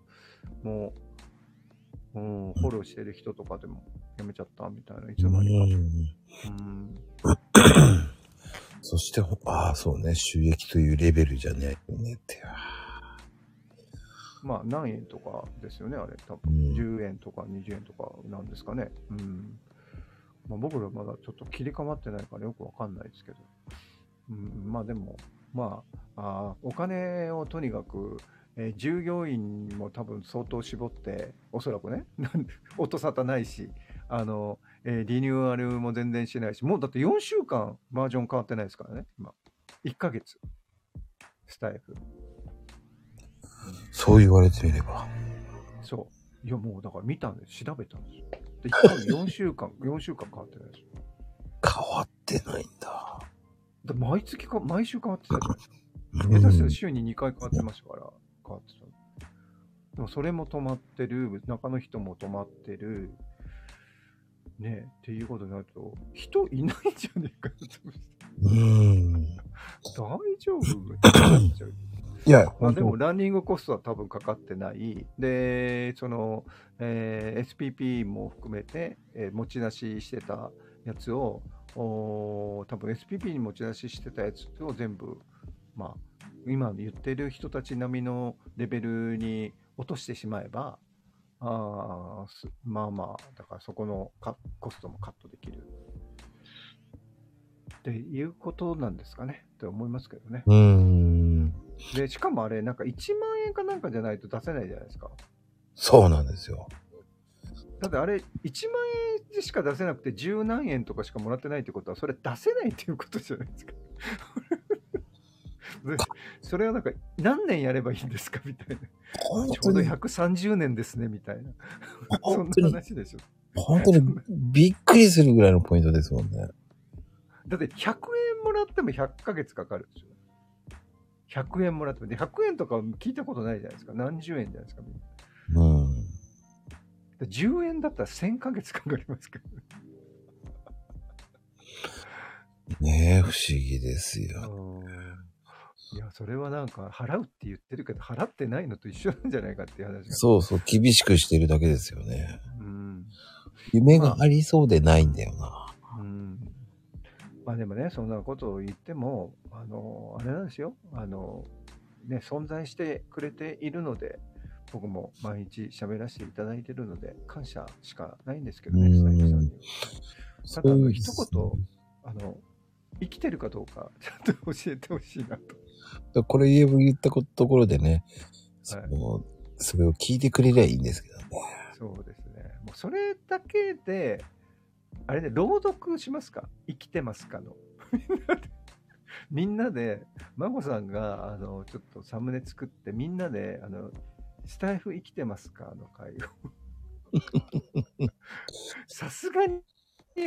うん、フォローしてる人とかでも辞めちゃったみたいな、いつの間にか。うんうん。そしてほ、ああ、そうね、収益というレベルじゃないよねって。まあ、何円とかですよね、あれ。多う分ん10円とか20円とかなんですかね。うん。まあ、僕らまだちょっと切り替わってないからよくわかんないですけど。うん、まあでも、まあ、あーお金をとにかく、えー従業員も多分相当絞って、おそらくね、音沙汰ないし、あの、えーリニューアルも全然しないし、もうだって4週間バージョン変わってないですからね、今。1ヶ月。スタイフ。そう言われてみれば。そう。いや、もうだから見たんです。調べたんですよ。で、1ヶ月4週間、4週間変わってないですよ。変わってないんだ。だ毎月か、毎週変わってたじゃん。うん下手したら週に2回変わってましたから、変わってた。でもそれも止まってる、中の人も止まってる、ねえ、っていうことになると、人いないんじゃねえかと思ってうん。大丈夫？ってなっちゃう。いや、まあ、でも、ランニングコストは多分かかってない。で、その、えー SPP も含めて、えー持ち出ししてたやつを、おー多分 SPP に持ち出ししてたやつを全部、まあ、今言ってる人たち並みのレベルに落としてしまえば、あまあまあ、だからそこのカコストもカットできる。っていうことなんですかねって思いますけどね。うん。で、しかもあれ、なんか1万円かなんかじゃないと出せないじゃないですか。そうなんですよ。だってあれ、1万円でしか出せなくて十何円とかしかもらってないってことは、それ出せないっていうことじゃないですか。でそれはなんか、何年やればいいんですかみたいな。本ちょうど当に、130年ですね、みたいな。そんな話でしょ。本当にびっくりするぐらいのポイントですもんね。だって100円もらっても100ヶ月かかるんですよ。100円もらっても。で、100円とか聞いたことないじゃないですか。何十円じゃないですか。うん。で10円だったら1000ヶ月かかりますからね。ねえ、不思議ですよ。いや、それはなんか、払うって言ってるけど、払ってないのと一緒なんじゃないかっていう話が。そうそう、厳しくしてるだけですよね。うん。夢がありそうでないんだよな。うん。まあでもね、そんなことを言っても、あの、あれなんですよ。あの、ね、存在してくれているので、僕も毎日喋らせていただいてるので、感謝しかないんですけどね、うんスタイフさんには。ただ、あの、一言、あの、生きてるかどうか、ちゃんと教えてほしいなと。だこれ言えば言ったこところでね、そはいのそれを聞いてくれりゃいいんですけどね。そうですね。もうそれだけで、あれね、朗読しますか？生きてますかの。みんなで、みんなで、マゴさんが、あの、ちょっとサムネ作って、みんなで、あの、スタイフ生きてますかの会を。さすがに、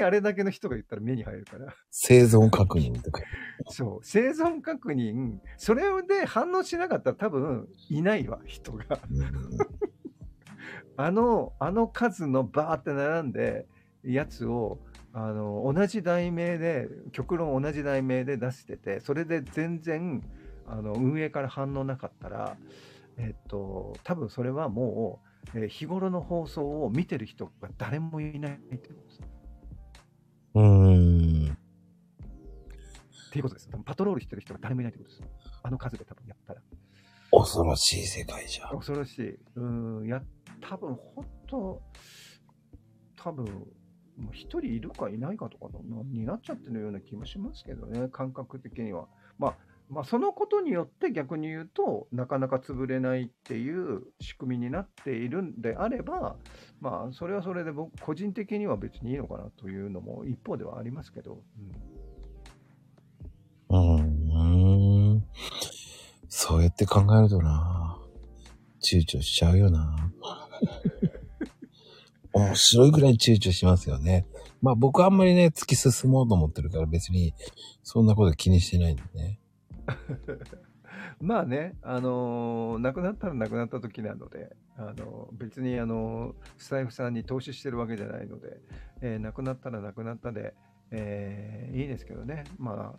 あれだけの人が言ったら目に入るから。生存確認とか。そう、生存確認、それで反応しなかったら多分いないわ、人が。うん あの、あの数のバーって並んで、やつを、あの、同じ題名で、極論同じ題名で出してて、それで全然、あの、運営から反応なかったら、えっと、多分それはもう、えー日頃の放送を見てる人が誰もいないってことです。うーん。っていうことです。多分パトロールしてる人が誰もいないってことです。あの数で多分やったら。恐ろしい世界じゃん。恐ろしい。うん、や、多分本当、多分もう一人いるかいないかとかになっちゃってるような気もしますけどね、感覚的には。まあ、まあ、そのことによって逆に言うとなかなか潰れないっていう仕組みになっているんであれば、まあ、それはそれで僕、個人的には別にいいのかなというのも一方ではありますけど、うんうん。そうやって考えるとな、躊躇しちゃうよな。面白いぐらい躊躇しますよね。まあ僕はあんまりね、突き進もうと思ってるから別にそんなこと気にしてないんでね。まあね、あのー亡くなったら亡くなった時なので、あのー別に、あのースタイフさんに投資してるわけじゃないので、えー亡くなったら亡くなったで、えーいいですけどね、ま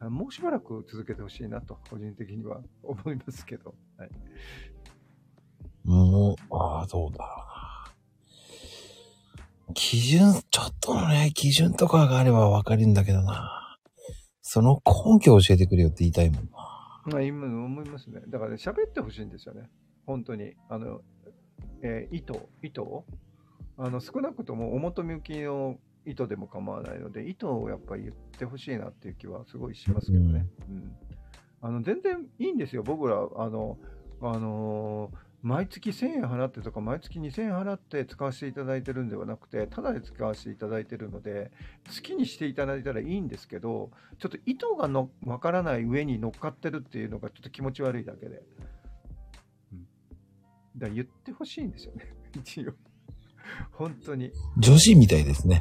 あ、もうしばらく続けてほしいなと、個人的には思いますけど、はい、もう、ああ、どうだ。基準、ちょっとのね、基準とかがあればわかるんだけどな。その根拠を教えてくれよって言いたいもんな。まあ、今思いますね。だからね、喋ってほしいんですよね。本当に。あの、えー意図、意図をあの、少なくとも表向きの意図でも構わないので、意図をやっぱり言ってほしいなっていう気はすごいしますけどね。うん。あの、全然いいんですよ。僕ら、あの、あのー毎月1000円払ってとか、毎月2000円払って使わせていただいてるんではなくて、ただで使わせていただいてるので、好きにしていただいたらいいんですけど、ちょっと意図がのわからない上に乗っかってるっていうのがちょっと気持ち悪いだけで。うん、だから言ってほしいんですよね、一応。本当に。女子みたいですね。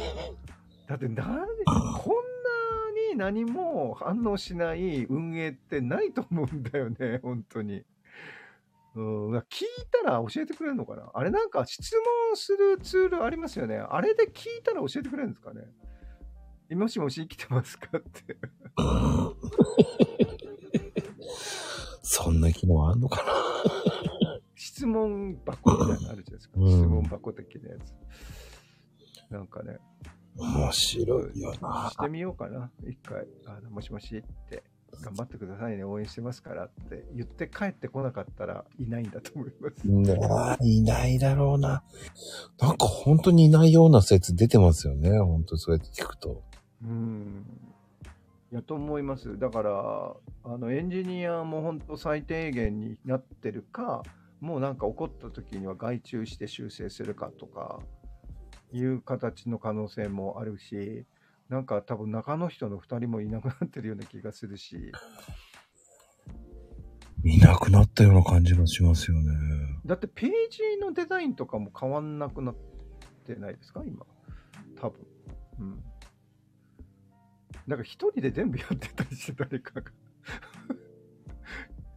だってなんで、こんなに何も反応しない運営ってないと思うんだよね、本当に。うん、聞いたら教えてくれるのかな？あれなんか質問するツールありますよね。あれで聞いたら教えてくれるんですかね？もしもし生きてますかって。そんな機能あんのかな？質問箱みたいなのあるじゃないですか。うん質問箱的なやつ。なんかね、面白いよなし。てみようかな。一回、あの、もしもしって、頑張ってくださいね、応援してますからって言って帰ってこなかったらいないんだと思います。ねえいないだろうな。なんか本当にいないような説出てますよね。本当そうやって聞くと。うん。やと思います。だから、あの、エンジニアも本当最低限になってるか、もうなんか起こった時には外注して修正するかとか、いう形の可能性もあるし、なんか多分中の人の2人もいなくなってるような気がするし、いなくなったような感じがしますよね。だってページのデザインとかも変わんなくなってないですか？今。多分。うん。なんか一人で全部やってたりして誰かが。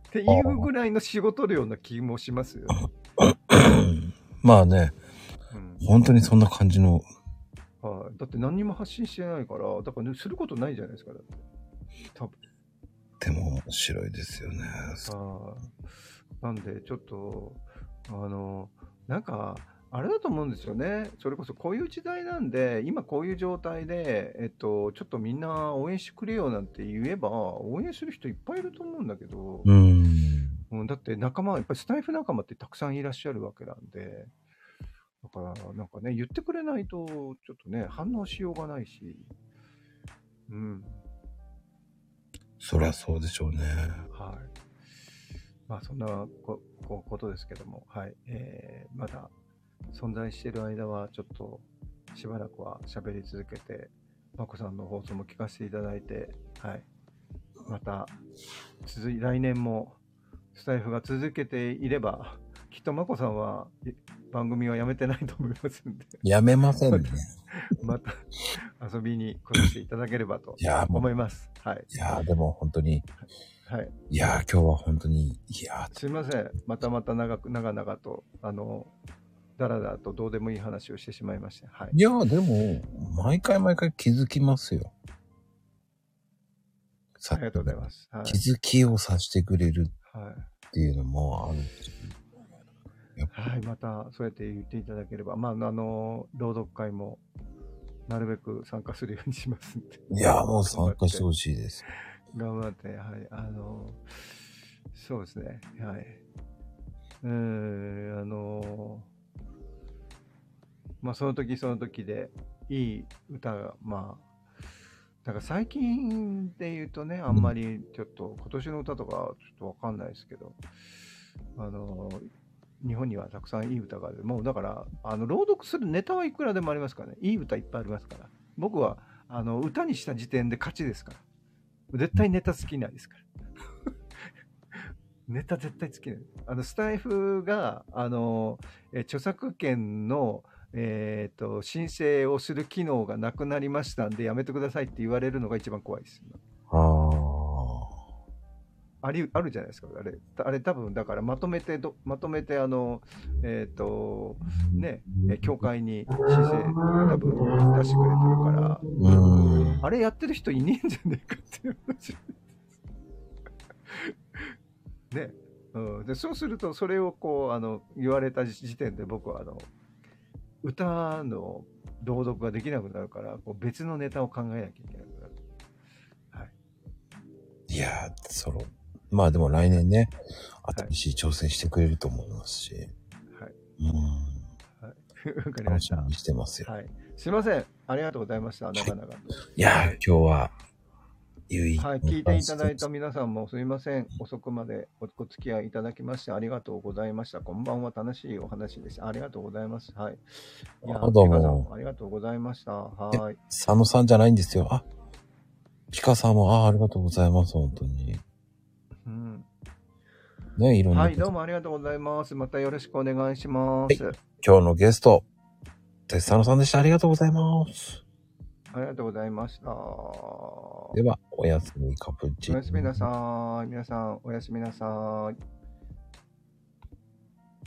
っていうぐらいの仕事量な気もしますよね。まあね、うん本当にそんな感じの、はい、だって何にも発信してないから、だから、ね、することないじゃないですか。だって多分。でも面白いですよね。はいなんで、ちょっと、あの、なんか、あれだと思うんですよね。それこそこういう時代なんで、今こういう状態で、えっと、ちょっとみんな応援してくれよなんて言えば、応援する人いっぱいいると思うんだけど、うん。うん、だって仲間、やっぱりスタイフ仲間ってたくさんいらっしゃるわけなんで、だから、なんかね、言ってくれないと、ちょっとね、反応しようがないし、うん、そりゃそうでしょうね。はい。まあ、そんなここことですけども、はい。えー、まだ存在している間は、ちょっとしばらくは喋り続けて、まこさんの放送も聞かせていただいて、はい。また、続い、来年もスタイフが続けていれば、きっとまこさんはい番組はやめてないと思いますんで、やめませんね。また遊びに来させていただければと思います。はい。いやーでも本当に、はい。いやー今日は本当に、いやすいません。またまた長く、長々と、あの、だらだらとどうでもいい話をしてしまいました。はいー。いやーでも、毎回毎回気づきますよ。さありがとうございます。はい。気づきをさせてくれるはい。っていうのもあるし。やっぱはい、またそうやって言っていただければ、まあ、あの、朗読会もなるべく参加するようにしますんで。いやーもう参加してほしいです。頑張って、はい、あの、そうですね、はい。うーん、あの、まあ、その時その時で、いい歌が、まあ、だから最近で言うとね、あんまりちょっと、今年の歌とかちょっとわかんないですけど、あの、日本にはたくさんいい歌がある。もうだから、あの、朗読するネタはいくらでもありますからね。いい歌いっぱいありますから。僕は、あの、歌にした時点で勝ちですから。絶対ネタ好きなんですから。ネタ絶対好きなんです。あの、スタイフが、あの、え著作権の、えっ、と、申請をする機能がなくなりましたんで、やめてくださいって言われるのが一番怖いです。ああり、あるじゃないですか、あれ。あれ多分、だからまとめてど、まとめて、あの、えっ、と、ね、え教会に申請多分出してくれてるから。あれやってる人いねえんじゃねえかっていう話。ね。うん、でそうすると、それをこう、あの、言われた時点で僕は、あの、歌の朗読ができなくなるから、こう別のネタを考えなきゃいけなくなる。はい。いやー、その、まあでも来年ね、い新しい挑戦してくれると思いますし、はい。うん。はい。わかりました。楽しみにしてますよ。はい。すいません。ありがとうございました。なかなか。いやー、今日は、有意はい。聞いていただいた皆さんもすいません。遅くまでおお付き合いいただきましてありがとうございました。こんばんは。楽しいお話でした。ありがとうございます。はい。いやあどうもありがとうございました。はい。佐野さんじゃないんですよ。あ、ピカさんも、ああ、ありがとうございます、本当に。うん。ね、いろんなはい、どうもありがとうございます。またよろしくお願いします。今日のゲスト、テッサノさんでした。ありがとうございます。ありがとうございました。では、おやすみカプチおやすみなさい。皆さん、おやすみなさい。